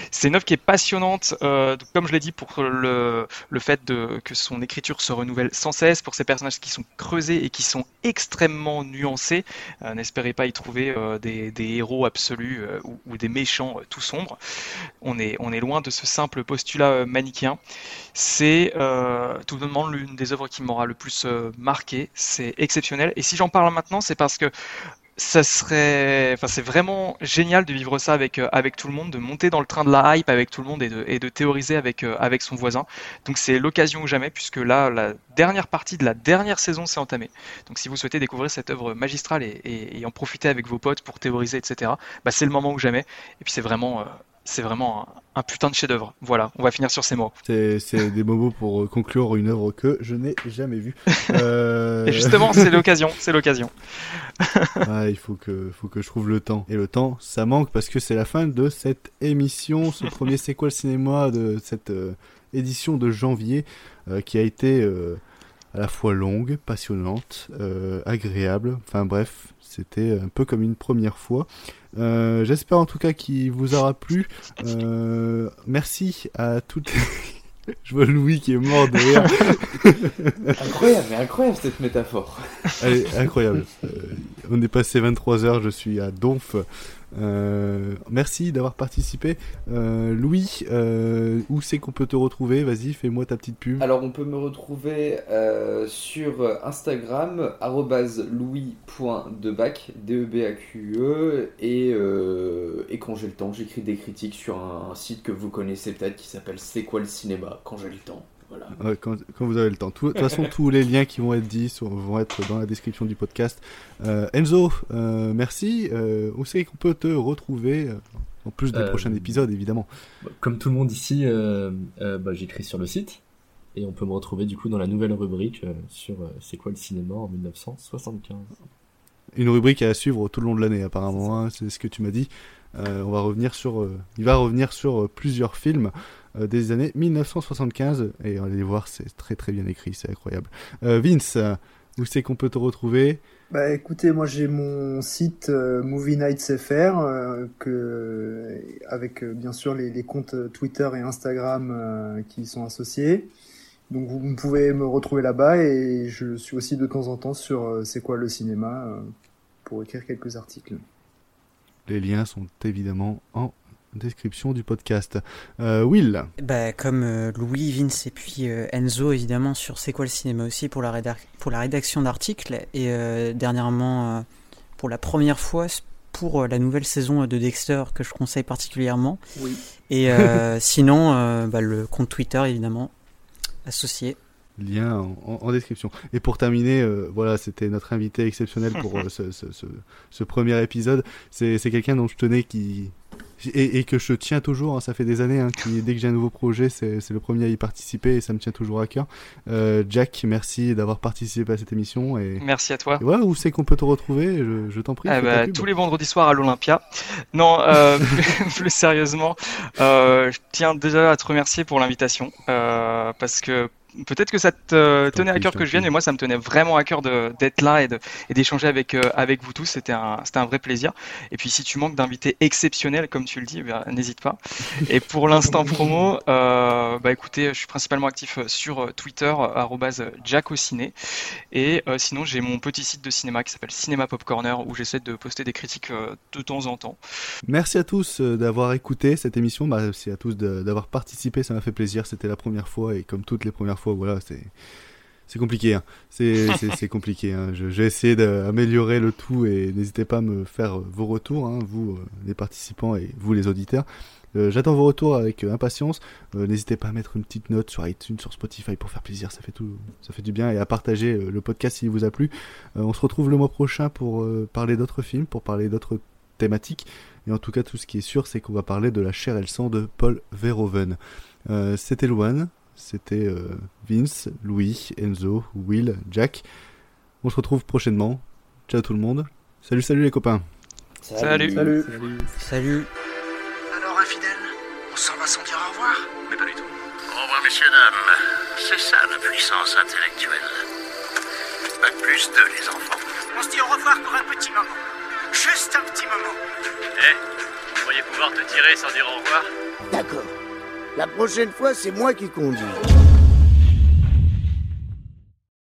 C'est une œuvre qui est passionnante, comme je l'ai dit, pour le, le fait de, que son écriture se renouvelle sans cesse, pour ces personnages qui sont creusés et qui sont extrêmement nuancés. N'espérez pas y trouver des, des héros absolus ou, ou des méchants tout sombres. On est, on est loin de ce simple postulat euh, manichéen. C'est euh, tout bonnement l'une des œuvres qui m'aura le plus euh, marqué. C'est exceptionnel. Et si j'en parle maintenant, c'est parce que ça serait, enfin, c'est vraiment génial de vivre ça avec, euh, avec tout le monde, de monter dans le train de la hype avec tout le monde et de, et de théoriser avec, avec son voisin. Donc c'est l'occasion ou jamais, puisque là, la dernière partie de la dernière saison s'est entamée. Donc si vous souhaitez découvrir cette œuvre magistrale et, et- en profiter avec vos potes pour théoriser, etc., bah, c'est le moment ou jamais. Et puis c'est vraiment, c'est vraiment un, un putain de chef-d'œuvre. Voilà, on va finir sur ces mots. C'est des moments pour euh, conclure une œuvre que je n'ai jamais vue. Euh, Et justement, c'est l'occasion, c'est l'occasion. Ah, il faut que, faut que je trouve le temps. Et le temps, ça manque parce que c'est la fin de cette émission, ce premier C'est quoi le cinéma de cette euh, édition de janvier euh, qui a été à la fois longue, passionnante, euh, agréable. Enfin bref, c'était un peu comme une première fois. Euh, J'espère en tout cas qu'il vous aura plu. Euh, merci à toutes. Je vois Louis qui est mort de rire. Incroyable, mais incroyable cette métaphore. Allez, incroyable. On est passé 23 heures, je suis à Donf. Euh, merci d'avoir participé. Euh, Louis, euh, où c'est qu'on peut te retrouver? Vas-y, fais-moi ta petite pub. Alors, on peut me retrouver sur Instagram, louis.debac, D-E-B-A-Q-E, E, et, et quand j'ai le temps, j'écris des critiques sur un, un site que vous connaissez peut-être qui s'appelle C'est quoi le cinéma? Quand j'ai le temps. Voilà. Ouais, quand, quand vous avez le temps. Tout- De toute façon, tous les liens qui vont être dits sont- vont être dans la description du podcast. Euh, Enzo, euh, merci. Euh, où c'est qu'on peut te retrouver euh, En plus des Euh, prochains épisodes, évidemment. Comme tout le monde ici, euh, euh, bah, j'écris sur le site. Et on peut me retrouver du coup dans la nouvelle rubrique euh, sur euh, C'est quoi le cinéma en 1975. Une rubrique à suivre tout le long de l'année, apparemment. hein, c'est ce que tu m'as dit. Euh, on va revenir sur, euh, il va revenir sur euh, plusieurs films euh, des années 1975 et allez voir, c'est très très bien écrit, c'est incroyable. Euh, Vince, euh, où c'est qu'on peut te retrouver? Bah écoutez, moi j'ai mon site euh, Movie Nights FR euh, que avec euh, bien sûr les, les comptes Twitter et Instagram euh, qui y sont associés. Donc vous, pouvez me retrouver là-bas et je suis aussi de temps en temps sur euh, C'est quoi le cinéma euh, pour écrire quelques articles. Les liens sont évidemment en description du podcast. Euh, Will, Bah, comme euh, Louis, Vince et puis euh, Enzo, évidemment, sur C'est quoi le cinéma aussi pour la, rédac- pour la rédaction d'articles. Et euh, dernièrement, euh, pour la première fois, pour euh, la nouvelle saison de Dexter que je conseille particulièrement. Oui. Et euh, sinon, euh, bah, le compte Twitter, évidemment, associé. lien en, description. Et pour terminer, euh, voilà, c'était notre invité exceptionnel pour euh, ce, ce- ce- ce premier épisode. C'est c'est quelqu'un dont je tenais qui et, et que je tiens toujours. hein, ça fait des années. hein, qui, dès que j'ai un nouveau projet, c'est le premier à y participer et ça me tient toujours à cœur. Euh, Jack, merci d'avoir participé à cette émission. Et, Merci à toi. et voilà, où c'est qu'on peut te retrouver? Je, je t'en prie. Eh ben, tous les vendredis soirs à l'Olympia. Non, euh, plus, sérieusement, euh, je tiens déjà à te remercier pour l'invitation parce que peut-être que ça te tenait à cœur que je vienne, mais moi ça me tenait vraiment à cœur d'être là et d'échanger avec euh, avec vous tous. C'était un un vrai plaisir. Et puis si tu manques d'invités exceptionnels comme tu le dis, eh n'hésite pas. Et pour l'instant promo, euh, bah écoutez, je suis principalement actif sur euh, Twitter euh, arrobase @jackociné et euh, sinon j'ai mon petit site de cinéma qui s'appelle Cinéma Pop Corner où j'essaie de poster des critiques euh, de temps en temps. Merci à tous euh, d'avoir écouté cette émission. Bah, merci à tous d'avoir participé. Ça m'a fait plaisir. C'était la première fois et comme toutes les premières fois, voilà, c'est c'est compliqué. Hein. C'est compliqué. Hein. Vais essayer d'améliorer le tout et n'hésitez pas à me faire vos retours, hein, vous euh, les participants et vous les auditeurs. Euh, J'attends vos retours avec euh, impatience. Euh, N'hésitez pas à mettre une petite note sur iTunes, sur Spotify pour faire plaisir. Ça fait tout, ça fait du bien et à partager euh, le podcast s'il vous a plu. Euh, on se retrouve le mois prochain pour euh, parler d'autres films, pour parler d'autres thématiques. Et en tout cas, tout ce qui est sûr, c'est qu'on va parler de la chair et le sang de Paul Verhoeven. Euh, c'était Luan, c'était euh, Vince, Louis, Enzo, Will, Jack. On se retrouve prochainement. Ciao tout le monde. Salut, salut les copains. Salut. Salut. Salut. Alors, infidèle, on s'en va sans dire au revoir Mais pas du tout. Au revoir, messieurs, dames. C'est ça la puissance intellectuelle. Bac plus 2, les enfants. On se dit au revoir pour un petit moment. Juste un petit moment. Eh, vous pourriez pouvoir te tirer sans dire au revoir? D'accord. La prochaine fois, c'est moi qui conduis.